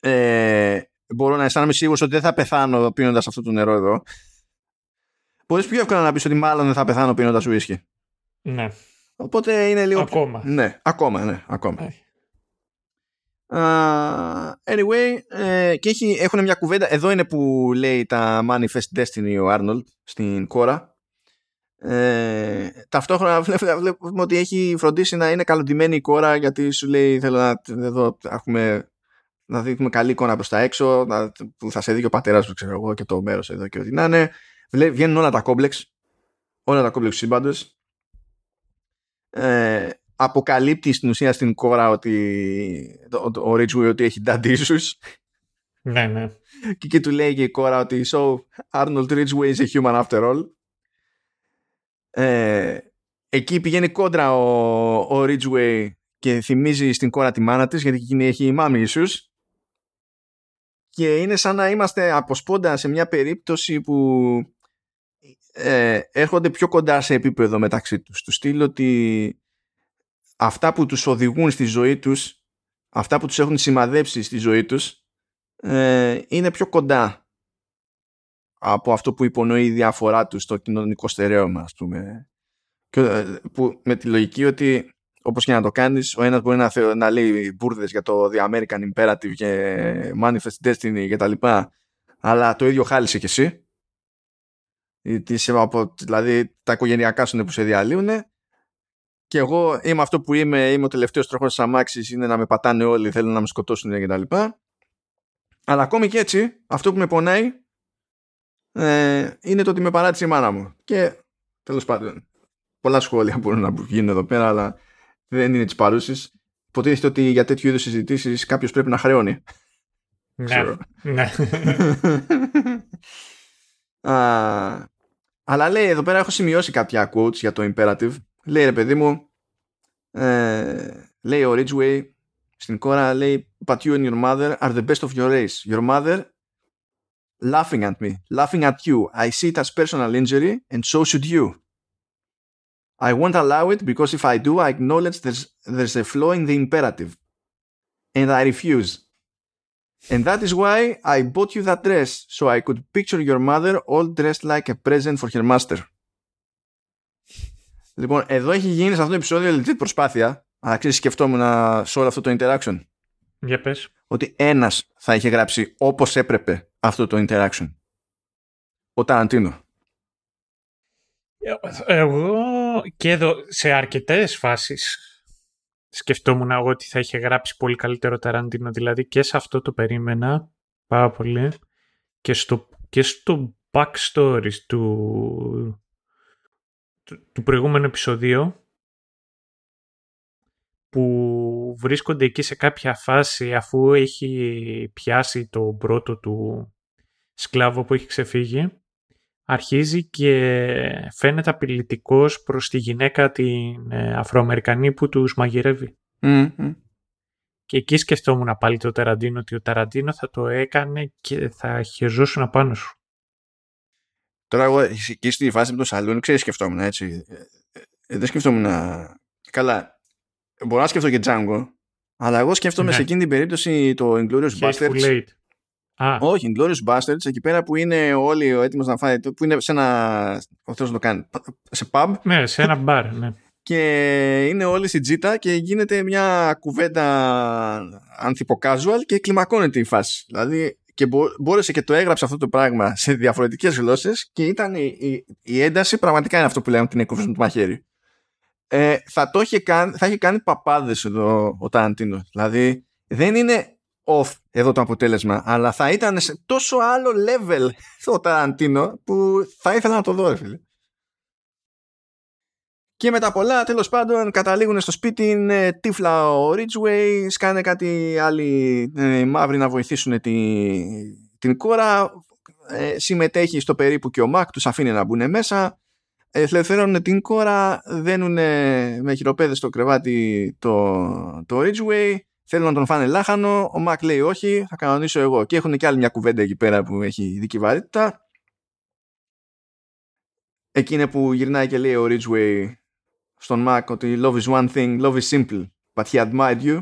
ε, μπορώ να αισθάνομαι σίγουρος ότι δεν θα πεθάνω πίνοντας αυτό το νερό εδώ. Μπορείς πιο εύκολα να πεις ότι μάλλον δεν θα πεθάνω πίνοντας ουίσκι. Ναι. Οπότε είναι λίγο... Ακόμα. Ναι, ακόμα, ναι, ακόμα. Ε. Uh, anyway, ε, και έχει, έχουν μια κουβέντα. Εδώ είναι που λέει τα Manifest Destiny ο Arnold στην κόρα. Ε, ταυτόχρονα βλέπουμε ότι έχει φροντίσει να είναι καλοντημένη η κόρα γιατί σου λέει θέλω να εδώ έχουμε να δείχνουμε καλή εικόνα προς τα έξω να, που θα σε δει και ο πατέρας σου ξέρω εγώ και το μέρος εδώ και ό,τι να είναι βγαίνουν όλα τα κόμπλεξ όλα τα κόμπλεξ σύμπαντες ε, αποκαλύπτει στην ουσία στην κόρα ότι ο, ο Ridgeway ότι έχει dad issues. Ναι, ναι. Και εκεί του λέει και η κόρα ότι so Arnold Ridgeway is a human after all. Ε, εκεί πηγαίνει κόντρα ο, ο Ridgeway και θυμίζει στην κόρα τη μάνα της γιατί εκείνη έχει μάμη ίσους και είναι σαν να είμαστε από σπόντα σε μια περίπτωση που ε, έρχονται πιο κοντά σε επίπεδο μεταξύ τους. Του στείλω ότι αυτά που τους οδηγούν στη ζωή τους, αυτά που τους έχουν σημαδέψει στη ζωή τους, ε, είναι πιο κοντά από αυτό που υπονοεί η διαφορά τους στο κοινωνικό στερέωμα, ας πούμε. Και, ε, που, με τη λογική ότι όπως και να το κάνεις, ο ένας μπορεί να, θεω, να λέει μπουρδες για το The American Imperative και Manifest Destiny και τα λοιπά, αλλά το ίδιο χάλισε κι εσύ. Δηλαδή τα οικογενειακά σου είναι που σε διαλύουν και εγώ είμαι αυτό που είμαι, είμαι ο τελευταίος τροχός της αμάξης, είναι να με πατάνε όλοι, θέλουν να με σκοτώσουν και τα λοιπά. Αλλά ακόμη και έτσι, αυτό που με πονάει ε, είναι το ότι με παράτησε η μάνα μου. Και τέλος πάντων, πολλά σχόλια μπορούν να γίνουν εδώ πέρα, αλλά δεν είναι της παρούσης. Υποτίθεται ότι για τέτοιου είδους συζητήσεις κάποιος πρέπει να χρεώνει. Ναι. ναι. αλλά λέει εδώ πέρα έχω σημειώσει κάποια quotes για το imperative. Λέει ρε παιδί μου, ε, λέει ο Ridgeway στην κόρα λέει But you and your mother are the best of your race. Your mother laughing at me, laughing at you. I see it as personal injury and so should you. I won't allow it because if I do, I acknowledge there's, there's a flaw in the imperative. And I refuse. And that is why I bought you that dress, so I could picture your mother all dressed like a present for her master. Λοιπόν, εδώ έχει γίνει σε αυτό το επεισόδιο legit προσπάθεια, αλλά ξέρεις σκεφτόμουν σε όλο αυτό το interaction. Για πες. Ότι ένας θα είχε γράψει όπως έπρεπε αυτό το interaction. Ο Ταραντίνο. Εγώ και εδώ σε αρκετές φάσεις σκεφτόμουν εγώ ότι θα είχε γράψει πολύ καλύτερο Ταραντίνο. Δηλαδή και σε αυτό το περίμενα πάρα πολύ και στο, και στο backstory του, του, του προηγούμενου επεισοδίου που βρίσκονται εκεί σε κάποια φάση αφού έχει πιάσει το πρώτο του σκλάβο που έχει ξεφύγει αρχίζει και φαίνεται απειλητικός προς τη γυναίκα την ε, Αφροαμερικανή που τους μαγειρεύει. Και εκεί σκεφτόμουν πάλι το Ταραντίνο ότι ο Ταραντίνο θα το έκανε και θα χεζόσουν πάνω σου. Τώρα εγώ εκεί στη φάση με το σαλούν ξέρεις σκεφτόμουν έτσι. Ε, ε, δεν σκεφτόμουν Καλά, μπορώ να σκεφτώ και Django, αλλά εγώ σκέφτομαι ναι. σε εκείνη την περίπτωση το Inglourious Basterds. Α. Όχι, Glorious Bastards, εκεί πέρα που είναι όλοι ο έτοιμος να φάει, που είναι σε ένα. Ο να το κάνει. Σε pub. Ναι, σε ένα μπαρ, ναι. Και είναι όλοι στην τζίτα και γίνεται μια κουβέντα ανθυποκάζουαλ και κλιμακώνεται η φάση. Δηλαδή και μπόρεσε και το έγραψε αυτό το πράγμα σε διαφορετικές γλώσσες και ήταν η, η, ένταση πραγματικά είναι αυτό που λέμε την έκοψη με το μαχαίρι. Ε, θα, το είχε κάνει, θα είχε κάνει παπάδες εδώ ο Ταραντίνο. Δηλαδή δεν είναι off εδώ το αποτέλεσμα, αλλά θα ήταν σε τόσο άλλο level το Ταραντίνο που θα ήθελα να το δω, ρε φίλε. Και με τα πολλά, τέλος πάντων, καταλήγουν στο σπίτι, είναι τύφλα ο Ridgeway, σκάνε κάτι άλλοι ε, μαύροι να βοηθήσουν τη, την κόρα, ε, συμμετέχει στο περίπου και ο Μακ, τους αφήνει να μπουν μέσα, ελευθερώνουν την κόρα, δένουν με χειροπέδες στο κρεβάτι το, το Ridgeway, Θέλουν να τον φάνε λάχανο. Ο Μακ λέει όχι, θα κανονίσω εγώ. Και έχουν και άλλη μια κουβέντα εκεί πέρα που έχει ειδική βαρύτητα. Εκείνη που γυρνάει και λέει ο Ridgeway στον Μακ ότι love is one thing, love is simple, but he admired you.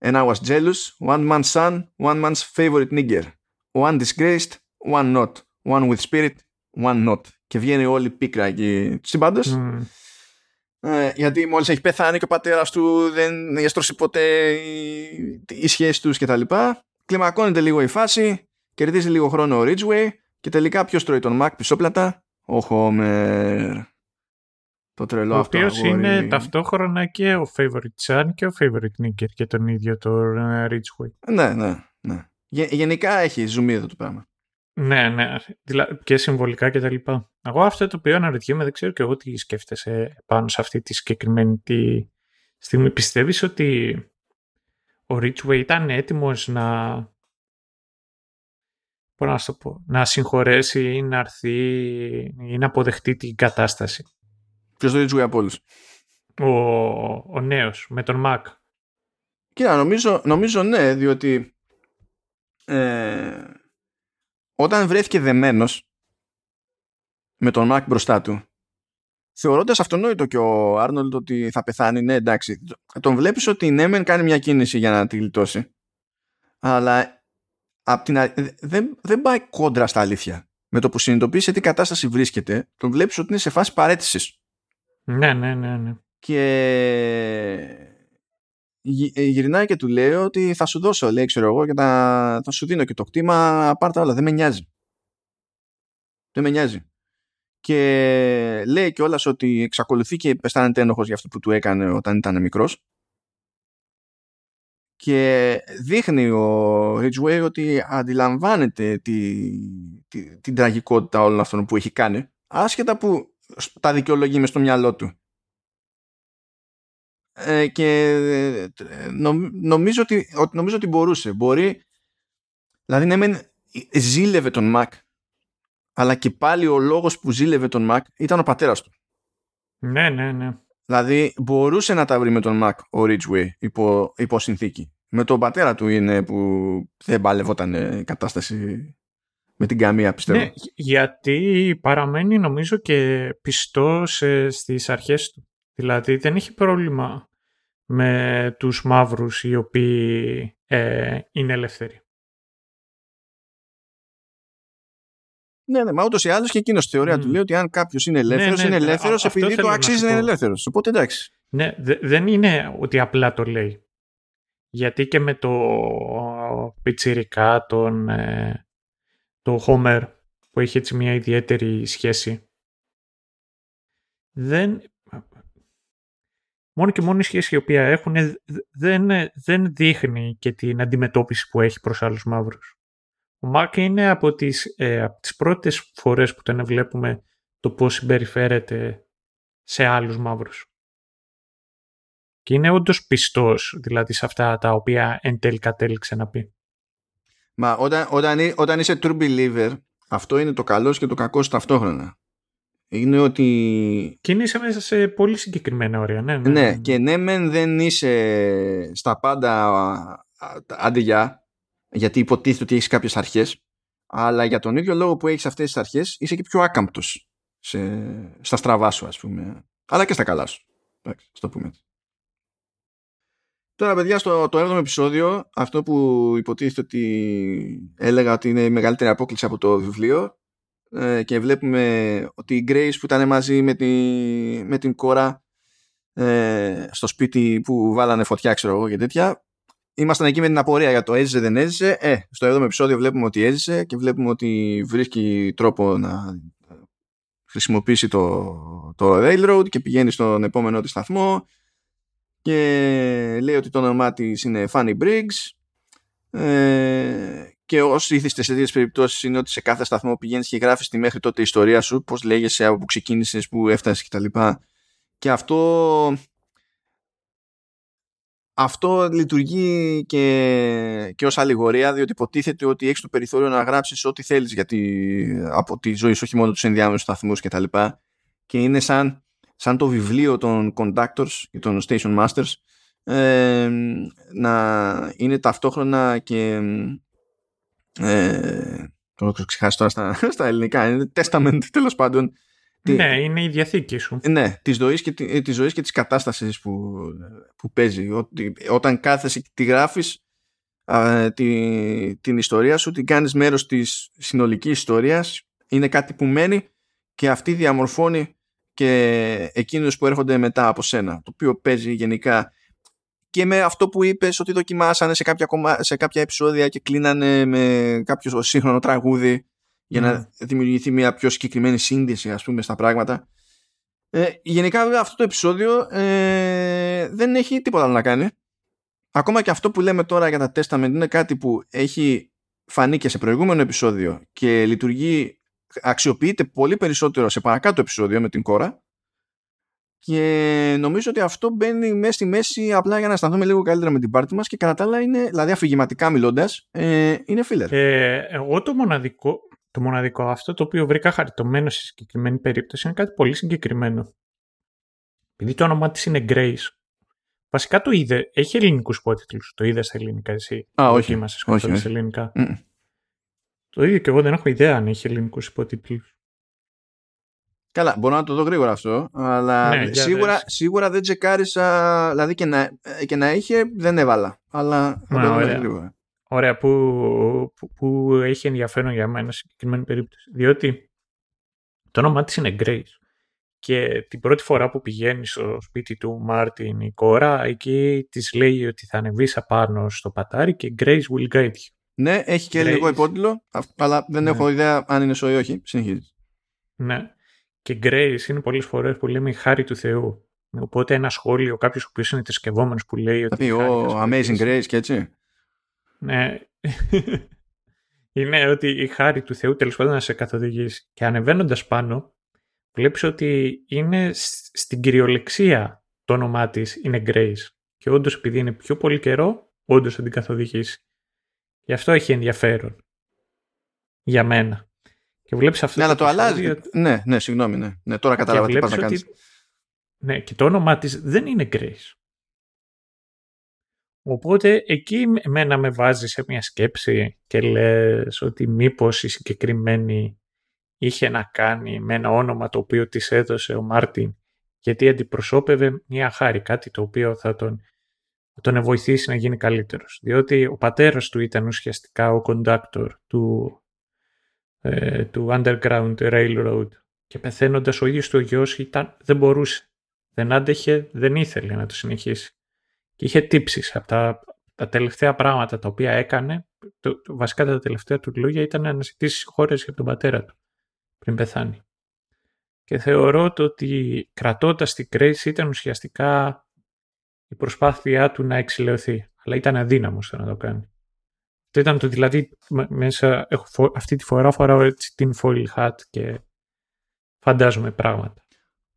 And I was jealous, one man's son, one man's favorite nigger. One disgraced, one not. One with spirit, one not. Και βγαίνει όλη πίκρα εκεί τους σύμπαντος. Mm. Ε, γιατί μόλις έχει πεθάνει και ο πατέρας του δεν έστρωσε ποτέ η, η σχέση τους κτλ. Κλιμακώνεται λίγο η φάση, κερδίζει λίγο χρόνο ο Ridgeway και τελικά ποιος τρώει τον Mac πισόπλατα, ο Homer. Το τρελό ο αυτό. Ο οποίος είναι ταυτόχρονα και ο favorite son και ο favorite nigger και τον ίδιο το Ridgeway. Ναι, ναι, ναι. Γενικά έχει ζουμί εδώ το πράγμα. Ναι, ναι. Και συμβολικά και τα λοιπά. Εγώ αυτό το οποίο αναρωτιέμαι, δεν ξέρω και εγώ τι σκέφτεσαι πάνω σε αυτή τη συγκεκριμένη τη στιγμή. Πιστεύεις ότι ο Ridgeway ήταν έτοιμος να μπορώ να, πω, να συγχωρέσει ή να έρθει ή να αποδεχτεί την κατάσταση; Ποιος το Ridgeway από όλους; Ο, ο νέος, με τον Mac. Κοίτα, νομίζω, νομίζω ναι, διότι ε, όταν βρέθηκε δεμένος με τον Mac μπροστά του, θεωρώντας αυτονόητο και ο Άρνολτ ότι θα πεθάνει, ναι εντάξει, τον βλέπεις ότι ναι μεν κάνει μια κίνηση για να τη γλιτώσει, αλλά απ την, δεν, δεν πάει κόντρα στα αλήθεια. Με το που συνειδητοποιεί σε τι κατάσταση βρίσκεται, τον βλέπεις ότι είναι σε φάση παρέτησης. Ναι, ναι, ναι, ναι. Και ε, γυρνάει και του λέει ότι θα σου δώσω, λέει, ξέρω εγώ, και θα, θα σου δίνω και το κτήμα, πάρτα όλα, δεν με νοιάζει. Δεν με νοιάζει. Και λέει κιόλας ότι εξακολουθεί και αισθάνεται ένοχος για αυτό που του έκανε όταν ήταν μικρός και δείχνει ο Ridgeway ότι αντιλαμβάνεται τη, τη, την τραγικότητα όλων αυτών που έχει κάνει άσχετα που τα δικαιολογεί μες στο μυαλό του. Ε, και ε, νομίζω, ότι, νομίζω ότι μπορούσε. Μπορεί δηλαδή ναι μεν ζήλευε τον Μακ αλλά και πάλι ο λόγος που ζήλευε τον Μακ ήταν ο πατέρας του. Ναι ναι ναι. Δηλαδή μπορούσε να τα βρει με τον Mac ο Ridgeway υπό, υπό συνθήκη. Με τον πατέρα του είναι που δεν παλευόταν η κατάσταση με την καμία πιστεύω. Ναι, γιατί παραμένει νομίζω και πιστός στις αρχές του. Δηλαδή δεν έχει πρόβλημα με τους μαύρους οι οποίοι ε, είναι ελεύθεροι. Ναι, ναι, μα ούτως ή άλλως και εκείνος στη θεωρία του λέει ότι αν κάποιος είναι ελεύθερος, ναι, ναι, είναι ελεύθερος επειδή το αξίζει να είναι ελεύθερος. Οπότε εντάξει. Ναι, δεν είναι ότι απλά το λέει. Γιατί και με το πιτσιρικά, τον, ε, το Homer, που έχει έτσι μια ιδιαίτερη σχέση, δεν... Μόνο και μόνο η σχέση η οποία έχουν δεν, δεν δείχνει και την αντιμετώπιση που έχει προς άλλους μαύρους. Ο Μάρκ είναι από τις, ε, από τις πρώτες φορές που τον βλέπουμε το πώς συμπεριφέρεται σε άλλους μαύρους. Και είναι όντως πιστός, δηλαδή σε αυτά τα οποία εν τέλει κατέληξε να πει. Μα όταν, όταν, όταν είσαι true believer, αυτό είναι το καλός και το κακός ταυτόχρονα. Είναι ότι... Και είσαι μέσα σε πολύ συγκεκριμένα όρια, ναι. Ναι, ναι, ναι. και ναι μεν δεν είσαι στα πάντα αντιγιά, γιατί υποτίθεται ότι έχεις κάποιες αρχές, αλλά για τον ίδιο λόγο που έχεις αυτές τις αρχές είσαι και πιο άκαμπτος στα στραβά σου, ας πούμε. Αλλά και στα καλά σου. Εντάξει, το πούμε έτσι. Τώρα, παιδιά, στο το 7ο επεισόδιο, αυτό που υποτίθεται ότι έλεγα ότι είναι η μεγαλύτερη απόκληση από το βιβλίο ε, και βλέπουμε ότι η Grace που ήταν μαζί με, τη, με την κόρα ε, στο σπίτι που βάλανε φωτιά, ξέρω εγώ και τέτοια, ήμασταν εκεί με την απορία για το έζησε δεν έζησε. Ε, στο 7ο επεισόδιο βλέπουμε ότι έζησε και βλέπουμε ότι βρίσκει τρόπο να χρησιμοποιήσει το, το Railroad και πηγαίνει στον επόμενο τη σταθμό και λέει ότι το όνομά της είναι Fanny Briggs ε, και όσοι ήθιστε σε δύο περιπτώσεις είναι ότι σε κάθε σταθμό πηγαίνεις και γράφεις τη μέχρι τότε ιστορία σου, πώς λέγεσαι, από που ξεκίνησες, που έφτασες κτλ. Και, και αυτό αυτό λειτουργεί και, και ως αλληγορία διότι υποτίθεται ότι έχεις το περιθώριο να γράψεις ό,τι θέλεις γιατί, από τη ζωή σου όχι μόνο τους ενδιάμεσους σταθμούς και τα λοιπά και είναι σαν, σαν το βιβλίο των conductors και των station masters ε, να είναι ταυτόχρονα και ε, το έχω ξεχάσει τώρα στα, στα ελληνικά είναι testament τέλος πάντων ναι, είναι η διαθήκη σου. Ναι, της ζωής και, της ζωής και της κατάστασης που, που παίζει. Ότι, όταν κάθεσαι και τη γράφεις τη, την ιστορία σου, την κάνεις μέρος της συνολικής ιστορίας, είναι κάτι που μένει και αυτή διαμορφώνει και εκείνους που έρχονται μετά από σένα, το οποίο παίζει γενικά. Και με αυτό που είπες ότι δοκιμάσανε σε κάποια, σε κάποια επεισόδια και κλείνανε με κάποιο σύγχρονο τραγούδι για να ναι. δημιουργηθεί μια πιο συγκεκριμένη σύνδεση ας πούμε στα πράγματα. Ε, γενικά βέβαια αυτό το επεισόδιο ε, δεν έχει τίποτα άλλο να κάνει. Ακόμα και αυτό που λέμε τώρα για τα Testament είναι κάτι που έχει φανεί και σε προηγούμενο επεισόδιο και λειτουργεί αξιοποιείται πολύ περισσότερο σε παρακάτω επεισόδιο με την κόρα και νομίζω ότι αυτό μπαίνει μέσα στη μέση απλά για να αισθανθούμε λίγο καλύτερα με την πάρτη μας και κατά τα άλλα είναι, δηλαδή αφηγηματικά μιλώντας, ε, είναι filler. Ε, εγώ το μοναδικό, το μοναδικό αυτό το οποίο βρήκα χαριτωμένο σε συγκεκριμένη περίπτωση είναι κάτι πολύ συγκεκριμένο. επειδή το όνομά της είναι Grace, βασικά το είδε, έχει ελληνικούς υπότιτλους, το είδες στα ελληνικά εσύ; Α, όχι. Είμαστε όχι, όχι. στα ελληνικά; Μμμ. Το ίδιο και εγώ δεν έχω ιδέα αν έχει ελληνικούς υπότιτλους. Καλά, μπορώ να το δω γρήγορα αυτό, αλλά Ναι, για σίγουρα, δες. σίγουρα δεν τσεκάρισα, δηλαδή και να, και να είχε δεν έβαλα, αλλά θα Α, το δω ωραία. γρήγορα. Ωραία, που, που, που έχει ενδιαφέρον για μένα σε συγκεκριμένη περίπτωση. Διότι το όνομά της είναι Grace. Και την πρώτη φορά που πηγαίνεις στο σπίτι του Μάρτιν η κόρα, εκεί της λέει ότι θα ανεβείς απάνω στο πατάρι και Grace will guide you. Ναι, έχει και Grace. λίγο υπότιτλο, αυ- αλλά δεν Ναι. έχω ιδέα αν είναι σοϊ ή όχι. Συνεχίζεις. Ναι. Και Grace είναι πολλές φορές που λέμε η χάρη του Θεού. Οπότε ένα σχόλιο, κάποιος ο οποίος είναι θρησκευόμενος που λέει Θα ότι... πει, η χάρη ο θα σου Amazing βοηθήσει». Grace και έτσι. Ναι. είναι ότι η χάρη του Θεού τέλος πάντων να σε καθοδηγήσει. Και ανεβαίνοντας πάνω, βλέπεις ότι είναι σ- στην κυριολεξία το όνομά της είναι Grace. Και όντως επειδή είναι πιο πολύ καιρό, όντως θα την καθοδηγήσει. Γι' αυτό έχει ενδιαφέρον. Για μένα. Και βλέπεις αυτό Ναι, αλλά το αλλάζει. επεισόδιο Ναι, ναι, συγγνώμη, ναι. ναι τώρα κατάλαβα και τι πας βλέπεις να ότι... κάνεις. Ναι, και το όνομά της δεν είναι Grace. Οπότε εκεί εμένα με βάζει σε μια σκέψη και λες ότι μήπως η συγκεκριμένη είχε να κάνει με ένα όνομα το οποίο της έδωσε ο Μάρτιν γιατί αντιπροσώπευε μια χάρη, κάτι το οποίο θα τον, θα τον βοηθήσει να γίνει καλύτερος. Διότι ο πατέρας του ήταν ουσιαστικά ο conductor του, ε, του Underground Railroad και πεθαίνοντας ο ίδιος του ο γιος ήταν, δεν μπορούσε. Δεν άντεχε, δεν ήθελε να το συνεχίσει. Και είχε τύψεις από τα, τα τελευταία πράγματα τα οποία έκανε, το, το- βασικά τα τελευταία του λόγια ήταν να αναζητήσει συγχώρεση από τον πατέρα του πριν πεθάνει. Και θεωρώ το ότι κρατώντας την Grace ήταν ουσιαστικά η προσπάθειά του να εξηλαιωθεί. Αλλά ήταν αδύναμος το να το κάνει. Αυτό ήταν το δηλαδή μ- μέσα, έχω, φο- αυτή τη φορά φοράω έτσι την foil hat και φαντάζομαι πράγματα.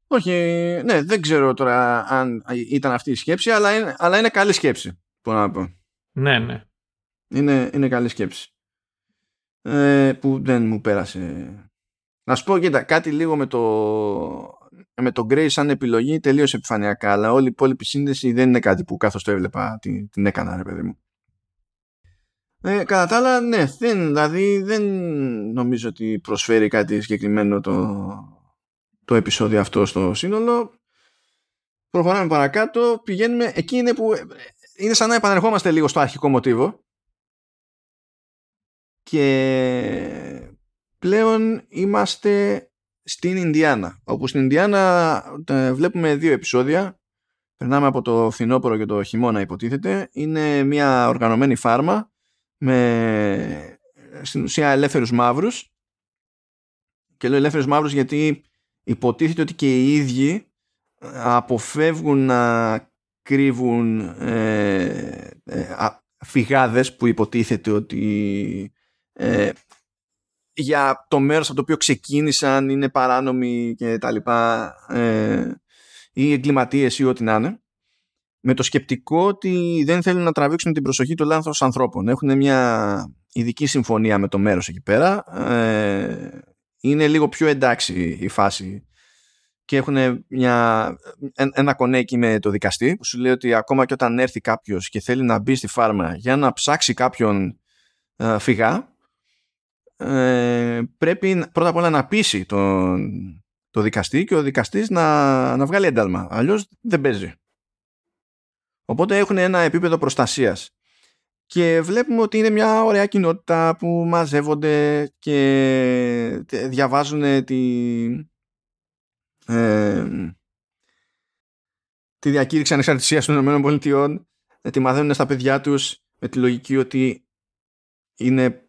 Όχι, ναι, δεν ξέρω τώρα αν ήταν αυτή η σκέψη, αλλά είναι, αλλά είναι καλή σκέψη. Μπορώ να πω. Ναι, ναι. Είναι, είναι καλή σκέψη. Ε, που δεν μου πέρασε. Να σου πω, κοίτα, κάτι λίγο με το, με το Grace σαν επιλογή τελείως επιφανειακά, αλλά όλη η υπόλοιπη σύνδεση δεν είναι κάτι που καθώς το έβλεπα την, την έκανα, ρε παιδί μου. Ε, κατά τα άλλα, ναι, δεν, δηλαδή δεν νομίζω ότι προσφέρει κάτι συγκεκριμένο το, το επεισόδιο αυτό στο σύνολο. Προχωράμε παρακάτω, πηγαίνουμε, εκεί είναι που είναι σαν να επανερχόμαστε λίγο στο αρχικό μοτίβο και πλέον είμαστε στην Ινδιάνα. Όπου στην Ινδιάνα ε, βλέπουμε δύο επεισόδια. Περνάμε από το φθινόπωρο και το χειμώνα υποτίθεται. Είναι μια οργανωμένη φάρμα με στην ουσία ελεύθερους μαύρους. Και λέω ελεύθερους μαύρους γιατί υποτίθεται ότι και οι ίδιοι αποφεύγουν να κρύβουν ε, ε, α, φυγάδες που υποτίθεται ότι ε, για το μέρος από το οποίο ξεκίνησαν είναι παράνομοι και τα λοιπά ε, ή εγκληματίες ή ό,τι να είναι με το σκεπτικό ότι δεν θέλουν να τραβήξουν την προσοχή του λάθος ανθρώπων. Έχουν μια ειδική συμφωνία με το μέρος εκεί πέρα. Ε, είναι λίγο πιο εντάξει η φάση και έχουν μια, ένα κονέκι με το δικαστή που σου λέει ότι ακόμα και όταν έρθει κάποιος και θέλει να μπει στη φάρμα για να ψάξει κάποιον ε, φυγά ε, πρέπει πρώτα απ' όλα να πείσει τον, το δικαστή και ο δικαστής να, να βγάλει ένταλμα. Αλλιώς δεν παίζει. Οπότε έχουν ένα επίπεδο προστασίας. Και βλέπουμε ότι είναι μια ωραία κοινότητα που μαζεύονται και διαβάζουν τη, ε, τη διακήρυξη ανεξαρτησίας των ΗΠΑ, τη μαθαίνουν στα παιδιά τους με τη λογική ότι είναι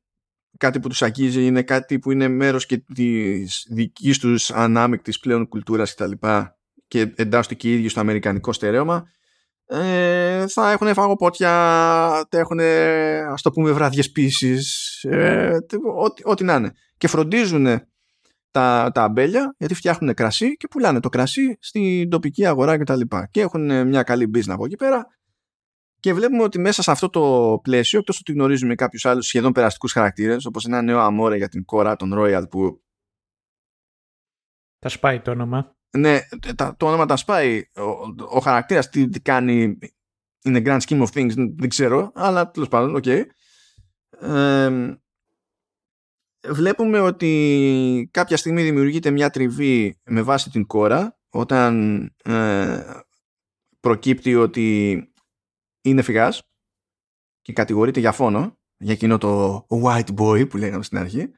κάτι που τους αγγίζει, είναι κάτι που είναι μέρος και της δικής τους ανάμεικτης πλέον κουλτούρας κτλ. Και, και εντάσσονται και οι ίδιοι στο αμερικανικό στερέωμα ε, θα έχουν φαγοπότια, θα έχουν ας το πούμε βραδιές πίσεις, ε, ό,τι, ό,τι να είναι. Και φροντίζουν τα, τα αμπέλια γιατί φτιάχνουν κρασί και πουλάνε το κρασί στην τοπική αγορά κτλ. Και, τα λοιπά. και έχουν μια καλή business από εκεί πέρα και βλέπουμε ότι μέσα σε αυτό το πλαίσιο, εκτός ότι γνωρίζουμε κάποιους άλλους σχεδόν περαστικούς χαρακτήρες, όπως ένα νέο αμόρε για την Κόρα τον Royal που Τα σπάει το όνομα. ναι, τα, το όνομα τα σπάει. Ο, ο χαρακτήρας τι, τι κάνει in the grand scheme of things δεν ξέρω, αλλά τέλος πάντων, οκ. Okay. Ε, βλέπουμε ότι κάποια στιγμή δημιουργείται μια τριβή με βάση την Κόρα όταν ε, προκύπτει ότι είναι φυγάς και κατηγορείται για φόνο για εκείνο το white boy που λέγαμε στην αρχή.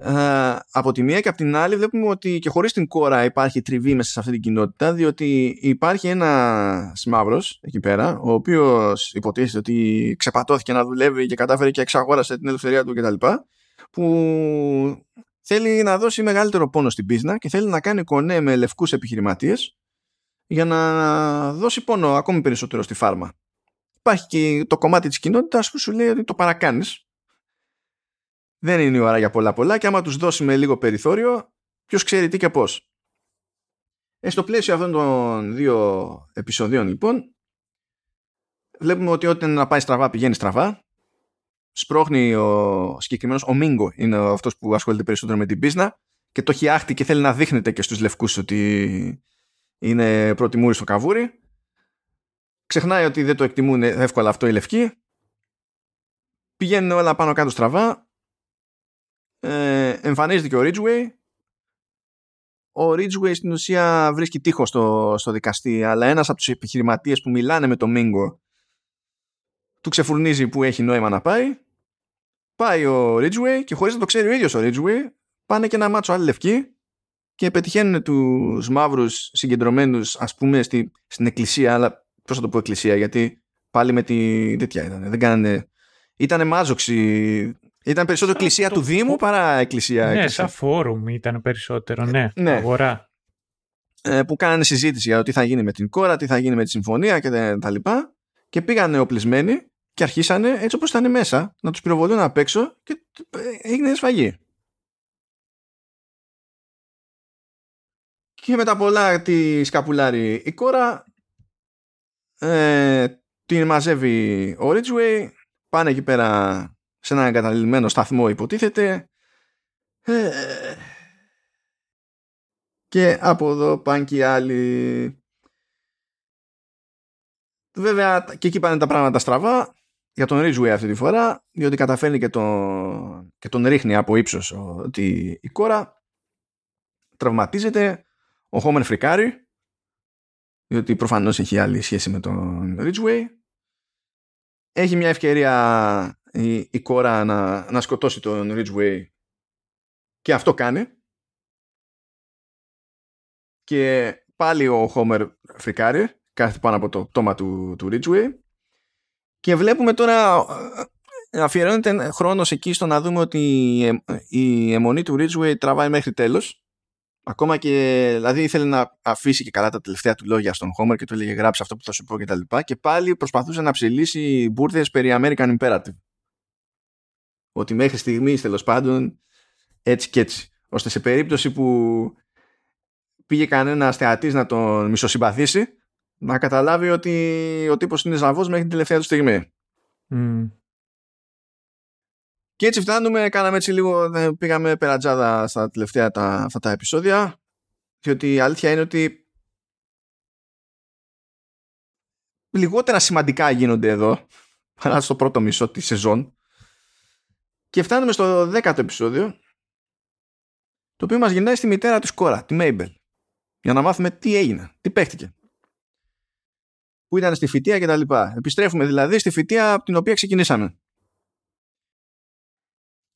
Ε, από τη μία και από την άλλη βλέπουμε ότι και χωρίς την κόρα υπάρχει τριβή μέσα σε αυτή την κοινότητα διότι υπάρχει ένα μαύρος εκεί πέρα ο οποίος υποτίθεται ότι ξεπατώθηκε να δουλεύει και κατάφερε και εξαγόρασε την ελευθερία του κτλ που θέλει να δώσει μεγαλύτερο πόνο στην πίσνα και θέλει να κάνει κονέ με λευκούς επιχειρηματίες για να δώσει πόνο ακόμη περισσότερο στη φάρμα. Υπάρχει και το κομμάτι της κοινότητας που σου λέει ότι το παρακάνεις. Δεν είναι η ώρα για πολλά πολλά και άμα τους δώσουμε λίγο περιθώριο ποιος ξέρει τι και πώς. Ε, στο πλαίσιο αυτών των δύο επεισοδίων λοιπόν βλέπουμε ότι ό,τι να πάει στραβά πηγαίνει στραβά σπρώχνει ο συγκεκριμένος, ο Μίγκο είναι αυτός που ασχολείται περισσότερο με την πίσνα και το έχει άχτη και θέλει να δείχνεται και στους λευκούς ότι είναι πρώτη μούρη στο καβούρι. Ξεχνάει ότι δεν το εκτιμούν εύκολα αυτό οι λευκοί. Πηγαίνουν όλα πάνω κάτω στραβά. Ε, εμφανίζεται και ο Ridgeway. Ο Ridgeway στην ουσία βρίσκει τείχος στο, στο δικαστή, αλλά ένας από τους επιχειρηματίες που μιλάνε με τον Μίγκο του ξεφουρνίζει που έχει νόημα να πάει πάει ο Ridgeway και χωρίς να το ξέρει ο ίδιος ο Ridgeway πάνε και ένα μάτσο άλλοι λευκοί και πετυχαίνουν τους μαύρους συγκεντρωμένους ας πούμε στη, στην εκκλησία αλλά πώς θα το πω εκκλησία γιατί πάλι με τη τέτοια ήταν δεν κάνανε ήταν μάζοξη ήταν περισσότερο εκκλησία του Δήμου παρά εκκλησία ναι εκκλησία. σαν φόρουμ ήταν περισσότερο ναι, ναι. αγορά ε, που κάνανε συζήτηση για το τι θα γίνει με την κόρα τι θα γίνει με τη συμφωνία και τα λοιπά και πήγανε οπλισμένοι και αρχίσανε έτσι όπως ήταν μέσα να τους πυροβολούν απ' έξω και έγινε σφαγή. Και μετά πολλά τη σκαπουλάρει η κόρα ε, την μαζεύει ο Ridgeway πάνε εκεί πέρα σε ένα εγκαταλειμμένο σταθμό υποτίθεται. Ε, και από εδώ πάνε και οι άλλοι. Βέβαια και εκεί πάνε τα πράγματα στραβά για τον Ridgeway αυτή τη φορά, διότι καταφέρνει και τον, και τον ρίχνει από ύψος ότι η κόρα τραυματίζεται, ο Homer φρικάρει, διότι προφανώς έχει άλλη σχέση με τον Ridgeway. Έχει μια ευκαιρία η, η κόρα να, να σκοτώσει τον Ridgeway και αυτό κάνει. Και πάλι ο Homer φρικάρει, κάθεται πάνω από το πτώμα του, του Ridgeway και βλέπουμε τώρα ε, αφιερώνεται χρόνος εκεί στο να δούμε ότι η αιμονή του Ridgeway τραβάει μέχρι τέλος ακόμα και δηλαδή ήθελε να αφήσει και καλά τα τελευταία του λόγια στον Homer και του έλεγε γράψει αυτό που θα σου πω και τα λοιπά και πάλι προσπαθούσε να ψηλήσει μπουρδες περί American Imperative ότι μέχρι στιγμής τέλος πάντων έτσι και έτσι ώστε σε περίπτωση που πήγε κανένας θεατής να τον μισοσυμπαθήσει να καταλάβει ότι ο τύπος είναι ζαβός μέχρι την τελευταία του στιγμή. Mm. Και έτσι φτάνουμε, κάναμε έτσι λίγο, πήγαμε περατζάδα στα τελευταία τα, αυτά τα επεισόδια, διότι η αλήθεια είναι ότι λιγότερα σημαντικά γίνονται εδώ, παρά στο πρώτο μισό της σεζόν. Και φτάνουμε στο δέκατο επεισόδιο, το οποίο μας γυρνάει στη μητέρα της Κόρα, τη Μέιμπελ, για να μάθουμε τι έγινε, τι παίχτηκε που ήταν στη φυτεία κτλ. Επιστρέφουμε δηλαδή στη φυτεία από την οποία ξεκινήσαμε.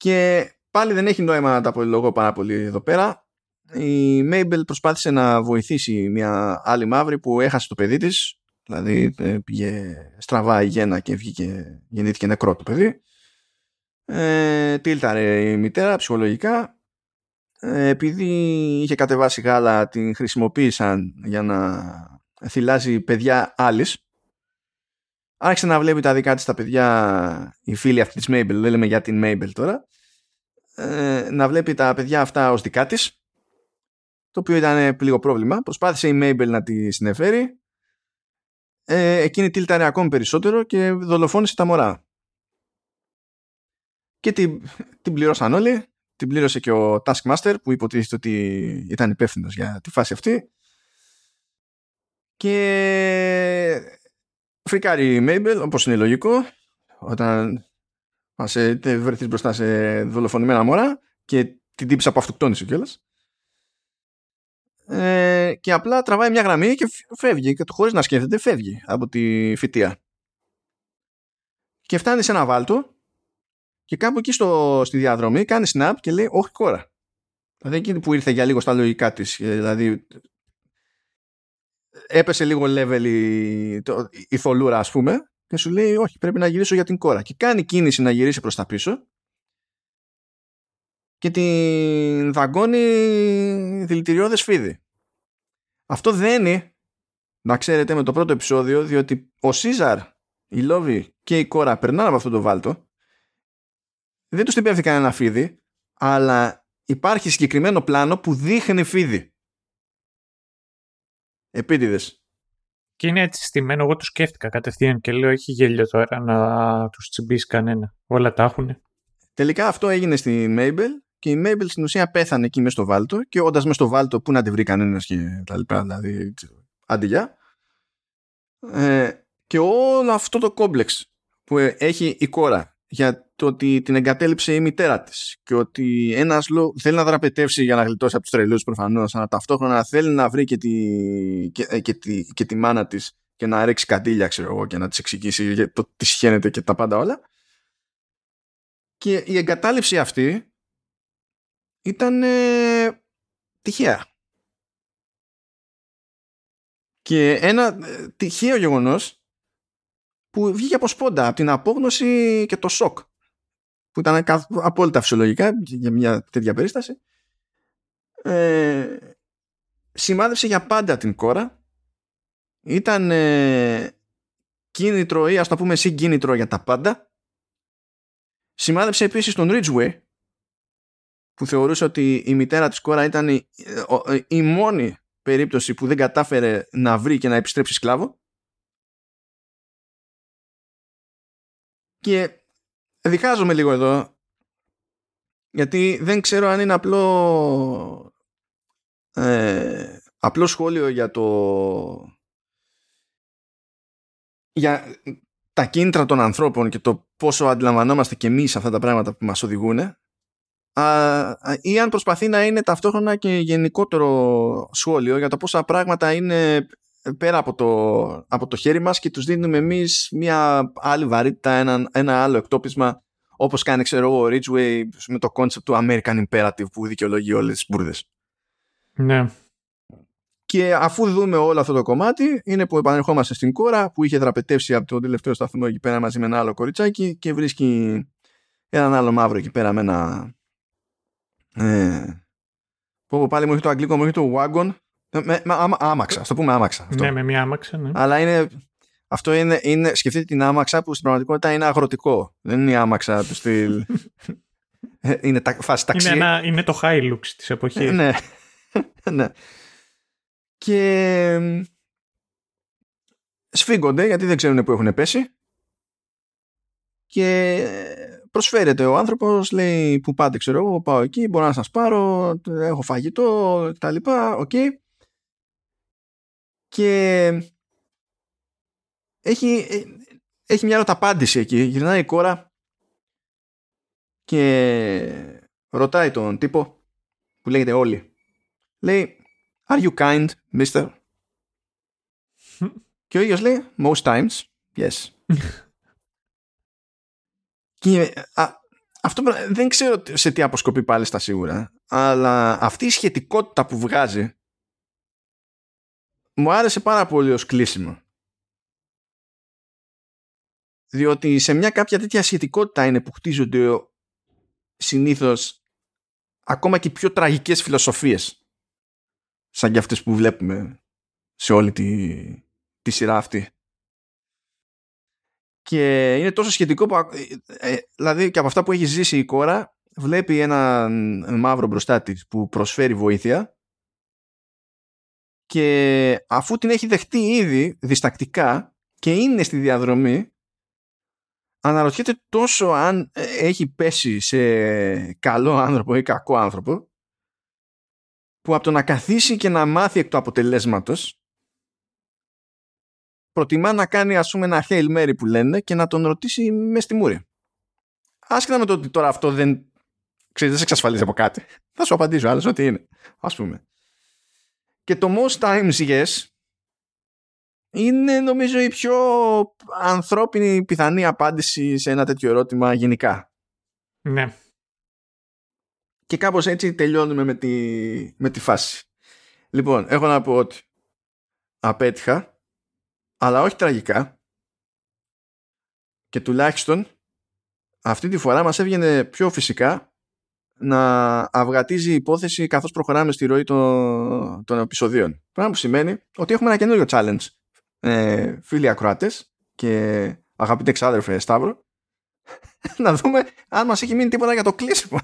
Και πάλι δεν έχει νόημα να τα πολυλογώ πάρα πολύ εδώ πέρα. Η Μέιμπελ προσπάθησε να βοηθήσει μια άλλη μαύρη που έχασε το παιδί της. Δηλαδή ε, πήγε στραβά η γέννα και βγήκε, γεννήθηκε νεκρό το παιδί. Ε, τίλταρε η μητέρα ψυχολογικά. Ε, επειδή είχε κατεβάσει γάλα την χρησιμοποίησαν για να θυλάζει παιδιά άλλης. Άρχισε να βλέπει τα δικά της τα παιδιά, η φίλη αυτή της Mabel, δεν λέμε για την Mabel τώρα, ε, να βλέπει τα παιδιά αυτά ως δικά της, το οποίο ήταν λίγο πρόβλημα. Προσπάθησε η Mabel να τη συνεφέρει, ε, εκείνη τίλταρε ακόμη περισσότερο και δολοφόνησε τα μωρά. Και την, την πληρώσαν όλοι, την πλήρωσε και ο Taskmaster που υποτίθεται ότι ήταν υπεύθυνος για τη φάση αυτή και φρικάρει η Mabel όπως είναι λογικό όταν μας βρεθείς μπροστά σε δολοφονημένα μωρά και την τύψη από αυτοκτόνησε κιόλας. Ε, και απλά τραβάει μια γραμμή και φεύγει και το χωρίς να σκέφτεται φεύγει από τη φυτεία. Και φτάνει σε ένα βάλτο και κάπου εκεί στο, στη διαδρομή κάνει snap και λέει όχι κόρα δηλαδή εκείνη που ήρθε για λίγο στα λογικά της ε, δηλαδή έπεσε λίγο level η, το, η θολούρα ας πούμε και σου λέει όχι πρέπει να γυρίσω για την κόρα και κάνει κίνηση να γυρίσει προς τα πίσω και την δαγκώνει δηλητηριώδες φίδι. Αυτό δεν είναι να ξέρετε με το πρώτο επεισόδιο διότι ο Σίζαρ, η Λόβη και η κόρα περνάνε από αυτό το βάλτο δεν τους την πέφτει κανένα φίδι αλλά υπάρχει συγκεκριμένο πλάνο που δείχνει φίδι. Επίτηδες. Και είναι έτσι στημένο. Εγώ το σκέφτηκα κατευθείαν και λέω: Έχει γέλιο τώρα να τους τσιμπήσει κανένα. Όλα τα έχουν. Τελικά αυτό έγινε στη Mabel και η Mabel στην ουσία πέθανε εκεί μέσα στο βάλτο και όντας μέσα στο βάλτο που να τη βρει κανένας και τα λοιπά. Δηλαδή, αντιγιά. Ε, και όλο αυτό το κόμπλεξ που έχει η κόρα για το ότι την εγκατέλειψε η μητέρα της και ότι ένας θέλει να δραπετεύσει για να γλιτώσει από τους τρελούς προφανώς, αλλά ταυτόχρονα θέλει να βρει και τη, και, ε, και, τη, και τη μάνα της και να ρίξει καντήλια, ξέρω εγώ, και να της εξηγήσει το τι σχένεται και τα πάντα όλα. Και η εγκατάλειψη αυτή ήταν ε, τυχαία. Και ένα ε, τυχαίο γεγονός που βγήκε από σπόντα από την απόγνωση και το σοκ που ήταν απόλυτα φυσιολογικά για μια τέτοια περίσταση. Ε, σημάδεψε για πάντα την κόρα. Ήταν ε, κίνητρο ή ας το πούμε συγκίνητρο για τα πάντα. Σημάδεψε επίσης τον Ridgeway που θεωρούσε ότι η μητέρα της κόρα ήταν η, η μόνη περίπτωση που δεν κατάφερε να βρει και να επιστρέψει σκλάβο. Και διχάζομαι λίγο εδώ γιατί δεν ξέρω αν είναι απλό ε, απλό σχόλιο για το για τα κίνητρα των ανθρώπων και το πόσο αντιλαμβανόμαστε και εμείς αυτά τα πράγματα που μας οδηγούν ή αν προσπαθεί να είναι ταυτόχρονα και γενικότερο σχόλιο για το πόσα πράγματα είναι πέρα από το, από το χέρι μας και τους δίνουμε εμείς μια άλλη βαρύτητα, ένα, ένα άλλο εκτόπισμα όπως κάνει ξέρω εγώ ο Ridgway με το concept του American Imperative που δικαιολογεί όλες τις μπουρδες. Ναι. Και αφού δούμε όλο αυτό το κομμάτι, είναι που επανερχόμαστε στην κόρα που είχε δραπετεύσει από τον τελευταίο σταθμό εκεί πέρα μαζί με ένα άλλο κοριτσάκι και βρίσκει έναν άλλο μαύρο εκεί πέρα με ένα. Ε, που πάλι μου έχει το αγγλικό, μου έχει το wagon με, με, άμαξα, ας το πούμε άμαξα. Αυτό. Ναι, με μια άμαξα, ναι. Αλλά είναι, αυτό είναι, είναι, σκεφτείτε την άμαξα που στην πραγματικότητα είναι αγροτικό. Δεν είναι η άμαξα του στυλ. Ε, είναι τα, φάση ταξί. Είναι, ένα, είναι το Hilux της εποχής. ναι. ναι. Και σφίγγονται γιατί δεν ξέρουν που έχουν πέσει και προσφέρεται ο άνθρωπος λέει που πάτε ξέρω εγώ πάω εκεί μπορώ να σας πάρω έχω φαγητό τα λοιπά οκ okay και έχει, έχει μια ερωταπάντηση εκεί. Γυρνάει η Κόρα και ρωτάει τον τύπο που λέγεται Όλοι. Λέει, Are you kind, mister? και ο ίδιος λέει, Most times, yes. και αυτό δεν ξέρω σε τι αποσκοπεί πάλι στα σίγουρα, αλλά αυτή η σχετικότητα που βγάζει μου άρεσε πάρα πολύ ως κλείσιμο. Διότι σε μια κάποια τέτοια σχετικότητα είναι που χτίζονται συνήθως ακόμα και πιο τραγικές φιλοσοφίες σαν και αυτές που βλέπουμε σε όλη τη, τη σειρά αυτή. Και είναι τόσο σχετικό που, ε, ε, δηλαδή και από αυτά που έχει ζήσει η κόρα βλέπει ένα μαύρο μπροστά της που προσφέρει βοήθεια και αφού την έχει δεχτεί ήδη διστακτικά και είναι στη διαδρομή αναρωτιέται τόσο αν ε, έχει πέσει σε καλό άνθρωπο ή κακό άνθρωπο που από το να καθίσει και να μάθει εκ του αποτελέσματος προτιμά να κάνει ας πούμε ένα Hail Mary που λένε και να τον ρωτήσει με στη μούρη. Άσχετα με το ότι τώρα αυτό δεν, ξέρεις, δεν σε εξασφαλίζει από κάτι. Θα σου απαντήσω άλλος ότι είναι. Ας πούμε. Και το most times yes είναι νομίζω η πιο ανθρώπινη πιθανή απάντηση σε ένα τέτοιο ερώτημα γενικά. Ναι. Και κάπως έτσι τελειώνουμε με τη, με τη φάση. Λοιπόν, έχω να πω ότι απέτυχα, αλλά όχι τραγικά. Και τουλάχιστον αυτή τη φορά μας έβγαινε πιο φυσικά να αυγατίζει η υπόθεση καθώς προχωράμε στη ροή των, των επεισοδίων. Πράγμα που σημαίνει ότι έχουμε ένα καινούριο challenge ε, φίλοι ακροατές και αγαπητέ ξάδερφε Σταύρο να δούμε αν μας έχει μείνει τίποτα για το κλείσιμο.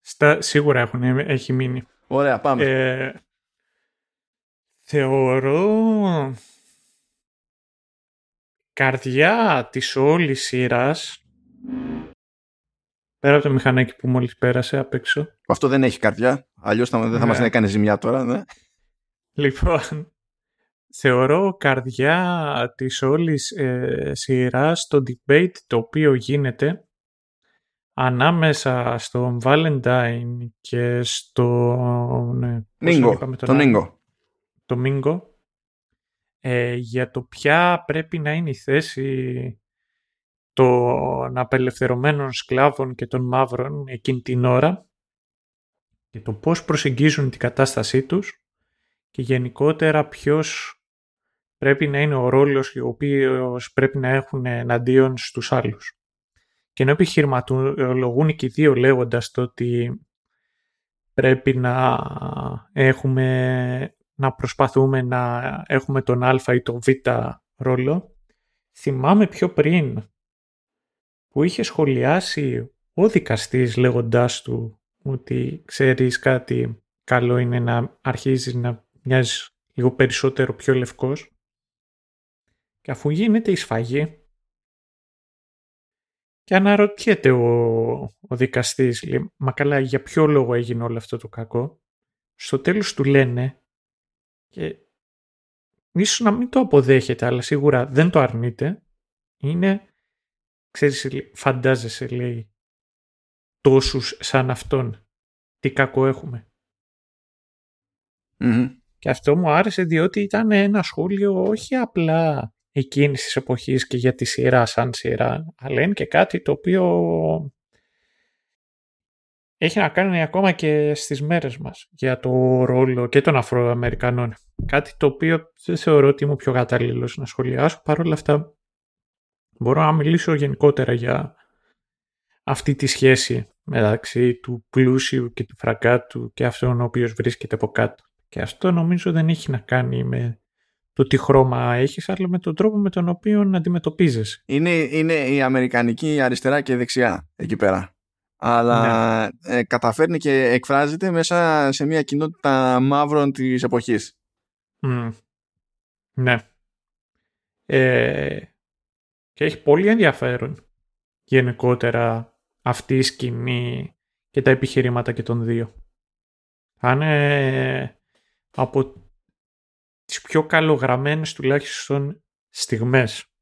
Στα, σίγουρα έχουν, έχει μείνει. Ωραία, πάμε. Ε, θεωρώ καρδιά της όλης σειράς πέρα από το μηχανάκι που μόλις πέρασε απ' έξω. Αυτό δεν έχει καρδιά, αλλιώς θα, δεν θα ναι. μας έκανε ζημιά τώρα, ναι. Λοιπόν, θεωρώ καρδιά της όλης ε, σειράς το debate το οποίο γίνεται ανάμεσα στον Valentine και στο... Ναι, Μίγκο, το Μίγκο. Το Μίγκο. Ε, για το ποια πρέπει να είναι η θέση των απελευθερωμένων σκλάβων και των μαύρων εκείνη την ώρα και το πώς προσεγγίζουν την κατάστασή τους και γενικότερα ποιος πρέπει να είναι ο ρόλος ο οποίος πρέπει να έχουν εναντίον στους άλλους. Και ενώ επιχειρηματολογούν και οι δύο λέγοντας το ότι πρέπει να έχουμε να προσπαθούμε να έχουμε τον α ή τον β ρόλο, θυμάμαι πιο πριν που είχε σχολιάσει ο δικαστής λέγοντάς του ότι ξέρεις κάτι καλό είναι να αρχίζεις να μοιάζεις λίγο περισσότερο πιο λευκός. Και αφού γίνεται η σφαγή και αναρωτιέται ο, ο δικαστής, λέει, μα καλά για ποιο λόγο έγινε όλο αυτό το κακό, στο τέλος του λένε και ίσως να μην το αποδέχεται αλλά σίγουρα δεν το αρνείται, είναι, ξέρεις, φαντάζεσαι λέει, τόσους σαν αυτόν, τι κακό έχουμε. Και αυτό μου άρεσε διότι ήταν ένα σχόλιο όχι απλά εκείνης της εποχής και για τη σειρά σαν σειρά, αλλά είναι και κάτι το οποίο έχει να κάνει ακόμα και στις μέρες μας για το ρόλο και των Αφροαμερικανών. Κάτι το οποίο δεν θεωρώ ότι είμαι πιο κατάλληλος να σχολιάσω. Παρ' όλα αυτά μπορώ να μιλήσω γενικότερα για αυτή τη σχέση μεταξύ του πλούσιου και του φραγκάτου και αυτόν ο οποίος βρίσκεται από κάτω. Και αυτό νομίζω δεν έχει να κάνει με το τι χρώμα έχεις, αλλά με τον τρόπο με τον οποίο αντιμετωπίζεις. Είναι, είναι η αμερικανική αριστερά και δεξιά εκεί πέρα. Αλλά ναι. ε, καταφέρνει και εκφράζεται μέσα σε μια κοινότητα μαύρων της εποχής. Ναι. Ε, και έχει πολύ ενδιαφέρον γενικότερα αυτή η σκηνή και τα επιχειρήματα και των δύο. Αν από τις πιο καλογραμμένες τουλάχιστον στιγμές.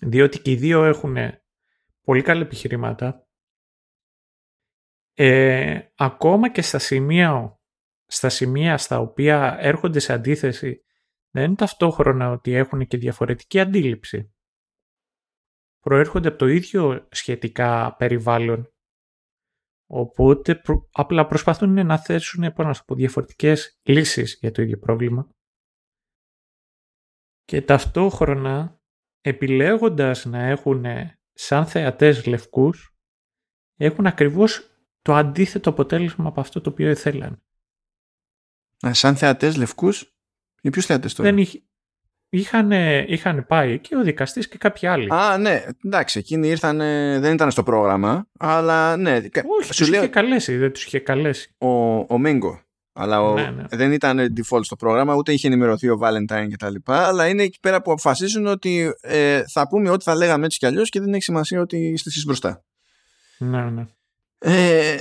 Διότι και οι δύο έχουν πολύ καλά επιχειρήματα. Ε, ακόμα και στα σημεία, στα σημεία στα οποία έρχονται σε αντίθεση δεν είναι ταυτόχρονα ότι έχουν και διαφορετική αντίληψη. Προέρχονται από το ίδιο σχετικά περιβάλλον Οπότε απλά προσπαθούν να θέσουν επάνω από διαφορετικές λύσεις για το ίδιο πρόβλημα. Και ταυτόχρονα επιλέγοντας να έχουν σαν θεατές λευκούς έχουν ακριβώς το αντίθετο αποτέλεσμα από αυτό το οποίο ήθελαν. Σαν θεατές λευκούς, για ποιους θεατές τώρα; Δεν είχε, είχαν, είχαν πάει και ο δικαστής και κάποιοι άλλοι. Α, ναι, εντάξει, εκείνοι ήρθαν, δεν ήταν στο πρόγραμμα, αλλά ναι. Όχι, τους είχε καλέσει, δεν τους είχε καλέσει. Ο, ο Μίγκο. Αλλά ο, Ναι, ναι. δεν ήταν default στο πρόγραμμα, ούτε είχε ενημερωθεί ο Valentine κτλ. Αλλά είναι εκεί πέρα που αποφασίζουν ότι ε, θα πούμε ό,τι θα λέγαμε έτσι κι αλλιώς και δεν έχει σημασία ότι είστε εσείς μπροστά. Ναι, ναι. Ε,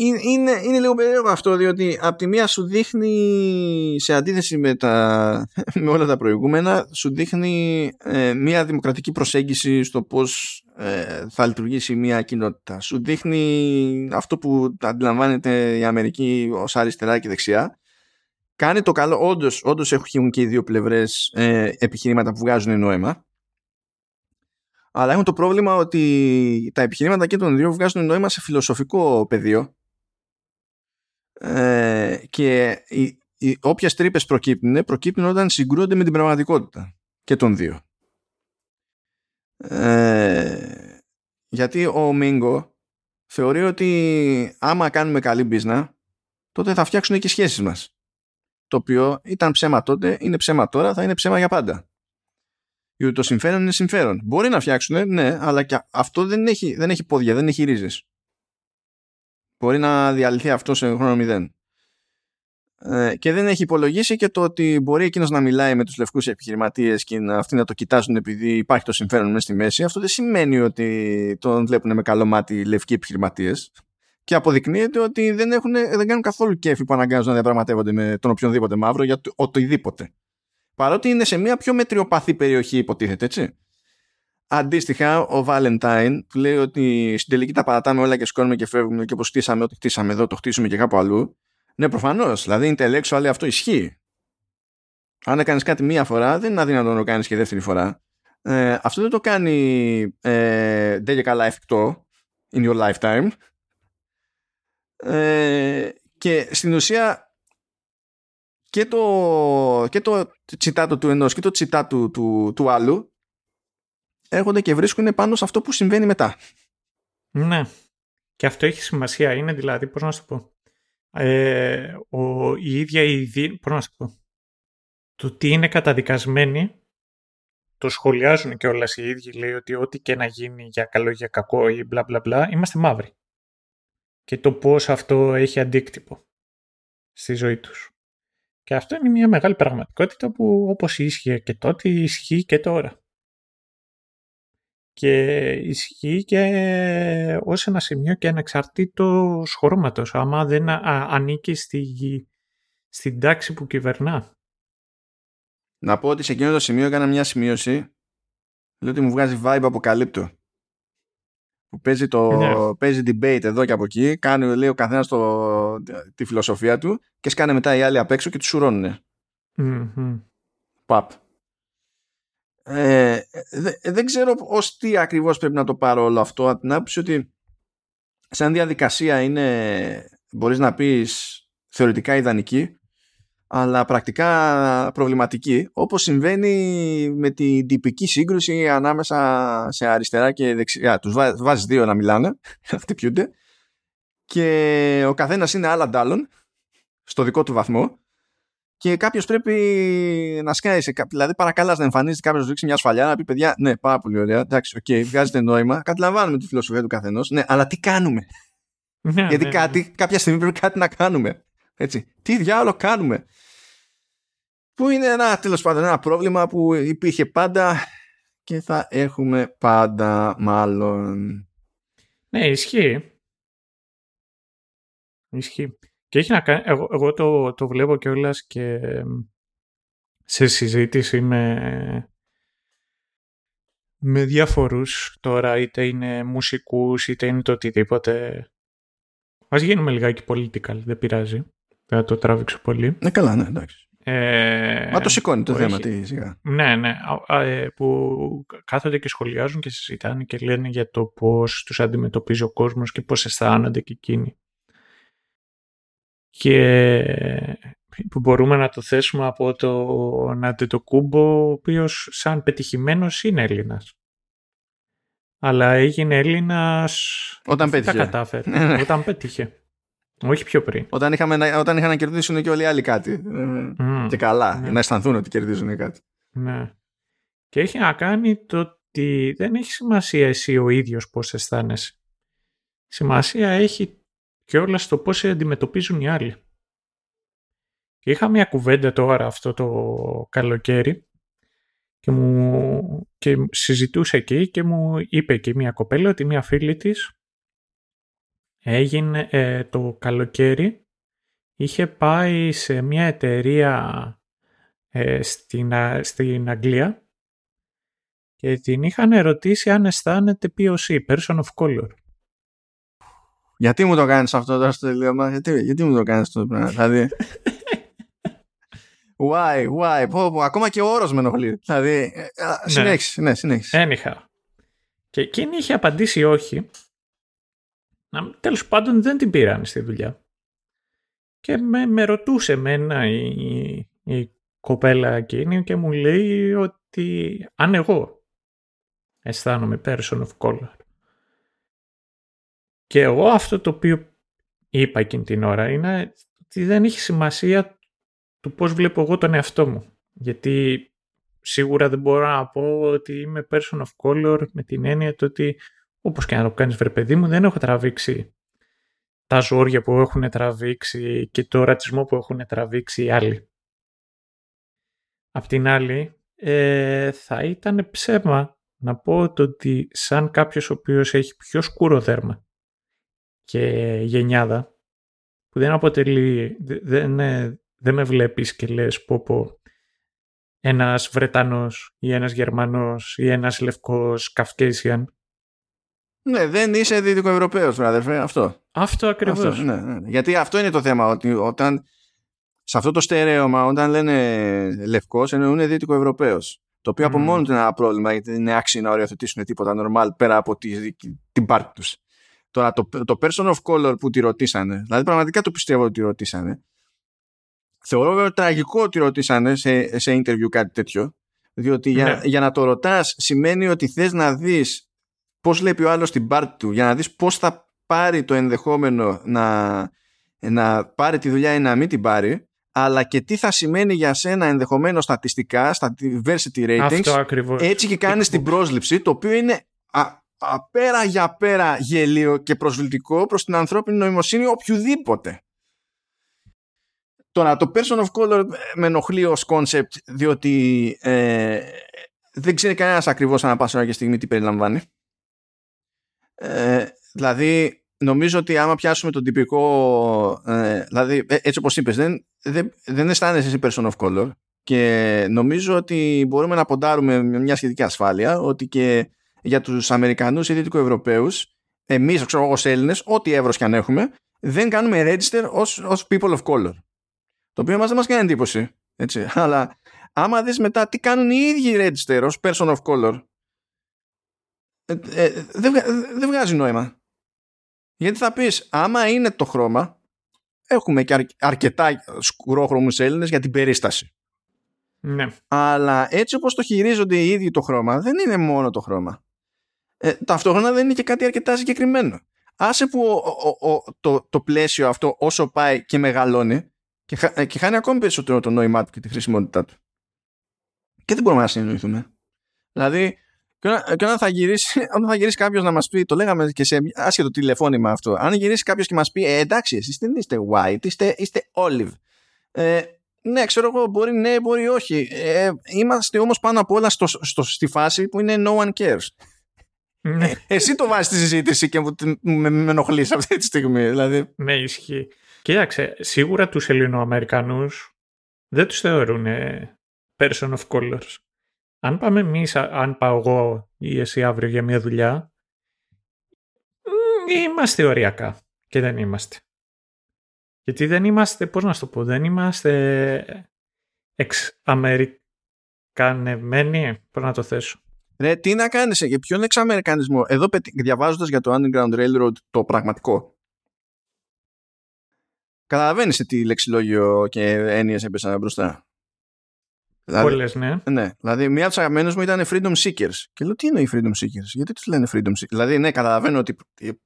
είναι, είναι, είναι λίγο περίεργο αυτό διότι από τη μία σου δείχνει σε αντίθεση με, τα, με όλα τα προηγούμενα σου δείχνει ε, μια δημοκρατική προσέγγιση στο πως ε, θα λειτουργήσει μια κοινότητα. Σου δείχνει αυτό που αντιλαμβάνεται η Αμερική ως αριστερά και δεξιά. Κάνει το καλό. Όντως, όντως έχουν και οι δύο πλευρές ε, επιχειρήματα που βγάζουν νόημα. Αλλά έχουν το πρόβλημα ότι τα επιχειρήματα και των δύο βγάζουν νόημα σε φιλοσοφικό πεδίο ε, και οι, οι, όποιες τρύπες προκύπτουν προκύπτουν όταν συγκρούονται με την πραγματικότητα και των δύο ε, γιατί ο Μίγκο θεωρεί ότι άμα κάνουμε καλή μπίζνα τότε θα φτιάξουν και σχέσεις μας το οποίο ήταν ψέμα τότε, είναι ψέμα τώρα, θα είναι ψέμα για πάντα. Γιατί το συμφέρον είναι συμφέρον. Μπορεί να φτιάξουν, ναι, αλλά και αυτό δεν έχει, δεν έχει πόδια, δεν έχει ρίζες. Μπορεί να διαλυθεί αυτό σε χρόνο μηδέν. Ε, και δεν έχει υπολογίσει και το ότι μπορεί εκείνος να μιλάει με τους λευκούς επιχειρηματίες και να, αυτοί να το κοιτάζουν επειδή υπάρχει το συμφέρον μέσα στη μέση. Αυτό δεν σημαίνει ότι τον βλέπουν με καλό μάτι οι λευκοί επιχειρηματίες. Και αποδεικνύεται ότι δεν, έχουν, δεν κάνουν καθόλου κέφι που αναγκάζουν να διαπραγματεύονται με τον οποιονδήποτε μαύρο για το οτιδήποτε. Παρότι είναι σε μια πιο μετριοπαθή περιοχή, υποτίθεται, έτσι. Αντίστοιχα, ο Valentine που λέει ότι στην τελική τα παρατάμε όλα και σκόνουμε και φεύγουμε και όπως χτίσαμε ό,τι χτίσαμε εδώ, το χτίσουμε και κάπου αλλού. Ναι, προφανώς. Δηλαδή, intellectual αυτό ισχύει. Αν έκανες κάτι μία φορά, δεν είναι αδύνατο να το κάνεις και δεύτερη φορά. Ε, αυτό δεν το κάνει ε, δεν και καλά εφικτό in your lifetime. Ε, και στην ουσία και το, και το τσιτάτο του ενός και το τσιτάτο του, του άλλου έρχονται και βρίσκουν πάνω σε αυτό που συμβαίνει μετά. Ναι. Και αυτό έχει σημασία. Είναι δηλαδή, πώς να σου πω, ε, ο, η ίδια η δι... πώς να σου πω, το τι είναι καταδικασμένοι το σχολιάζουν και όλα οι ίδιοι λέει ότι ό,τι και να γίνει για καλό ή για κακό ή μπλα μπλα μπλα είμαστε μαύροι και το πώς αυτό έχει αντίκτυπο στη ζωή τους. Και αυτό είναι μια μεγάλη πραγματικότητα που όπως ίσχυε και τότε ισχύει και τώρα. Και ισχύει και ως ένα σημείο και ανεξαρτήτως χρώματος, άμα δεν ανήκει στη, στην τάξη που κυβερνά. Να πω ότι σε εκείνο το σημείο έκανα μια σημείωση λέω ότι μου βγάζει vibe αποκαλύπτω που παίζει, το, Ναι. παίζει debate εδώ και από εκεί, κάνει λέει, ο καθένας τη φιλοσοφία του και σκάνε μετά οι άλλοι απ' έξω και τους σουρώνουνε. Μμμ. Παπ. Ε, δε- δεν ξέρω ως τι ακριβώς πρέπει να το πάρω όλο αυτό από την άποψη ότι σαν διαδικασία είναι μπορείς να πεις θεωρητικά ιδανική αλλά πρακτικά προβληματική όπως συμβαίνει με την τυπική σύγκρουση ανάμεσα σε αριστερά και δεξιά. Τους βά- βάζεις δύο να μιλάνε να χτυπιούνται και ο καθένας είναι άλλα ντ' άλλων στο δικό του βαθμό και κάποιος πρέπει να σκάει σε κάποιο. Δηλαδή, παρακαλάς να εμφανίζεται κάποιος να σου ρίξει μια σφαλιάρα να πει: Παιδιά, ναι, πάρα πολύ ωραία. Εντάξει, οκ, βγάζετε νόημα. Καταλαβαίνουμε τη φιλοσοφία του καθενός. Ναι, αλλά τι κάνουμε; Ναι, Γιατί ναι, κάτι, κάποια στιγμή πρέπει κάτι να κάνουμε. Έτσι. Τι διάολο κάνουμε; Που είναι ένα τέλος πάντων ένα πρόβλημα που υπήρχε πάντα και θα έχουμε πάντα μάλλον. Ναι, ισχύει. Ισχύει. Και έχει να κάνει, εγώ, εγώ το, το βλέπω κιόλας και σε συζήτηση με, με διάφορους τώρα, είτε είναι μουσικούς, είτε είναι το οτιδήποτε. Ας γίνουμε λιγάκι political, δεν πειράζει. Δεν θα το τράβηξω πολύ. Ναι, καλά, ναι, εντάξει. Ε, Μα το σηκώνει το που θέμα, έχει- τι σιγά. Ναι, ναι. Α, α, ε, που κάθονται και σχολιάζουν και συζητάνε και λένε για το πώς τους αντιμετωπίζει ο κόσμος και πώς αισθάνονται και εκείνοι. Και που μπορούμε να το θέσουμε από τον Αντετοκούμπο, ο οποίος σαν πετυχημένος είναι Έλληνας. Αλλά έγινε Έλληνας Όταν αφού πέτυχε. Τα κατάφερε. Ναι, ναι. Όταν πέτυχε. Όχι πιο πριν. Όταν, είχαμε, να- όταν είχαν να κερδίσουν και όλοι οι άλλοι κάτι. Ε, Μμ. Και καλά, Ναι. για να αισθανθούν ότι κερδίζουν κάτι. Ναι. Και έχει να κάνει το ότι δεν έχει σημασία εσύ ο ίδιος πώς αισθάνεσαι. Σημασία έχει και όλα στο πώς σε αντιμετωπίζουν οι άλλοι. Και είχα μια κουβέντα τώρα αυτό το καλοκαίρι και, μου, και συζητούσε εκεί και μου είπε και μια κοπέλα ότι μια φίλη της έγινε ε, το καλοκαίρι είχε πάει σε μια εταιρεία ε, στην, στην Αγγλία και την είχαν ερωτήσει αν αισθάνεται POC, Person of Color. Γιατί μου το κάνεις αυτό τώρα στο τελείωμα, γιατί, γιατί μου το κάνεις αυτό το πράγμα, δηλαδή... Why, why, πω, πω, ακόμα και ο όρος με ενοχλεί. Δηλαδή, ε, ναι. συνέχισε, ναι, συνέχισε. Ένιχα. Και εκείνη είχε απαντήσει όχι. Τέλος πάντων δεν την πήραν στη δουλειά. Και με, με ρωτούσε εμένα η, η κοπέλα εκείνη και μου λέει ότι αν εγώ αισθάνομαι person of color. Και εγώ αυτό το οποίο είπα εκείνη την ώρα είναι ότι δεν έχει σημασία του πώς βλέπω εγώ τον εαυτό μου. Γιατί σίγουρα δεν μπορώ να πω ότι είμαι person of color με την έννοια το ότι όπως και να το κάνεις βρε παιδί μου δεν έχω τραβήξει τα ζόρια που έχουν τραβήξει και το ρατσισμό που έχουν τραβήξει οι άλλοι. Απ' την άλλη, ε, θα ήταν ψέμα να πω το ότι σαν κάποιος ο οποίος έχει πιο σκούρο δέρμα και γενιάδα, που δεν αποτελεί, δεν, δεν με βλέπεις και λες πω πω ένας Βρετανός ή ένας Γερμανός ή ένας Λευκός Καυκέσιαν. Ναι, δεν είσαι Δυτικοευρωπαίος, αδερφέ, αυτό. Αυτό ακριβώς. ναι, ναι. Γιατί αυτό είναι το θέμα, ότι όταν σε αυτό το στερέωμα, όταν λένε Λευκός, εννοούν Δυτικοευρωπαίος. Το οποίο mm. από μόνο του είναι ένα πρόβλημα, γιατί δεν είναι άξιο να οριοθετήσουν τίποτα normal πέρα από τη, την πάρτη τους. Τώρα, το, το person of color που τη ρωτήσανε, δηλαδή πραγματικά το πιστεύω ότι τη ρωτήσανε, Θεωρώ βέβαια τραγικό ότι ρωτήσανε σε, σε interview κάτι τέτοιο. Διότι για, ναι. για να το ρωτάς σημαίνει ότι θες να δεις πώς βλέπει ο άλλος την πάρτη του, για να δεις πώς θα πάρει το ενδεχόμενο να, να πάρει τη δουλειά ή να μην την πάρει, αλλά και τι θα σημαίνει για σένα ενδεχομένως στατιστικά, στα diversity ratings. Αυτό Έτσι και κάνεις την πρόσληψη, το οποίο είναι α, απέρα για πέρα γελίο και προσβλητικό προς την ανθρώπινη νοημοσύνη οποιοδήποτε. Τώρα, το person of color με ενοχλεί ως concept διότι ε, δεν ξέρει κανένας ακριβώς ανά πάσα και στιγμή τι περιλαμβάνει. Ε, δηλαδή, νομίζω ότι άμα πιάσουμε τον τυπικό ε, δηλαδή, ε, έτσι όπως είπες δεν, δεν, δεν αισθάνεσαι εσύ person of color και νομίζω ότι μπορούμε να ποντάρουμε με μια σχετική ασφάλεια ότι και για τους Αμερικανούς ή Δυτικοευρωπαίους εμείς, ξέρω εγώ, ως Έλληνες, ό,τι εύρος και αν έχουμε, δεν κάνουμε register ως, ως people of color. Το οποίο μας δεν μας κάνει εντύπωση. Έτσι. Αλλά άμα δεις μετά τι κάνουν οι ίδιοι register ως person of color ε, ε, δεν, δεν βγάζει νόημα. Γιατί θα πεις άμα είναι το χρώμα έχουμε και αρκετά σκουρόχρωμους Έλληνες για την περίσταση. Ναι. Αλλά έτσι όπως το χειρίζονται οι ίδιοι το χρώμα δεν είναι μόνο το χρώμα. Ε, ταυτόχρονα δεν είναι και κάτι αρκετά συγκεκριμένο. Άσε που ο, το, το πλαίσιο αυτό όσο πάει και μεγαλώνει και, ε, και χάνει ακόμη περισσότερο το νόημά του και τη χρησιμότητά του. Και δεν μπορούμε να συνεννοηθούμε. Δηλαδή, και όταν θα γυρίσει, όταν θα γυρίσει κάποιος να μας πει, το λέγαμε και σε άσχετο τηλεφώνημα αυτό, αν γυρίσει κάποιος και μας πει, ε, εντάξει, εσείς δεν είστε white, είστε, είστε olive. Ε, ναι, ξέρω εγώ, μπορεί ναι, μπορεί όχι. Ε, είμαστε όμως πάνω απ' όλα στο, στο, στη φάση που είναι no one cares. Ναι. Ε, εσύ το βάζεις στη συζήτηση και με, με ενοχλείς αυτή τη στιγμή. Δηλαδή. Ναι, ισχύει. Κοίταξε, σίγουρα τους Ελληνοαμερικανούς δεν τους θεωρούν person of colors. Αν πάμε εμείς, αν πάω εγώ ή εσύ αύριο για μια δουλειά, είμαστε οριακά και δεν είμαστε. Γιατί δεν είμαστε, πώς να σου το πω, δεν είμαστε εξαμερικανεμένοι, πώς να το θέσω. Ρε, τι να κάνεις, για ποιον εξαμερικανισμό; Εδώ διαβάζοντας για το Underground Railroad το πραγματικό, Καταλαβαίνεις τι λεξιλόγιο και έννοιες έπεσαν μπροστά. Δηλαδή, Πολλές, ναι. ναι. Δηλαδή, μία από τις αγαπημένες μου ήταν Freedom Seekers. Και λέω, τι είναι οι Freedom Seekers, γιατί τους λένε Freedom Seekers; Δηλαδή, ναι, καταλαβαίνω ότι οι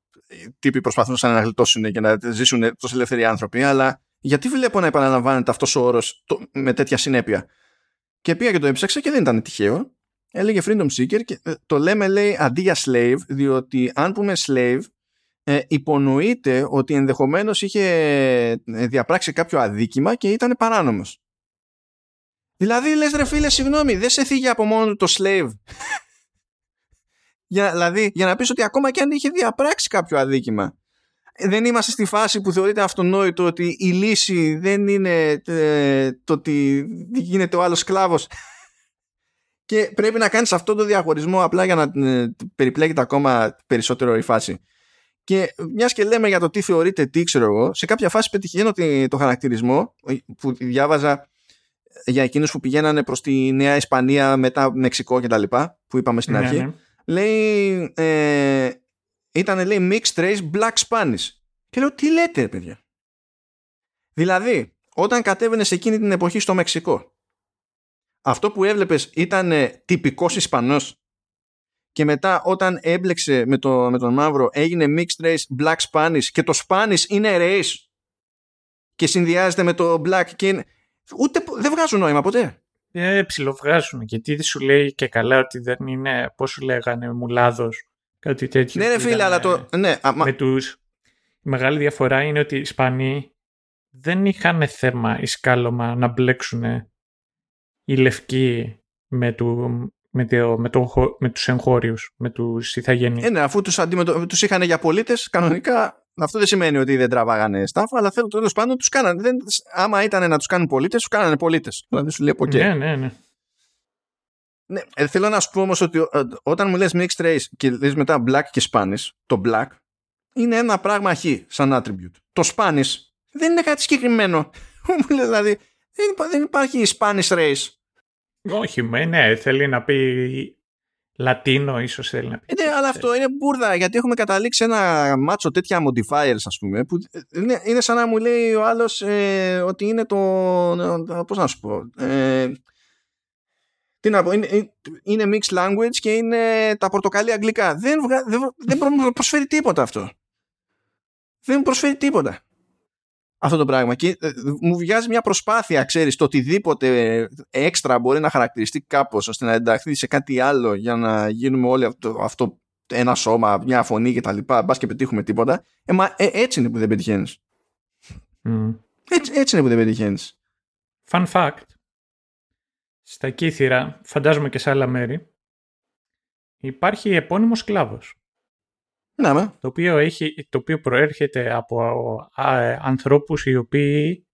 τύποι προσπαθούν να γλιτώσουν και να ζήσουν τόσο ελεύθεροι άνθρωποι, αλλά γιατί βλέπω να επαναλαμβάνεται αυτός ο όρος με τέτοια συνέπεια; Και πήγα και το έψαξα και δεν ήταν τυχαίο. Έλεγε Freedom Seeker και ε, το λέμε, λέει, αντί για slave, διότι αν πούμε slave, ε, υπονοείται ότι ενδεχομένως είχε ε, διαπράξει κάποιο αδίκημα και ήταν παράνομος. Δηλαδή λες ρε φίλε συγγνώμη δεν σε θίγει από μόνο το slave για, δηλαδή για να πεις ότι ακόμα και αν είχε διαπράξει κάποιο αδίκημα δεν είμαστε στη φάση που θεωρείται αυτονόητο ότι η λύση δεν είναι ε, το ότι γίνεται ο άλλος σκλάβος και πρέπει να κάνεις αυτό το διαχωρισμό απλά για να ε, περιπλέκεται ακόμα περισσότερο η φάση. Και μιας και λέμε για το τι θεωρείται τι, ξέρω εγώ, σε κάποια φάση πετυχαίνω το χαρακτηρισμό που διάβαζα για εκείνους που πηγαίνανε προς τη Νέα Ισπανία μετά Μεξικό και τα λοιπά που είπαμε στην ναι, αρχή. Ναι. Λέει, ε, ήταν λέει mixed race black Spanish. Και λέω τι λέτε παιδιά; Δηλαδή όταν κατέβαινες σε εκείνη την εποχή στο Μεξικό αυτό που έβλεπες ήταν τυπικός Ισπανός; Και μετά όταν έμπλεξε με, το, με τον μαύρο έγινε mixed race black Spanish και το Spanish είναι race; Και συνδυάζεται με το black και είναι... ούτε δεν βγάζουν νόημα ποτέ. Ε, ψιλοβγάζουν γιατί δεν σου λέει και καλά ότι δεν είναι πώς σου λέγανε μουλάδος κάτι τέτοιο. Ναι ρε φίλε αλλά το... Ναι, με τους... Η μεγάλη διαφορά είναι ότι οι Ισπανοί δεν είχαν θέμα η σκάλωμα να μπλέξουν οι λευκοί με, του, με, το, με, το, με τους εγχώριους, με τους ηθαγενείς. Ε, ναι, αφού τους, αντιμετω... τους είχαν για πολίτες, κανονικά αυτό δεν σημαίνει ότι δεν τραβάγανε στάφα, αλλά θέλω τέλος πάντων τους κάνανε. Δεν, άμα ήταν να τους κάνουν πολίτες, τους κάνανε πολίτες. Δηλαδή σου λέει από Ναι, ναι, ναι. Ναι, ε, θέλω να σου πω όμως ότι ε, όταν μου λες mixed race και λες μετά black και Spanish, το black είναι ένα πράγμα χ σαν attribute. Το Spanish δεν είναι κάτι συγκεκριμένο. Μου λέει δηλαδή δεν, δεν υπάρχει Spanish race. Όχι, ναι, θέλει να πει Λατίνο ίσως θέλει να πει. Ε, ναι, αλλά αυτό είναι μπουρδα γιατί έχουμε καταλήξει ένα μάτσο τέτοια modifiers ας πούμε που είναι, είναι σαν να μου λέει ο άλλος ε, ότι είναι το πώς να σου πω ε, τι να πω, είναι, είναι mixed language και είναι τα πορτοκαλί αγγλικά. Δεν, δεν, δεν προσφέρει τίποτα αυτό. Δεν προσφέρει τίποτα αυτό το πράγμα. Και ε, μου βγάζει μια προσπάθεια, ξέρεις, το οτιδήποτε έξτρα μπορεί να χαρακτηριστεί κάπως ώστε να ενταχθεί σε κάτι άλλο για να γίνουμε όλοι αυτό, αυτό ένα σώμα, μια φωνή και τα λοιπά, μπας και πετύχουμε τίποτα. Ε, μα ε, έτσι είναι που δεν πετυχαίνεις. Mm. Έτσι, έτσι είναι που δεν πετυχαίνεις. Fun fact. Στα Κύθυρα, φαντάζομαι και σε άλλα μέρη, υπάρχει επώνυμος σκλάβος. Ναι, το, οποίο έχει, το οποίο προέρχεται από α, ανθρώπους οι οποίοι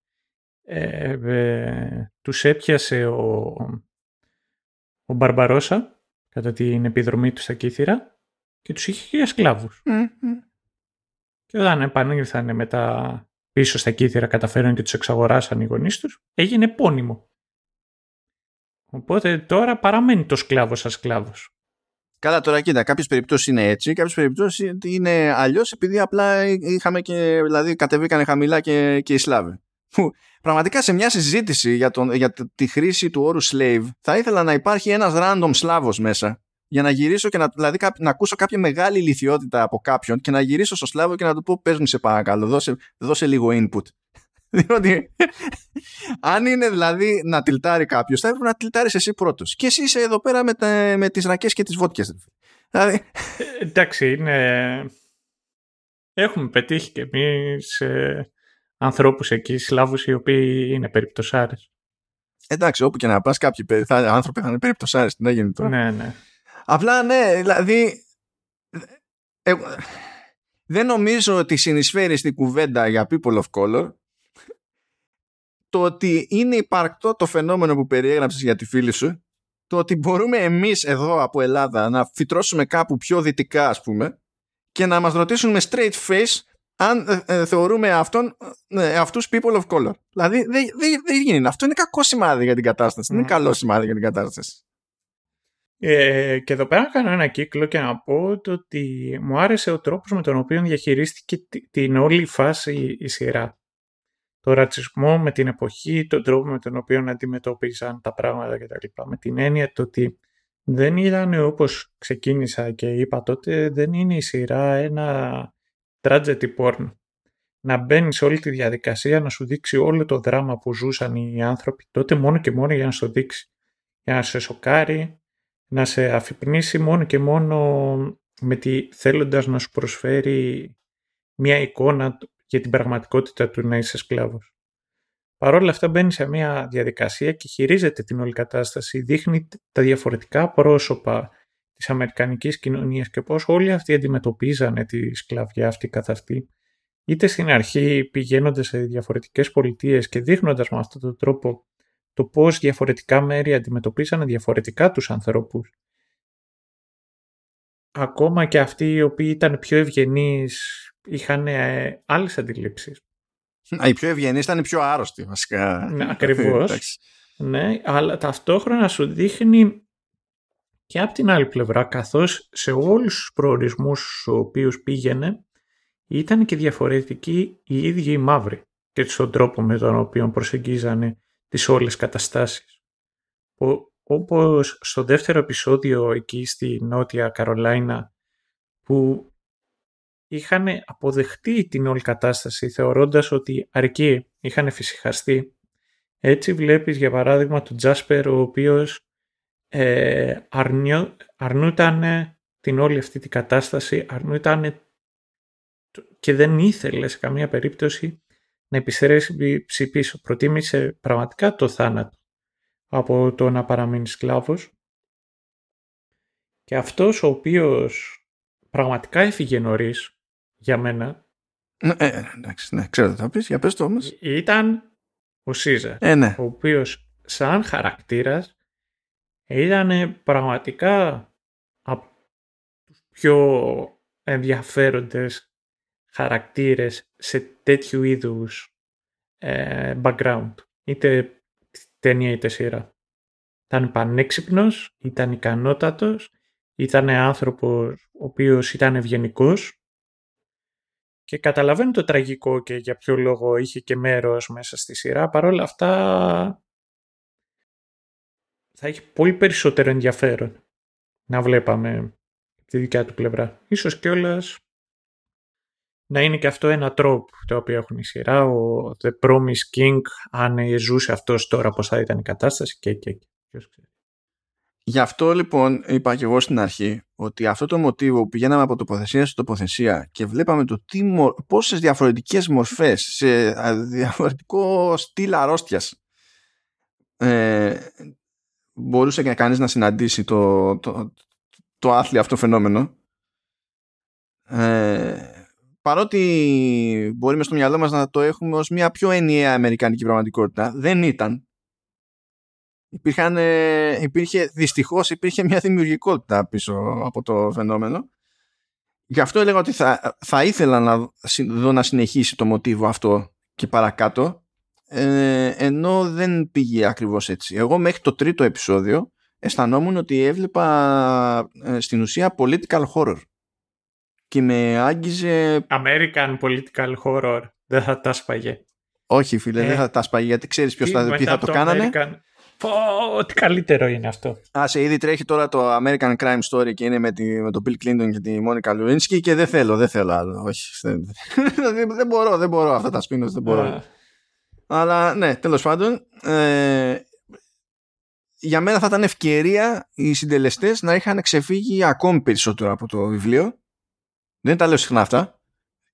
ε, ε, τους έπιασε ο, ο Μπαρμπαρόσα κατά την επιδρομή του στα Κύθυρα και τους είχε για σκλάβους. Και όταν επανήλθαν μετά πίσω στα Κύθυρα καταφέρουν και τους εξαγοράσαν οι γονείς τους, έγινε επώνυμο. Οπότε τώρα παραμένει το σκλάβος σαν σκλάβος. Καλά, τώρα κοίτα, κάποιες περιπτώσεις είναι έτσι, κάποιες περιπτώσεις είναι αλλιώς, επειδή απλά είχαμε και. δηλαδή κατεβήκανε χαμηλά και, και οι Σλάβοι. Πραγματικά σε μια συζήτηση για, τον, για τη χρήση του όρου slave θα ήθελα να υπάρχει ένας random Σλάβος μέσα για να γυρίσω και να, δηλαδή, να ακούσω κάποια μεγάλη ηλικιότητα από κάποιον και να γυρίσω στο Σλάβο και να του πω πες μου σε παρακαλώ δώσε, δώσε λίγο input διότι αν είναι δηλαδή να τυλτάρει κάποιος, θα έπρεπε να τυλτάρεις εσύ πρώτος. Και εσύ είσαι εδώ πέρα με, τα, με τις ρακές και τις βότκες. Δηλαδή... Ε, εντάξει, είναι. Έχουμε πετύχει και εμείς ε, ανθρώπους εκεί, Σλάβους, οι οποίοι είναι περιπτωσάρες. Εντάξει, όπου και να πας, κάποιοι θα, άνθρωποι θα είναι περιπτωσάρες. Δεν έγινε τώρα. Ναι, ναι. Απλά ναι, δηλαδή. Ε, δεν νομίζω ότι συνεισφέρει στην κουβέντα για people of color το ότι είναι υπαρκτό το φαινόμενο που περιέγραψες για τη φίλη σου, το ότι μπορούμε εμείς εδώ από Ελλάδα να φυτρώσουμε κάπου πιο δυτικά ας πούμε και να μας ρωτήσουν με straight face αν ε, ε, θεωρούμε αυτόν, ε, αυτούς people of color. Δηλαδή δεν δε, δε γίνει. Αυτό είναι κακό σημάδι για την κατάσταση. Δεν είναι καλό σημάδι για την κατάσταση. Ε, και εδώ πέρα να κάνω ένα κύκλο και να πω ότι μου άρεσε ο τρόπος με τον οποίο διαχειρίστηκε την όλη φάση η σειρά το ρατσισμό με την εποχή, τον τρόπο με τον οποίο αντιμετώπιζαν τα πράγματα κτλ. Με την έννοια το ότι δεν ήταν όπως ξεκίνησα και είπα τότε, δεν είναι η σειρά ένα tragedy porn. Να μπαίνει σε όλη τη διαδικασία, να σου δείξει όλο το δράμα που ζούσαν οι άνθρωποι τότε μόνο και μόνο για να σου δείξει. Για να σε σοκάρει, να σε αφυπνήσει μόνο και μόνο με τη, θέλοντας να σου προσφέρει μια εικόνα για την πραγματικότητα του να είσαι σκλάβος. Παρ' όλα αυτά μπαίνει σε μια διαδικασία και χειρίζεται την όλη κατάσταση, δείχνει τα διαφορετικά πρόσωπα της Αμερικανικής κοινωνίας και πώς όλοι αυτοί αντιμετωπίζανε τη σκλαβιά αυτή καθ' αυτή, είτε στην αρχή πηγαίνοντας σε διαφορετικές πολιτείες και δείχνοντας με αυτόν τον τρόπο το πώς διαφορετικά μέρη αντιμετωπίζανε διαφορετικά τους ανθρώπους. Ακόμα και αυτοί οι οποίοι ήταν πιο ευγενείς είχαν ε, άλλες αντιλήψεις. Οι πιο ευγενείς ήταν οι πιο άρρωστοι βασικά. Ναι, ακριβώς. ναι, αλλά ταυτόχρονα σου δείχνει και από την άλλη πλευρά, καθώς σε όλους τους προορισμούς στους οποίους πήγαινε, ήταν και διαφορετικοί οι ίδιοι οι μαύροι και στον τρόπο με τον οποίο προσεγγίζανε τις όλες καταστάσεις. Όπως στο δεύτερο επεισόδιο εκεί στη Νότια Καρολάινα που είχαν αποδεχτεί την όλη κατάσταση θεωρώντας ότι αρκεί είχαν φυσικαστεί. Έτσι βλέπεις για παράδειγμα τον Τζάσπερ ο οποίος ε, αρνούταν την όλη αυτή την κατάσταση, αρνούταν και δεν ήθελε σε καμία περίπτωση να επιστρέψει πίσω. Προτίμησε πραγματικά το θάνατο από το να παραμείνει σκλάβος. Και αυτός ο οποίος πραγματικά έφυγε νωρίς για μένα. Ναι, ε, εντάξει, ναι, ξέρω τι θα πεις, για πες το όμως. Ήταν ο Σίζα, ε, ναι. ο οποίος σαν χαρακτήρας ήταν πραγματικά από τους πιο ενδιαφέροντες χαρακτήρες σε τέτοιου είδους ε, background. Είτε ταινία είτε σειρά. Ήταν πανέξυπνος, ήταν ικανότατος, ήταν άνθρωπος ο οποίος ήταν ευγενικός και καταλαβαίνω το τραγικό και για ποιο λόγο είχε και μέρος μέσα στη σειρά. Παρ' όλα αυτά θα έχει πολύ περισσότερο ενδιαφέρον να βλέπαμε τη δικιά του πλευρά. Ίσως κιόλας να είναι και αυτό ένα τρόπο το οποίο έχουν η σειρά, ο The Promise King, αν ζούσε αυτός τώρα πώς θα ήταν η κατάσταση και και ποιος ξέρει. Γι' αυτό λοιπόν είπα και εγώ στην αρχή ότι αυτό το μοτίβο που πηγαίναμε από τοποθεσία σε τοποθεσία και βλέπαμε το τι, πόσες διαφορετικές μορφές σε διαφορετικό στυλ αρρώστιας ε, μπορούσε και κανείς να συναντήσει το, το, το άθλιο αυτό φαινόμενο. Ε, παρότι μπορεί μες στο μυαλό μας να το έχουμε ως μια πιο ενιαία αμερικανική πραγματικότητα δεν ήταν Υπήρχαν, ε, υπήρχε, δυστυχώς υπήρχε μια δημιουργικότητα πίσω από το φαινόμενο γι' αυτό έλεγα ότι θα, θα ήθελα να δω να συνεχίσει το μοτίβο αυτό και παρακάτω ε, ενώ δεν πήγε ακριβώς έτσι. Εγώ μέχρι το τρίτο επεισόδιο αισθανόμουν ότι έβλεπα ε, στην ουσία political horror και με άγγιζε... American political horror. Δεν θα τα σπαγε. Όχι φίλε, δεν ε, θα τα σπαγε γιατί ξέρεις ποιος θα, ποιοι θα το, το κάνανε; Πω, τι καλύτερο είναι αυτό. Α, σε ήδη τρέχει τώρα το American Crime Story και είναι με, τη, με τον Bill Clinton και τη Monica Lewinsky και δεν θέλω, δεν θέλω άλλο. Όχι, δεν, δεν μπορώ, δεν μπορώ αυτά τα σπίνος, δεν μπορώ. Αλλά ναι, τέλος πάντων, ε, για μένα θα ήταν ευκαιρία οι συντελεστές να είχαν ξεφύγει ακόμη περισσότερο από το βιβλίο. Δεν τα λέω συχνά αυτά.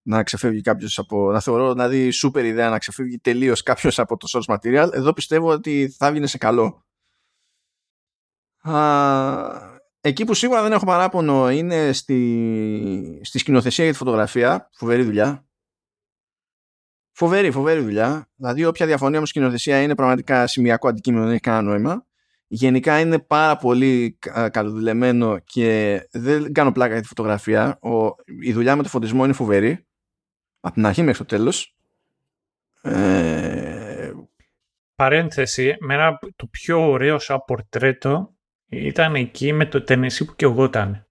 Να ξεφεύγει κάποιος από. Να θεωρώ δηλαδή σούπερ ιδέα να ξεφύγει τελείως κάποιος από το source material. Εδώ πιστεύω ότι θα βγει σε καλό. Α, εκεί που σίγουρα δεν έχω παράπονο είναι στη, στη σκηνοθεσία για τη φωτογραφία. Φοβερή δουλειά. Φοβερή, φοβερή δουλειά. Δηλαδή, όποια διαφωνία μου σκηνοθεσία είναι πραγματικά σημειακό αντικείμενο, δεν έχει κανένα νόημα. Γενικά είναι πάρα πολύ καλοδουλεμένο και δεν κάνω πλάκα για τη φωτογραφία. Ο, η δουλειά με το φωτισμό είναι φοβερή. Από την αρχή μέχρι το τέλος. Ε... Παρένθεση, μέρα το πιο ωραίο σαν πορτρέτο ήταν εκεί με το τενεσί που και εγώ ήταν.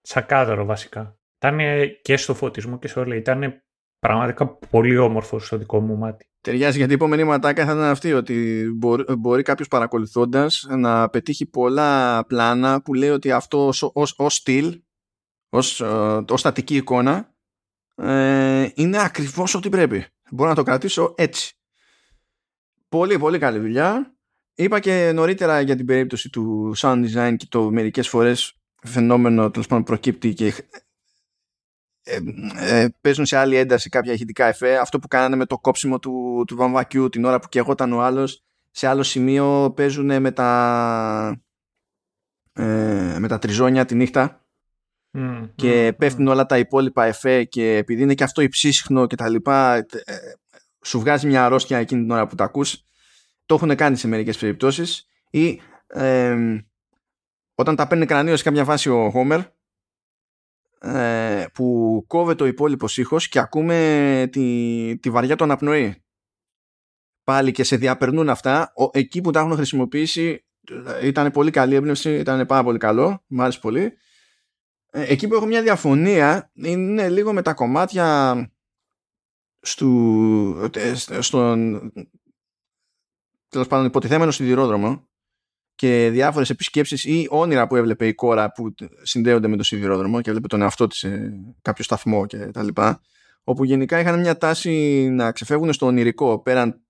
Σαν κάδρο βασικά. Ήταν και στο φωτισμό και σε όλα. Ήταν πραγματικά πολύ όμορφος στο δικό μου μάτι. Ταιριάζει γιατί η επόμενη ματάκα θα ήταν αυτή ότι μπορεί, μπορεί κάποιος παρακολουθώντας να πετύχει πολλά πλάνα που λέει ότι αυτό ως, ως, στυλ, ως, ε, ως στατική εικόνα ε, είναι ακριβώς ό,τι πρέπει. Μπορώ να το κρατήσω έτσι. Πολύ πολύ καλή δουλειά. Είπα και νωρίτερα για την περίπτωση του sound design και το μερικές φορές φαινόμενο τέλος πάντων προκύπτει και ε, ε, παίζουν σε άλλη ένταση κάποια ηχητικά εφέ. Αυτό που κάνανε με το κόψιμο του, του βαμβακιού την ώρα που κεγόταν ο άλλος σε άλλο σημείο παίζουν με τα, ε, με τα τριζόνια τη νύχτα και πέφτουν όλα τα υπόλοιπα εφέ και επειδή είναι και αυτό υψίσχνο και τα λοιπά ε, σου βγάζει μια αρρώστια εκείνη την ώρα που τα ακούς. Το έχουν κάνει σε μερικές περιπτώσεις. Ή όταν τα παίρνει κρανίο σε κάποια βάση ο Homer ε, που κόβεται ο υπόλοιπο ήχος και ακούμε τη, τη βαριά του αναπνοή. Πάλι και σε διαπερνούν αυτά. Εκεί που τα έχουν χρησιμοποιήσει ήταν πολύ καλή έμπνευση ήταν πάρα πολύ καλό μου άρεσε πολύ. ε, εκεί που έχω μια διαφωνία είναι λίγο με τα κομμάτια στου, ε, στον τέλος πάντων υποτιθέμενο σιδηρόδρομο και διάφορες επισκέψεις ή όνειρα που έβλεπε η κόρα που συνδέονται με το σιδηρόδρομο και έβλεπε τον εαυτό της σε κάποιο σταθμό και τα λοιπά όπου γενικά είχαν μια τάση να ξεφεύγουν στο ονειρικό πέραν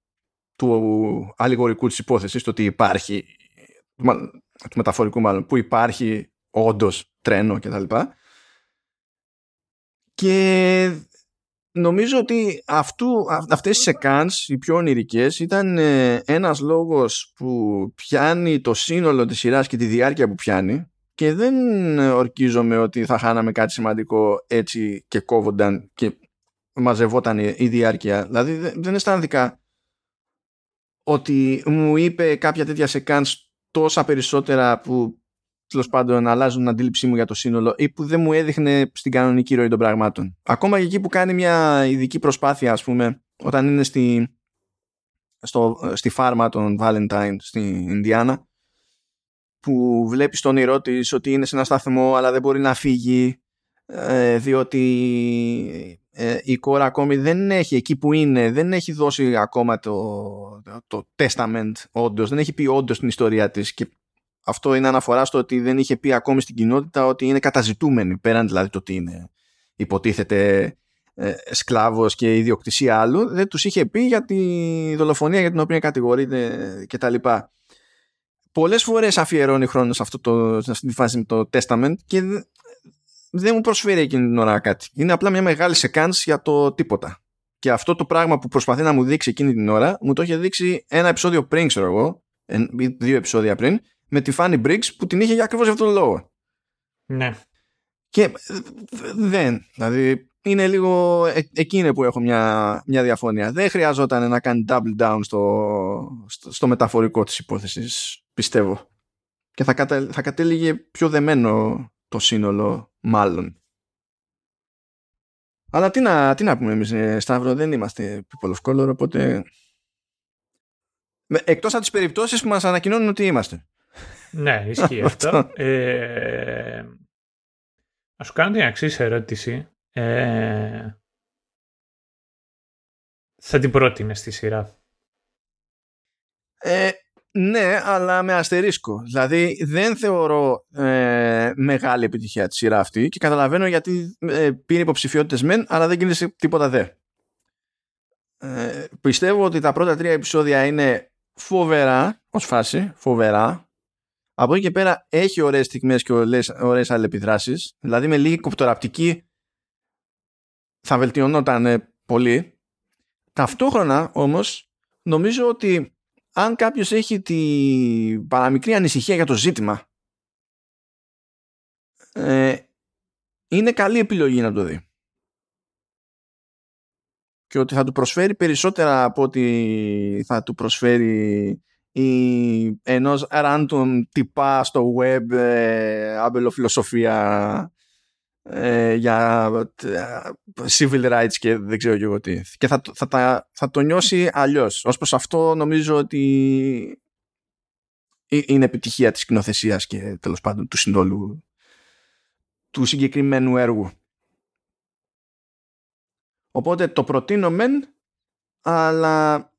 του αλληγορικού της υπόθεσης το ότι υπάρχει του μεταφορικού μάλλον που υπάρχει όντως τρένο και τα λοιπά και νομίζω ότι αυτού, αυτές οι σεκάνς, οι πιο ονειρικές, ήταν ε, ένας λόγος που πιάνει το σύνολο της σειράς και τη διάρκεια που πιάνει και δεν ορκίζομαι ότι θα χάναμε κάτι σημαντικό έτσι και κόβονταν και μαζευόταν η διάρκεια. Δηλαδή δεν αισθάνθηκα ότι μου είπε κάποια τέτοια σεκάνς τόσα περισσότερα που τέλος πάντων αλλάζουν την αντίληψή μου για το σύνολο ή που δεν μου έδειχνε στην κανονική ροή των πραγμάτων. Ακόμα και εκεί που κάνει μια ειδική προσπάθεια, ας πούμε, όταν είναι στη, στο, στη φάρμα των Valentine στην Ινδιάνα, που βλέπεις τον όνειρό της ότι είναι σε ένα σταθμό αλλά δεν μπορεί να φύγει ε, διότι ε, η κόρα ακόμη δεν έχει εκεί που είναι δεν έχει δώσει ακόμα το, το, το testament όντως δεν έχει πει όντως την ιστορία της και αυτό είναι αναφορά στο ότι δεν είχε πει ακόμη στην κοινότητα ότι είναι καταζητούμενοι πέραν δηλαδή το ότι είναι υποτίθεται ε, σκλάβος και ιδιοκτησία άλλου δεν τους είχε πει για τη δολοφονία για την οποία κατηγορείται και τα λοιπά. Πολλές φορές αφιερώνει χρόνος σε, αυτό το, σε αυτή τη φάση με το Testament και δεν μου προσφέρει εκείνη την ώρα κάτι. Είναι απλά μια μεγάλη σεκάνς για το τίποτα. Και αυτό το πράγμα που προσπαθεί να μου δείξει εκείνη την ώρα μου το είχε δείξει ένα επεισόδιο πριν, ξέρω εγώ, δύο επεισόδια πριν, με τη Fanny Briggs που την είχε για ακριβώς αυτόν τον λόγο. Ναι. Και ε, δεν, δηλαδή είναι λίγο ε, εκείνη που έχω μια, μια διαφωνία. Δεν χρειαζόταν να κάνει double down στο, στο, μεταφορικό της υπόθεσης, πιστεύω. Και θα, κατα, θα κατέληγε πιο δεμένο το σύνολο, μάλλον. Αλλά τι να, τι να πούμε εμείς, ε, Σταύρο, δεν είμαστε people of color, οπότε... Εκτός από τις περιπτώσεις που μας ανακοινώνουν ότι είμαστε. Ναι, ισχύει αυτό. Ε, να σου κάνω την εξής ερώτηση. Ε, θα την πρότεινες στη σειρά. Ε, ναι, αλλά με αστερίσκο. Δηλαδή δεν θεωρώ ε, μεγάλη επιτυχία τη σειρά αυτή και καταλαβαίνω γιατί ε, πήρε υποψηφιότητες μεν, αλλά δεν κίνησε τίποτα δε. Ε, πιστεύω ότι τα πρώτα τρία επεισόδια είναι φοβερά ως φάση, φοβερά από εκεί και πέρα έχει ωραίες στιγμές και ωραίες, ωραίες αλληλεπιδράσεις. Δηλαδή με λίγη κοπτοραπτική θα βελτιωνόταν πολύ. Ταυτόχρονα όμως νομίζω ότι αν κάποιος έχει τη παραμικρή ανησυχία για το ζήτημα ε, είναι καλή επιλογή να το δει. Και ότι θα του προσφέρει περισσότερα από ότι θα του προσφέρει ή ενός random τυπά στο web ε, αμπελοφιλοσοφία ε, για ε, civil rights και δεν ξέρω και εγώ τι. Και θα, θα, θα, θα το νιώσει αλλιώς. Ως προς αυτό νομίζω ότι είναι επιτυχία της κοινοθεσίας και τέλος πάντων του συνόλου του συγκεκριμένου έργου. Οπότε το προτείνω μεν, αλλά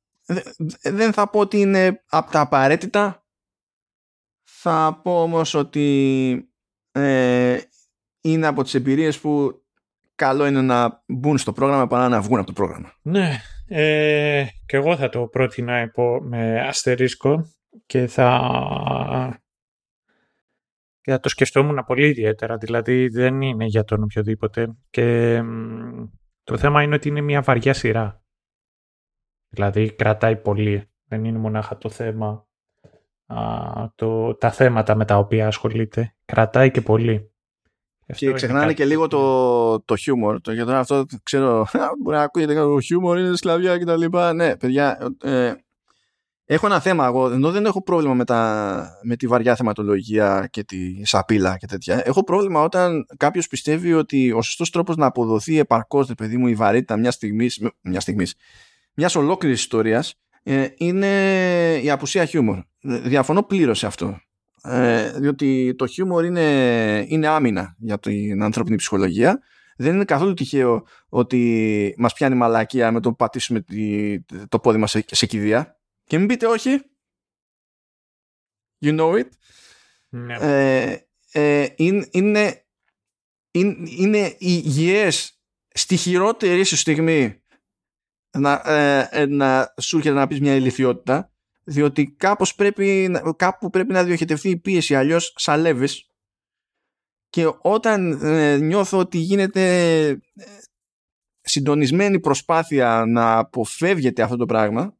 δεν θα πω ότι είναι από τα απαραίτητα. Θα πω όμως ότι ε, είναι από τις εμπειρίες που καλό είναι να μπουν στο πρόγραμμα παρά να βγουν από το πρόγραμμα. Ναι, ε, και εγώ θα το πρότεινα υπό, με αστερίσκο και θα και θα το σκεφτόμουν πολύ ιδιαίτερα. Δηλαδή δεν είναι για τον οποιοδήποτε. Και το θέμα είναι ότι είναι μια βαριά σειρά. Δηλαδή κρατάει πολύ. Δεν είναι μονάχα το θέμα, α, το, τα θέματα με τα οποία ασχολείται. Κρατάει και πολύ. Και ξεχνάνε και λίγο το, το χιούμορ. Το, γιατί αυτό ξέρω, μπορεί να ακούγεται το χιούμορ, είναι σκλαβιά κτλ. Ναι, παιδιά, ε, έχω ένα θέμα εγώ, ενώ δεν έχω πρόβλημα με, τα, με τη βαριά θεματολογία και τη σαπίλα και τέτοια. Έχω πρόβλημα όταν κάποιος πιστεύει ότι ο σωστός τρόπος να αποδοθεί επαρκώς, παιδί μου, η βαρύτητα μιας στιγμής, μιας στιγμής, μιας ολόκληρης ιστορίας ε, είναι η απουσία χιούμορ. Διαφωνώ πλήρως σε αυτό. Ε, διότι το χιούμορ είναι, είναι άμυνα για την ανθρώπινη ψυχολογία. Δεν είναι καθόλου τυχαίο ότι μας πιάνει μαλακία με το που πατήσουμε τη, το πόδι μας σε, σε κηδεία. Και μην πείτε όχι. You know it. Ναι. Ε, ε, είναι, είναι, είναι, είναι υγιές στη χειρότερη σου στιγμή να, ε, ε, να σου έρχεται να πεις μια ηλικιότητα διότι κάπως πρέπει, κάπου πρέπει να διοχετευτεί η πίεση αλλιώς σαλεύεις. Και όταν ε, νιώθω ότι γίνεται ε, συντονισμένη προσπάθεια να αποφεύγεται αυτό το πράγμα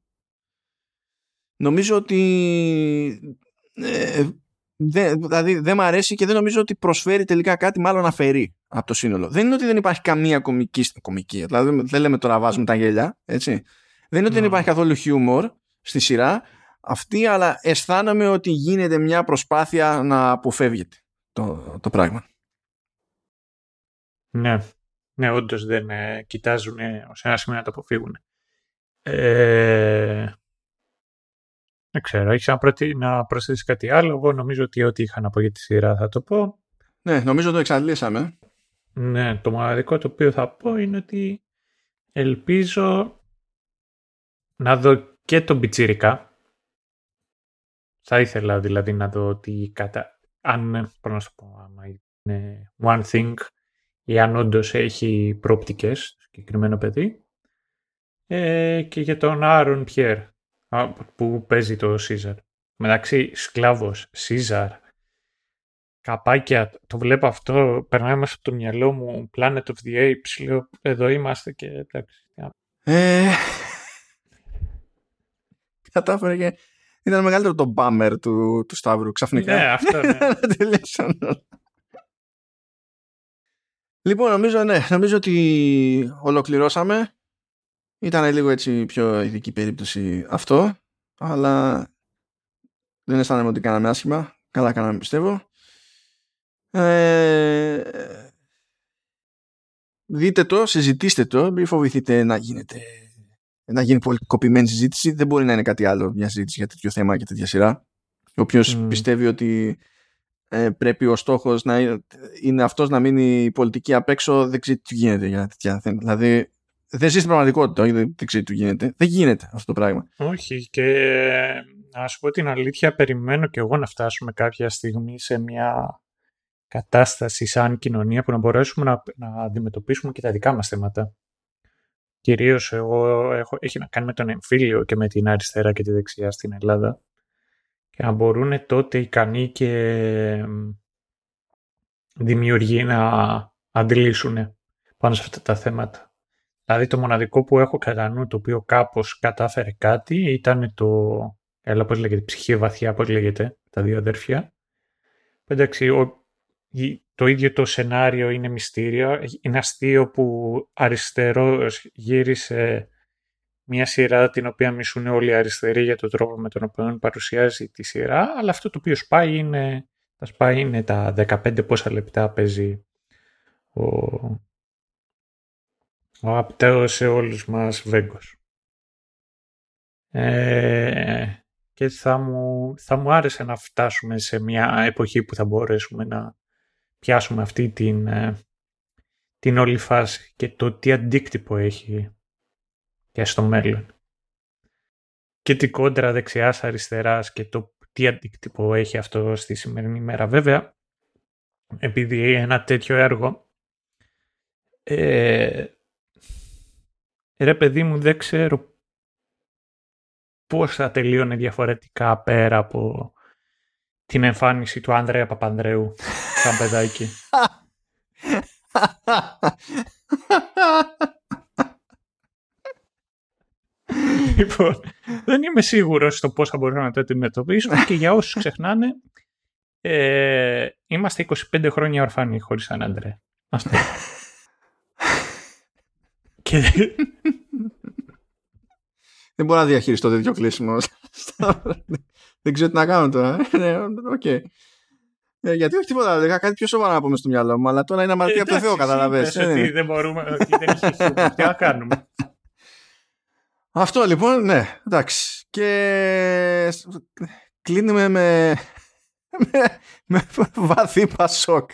νομίζω ότι ε, δεν, δηλαδή δεν μου αρέσει και δεν νομίζω ότι προσφέρει τελικά κάτι μάλλον αφαιρεί από το σύνολο. Δεν είναι ότι δεν υπάρχει καμία κομική, κομική δηλαδή δεν λέμε τώρα βάζουμε τα γέλια, έτσι. Δεν είναι ότι δεν υπάρχει καθόλου χιούμορ στη σειρά αυτή, αλλά αισθάνομαι ότι γίνεται μια προσπάθεια να αποφεύγεται το, το πράγμα. Ναι, ναι, όντως δεν ε, κοιτάζουν ε, ως ένα σημείο να το αποφύγουν. Ε, δεν ξέρω, έχεις να, προτι... να προσθέσεις κάτι άλλο; Εγώ νομίζω ότι ό,τι είχα να πω για τη σειρά θα το πω. Ναι, νομίζω το εξαντλήσαμε. Ναι, το μοναδικό το οποίο θα πω είναι ότι ελπίζω να δω και τον Πιτσίρικα. Θα ήθελα δηλαδή να δω ότι κατά... αν, πώς να σου πω, άμα είναι one thing ή αν όντως έχει πρόπτικες, συγκεκριμένο παιδί. Ε, και για τον Άρον Πιέρ που παίζει το Σίζαρ. Μεταξύ σκλάβος, Σίζαρ, καπάκια, το βλέπω αυτό, περνάει μέσα από το μυαλό μου, Planet of the Apes, λέω, εδώ είμαστε και εντάξει. Ε, κατάφερε και ήταν μεγαλύτερο το μπάμερ του, του Σταύρου ξαφνικά. Ναι, αυτό ναι. λοιπόν, νομίζω, ναι, νομίζω ότι ολοκληρώσαμε. Ήταν λίγο έτσι πιο ειδική περίπτωση αυτό, αλλά δεν αισθάνομαι ότι κάναμε άσχημα. Καλά κάναμε πιστεύω. Ε, δείτε το, συζητήστε το, μην φοβηθείτε να γίνεται να γίνει πολύ κοπημένη συζήτηση. Δεν μπορεί να είναι κάτι άλλο μια συζήτηση για τέτοιο θέμα και τέτοια σειρά. Όποιο mm. πιστεύει ότι ε, πρέπει ο στόχος να είναι αυτός να μείνει η πολιτική απ' έξω, δεν ξέρει τι γίνεται για τέτοια θέματα. Δηλαδή δεν ζει στην πραγματικότητα, όχι δεν, ξέρει τι γίνεται. Δεν γίνεται αυτό το πράγμα. Όχι και να σου πω την αλήθεια, περιμένω και εγώ να φτάσουμε κάποια στιγμή σε μια κατάσταση σαν κοινωνία που να μπορέσουμε να, να αντιμετωπίσουμε και τα δικά μας θέματα. Κυρίως εγώ έχω, έχει να κάνει με τον εμφύλιο και με την αριστερά και τη δεξιά στην Ελλάδα και να μπορούν τότε ικανοί και δημιουργοί να αντιλήσουν πάνω σε αυτά τα θέματα. Δηλαδή το μοναδικό που έχω κατά νου το οποίο κάπως κατάφερε κάτι ήταν το, έλα πώς λέγεται, ψυχή βαθιά, πώς λέγεται, τα δύο αδέρφια. Εντάξει, ο, το ίδιο το σενάριο είναι μυστήριο. Είναι αστείο που αριστερός γύρισε μια σειρά την οποία μισούν όλοι οι αριστεροί για τον τρόπο με τον οποίο παρουσιάζει τη σειρά, αλλά αυτό το οποίο σπάει είναι, τα σπάει είναι τα 15 πόσα λεπτά παίζει ο, ο απταίος σε όλους μας Βέγκος. Ε, και θα μου, θα μου άρεσε να φτάσουμε σε μια εποχή που θα μπορέσουμε να πιάσουμε αυτή την, ε, την όλη φάση και το τι αντίκτυπο έχει και στο μέλλον. Και την κόντρα δεξιάς αριστεράς και το τι αντίκτυπο έχει αυτό στη σημερινή μέρα. Βέβαια, επειδή ένα τέτοιο έργο ε, ρε παιδί μου δεν ξέρω πώς θα τελείωνε διαφορετικά πέρα από την εμφάνιση του Ανδρέα Παπανδρέου σαν παιδάκι. λοιπόν, δεν είμαι σίγουρος στο πώς θα μπορούσαμε να το αντιμετωπίσουμε και για όσους ξεχνάνε, ε, είμαστε 25 χρόνια ορφανοί χωρίς έναν Ανδρέα. Αυτό. και Δεν μπορώ να διαχειριστώ τέτοιο κλείσιμο. Δεν ξέρω τι να κάνω τώρα. Ναι, οκ. Ε, γιατί όχι τίποτα, δεν είχα κάτι πιο σοβαρό να πούμε στο μυαλό μου, αλλά τώρα είναι αμαρτία από το Θεό, κατάλαβες. Πες ότι δεν μπορούμε, ότι δεν έχει χιούμορ. Τι να κάνουμε. Αυτό λοιπόν, ναι, εντάξει. Και κλείνουμε με, με, με βαθύ πασόκ.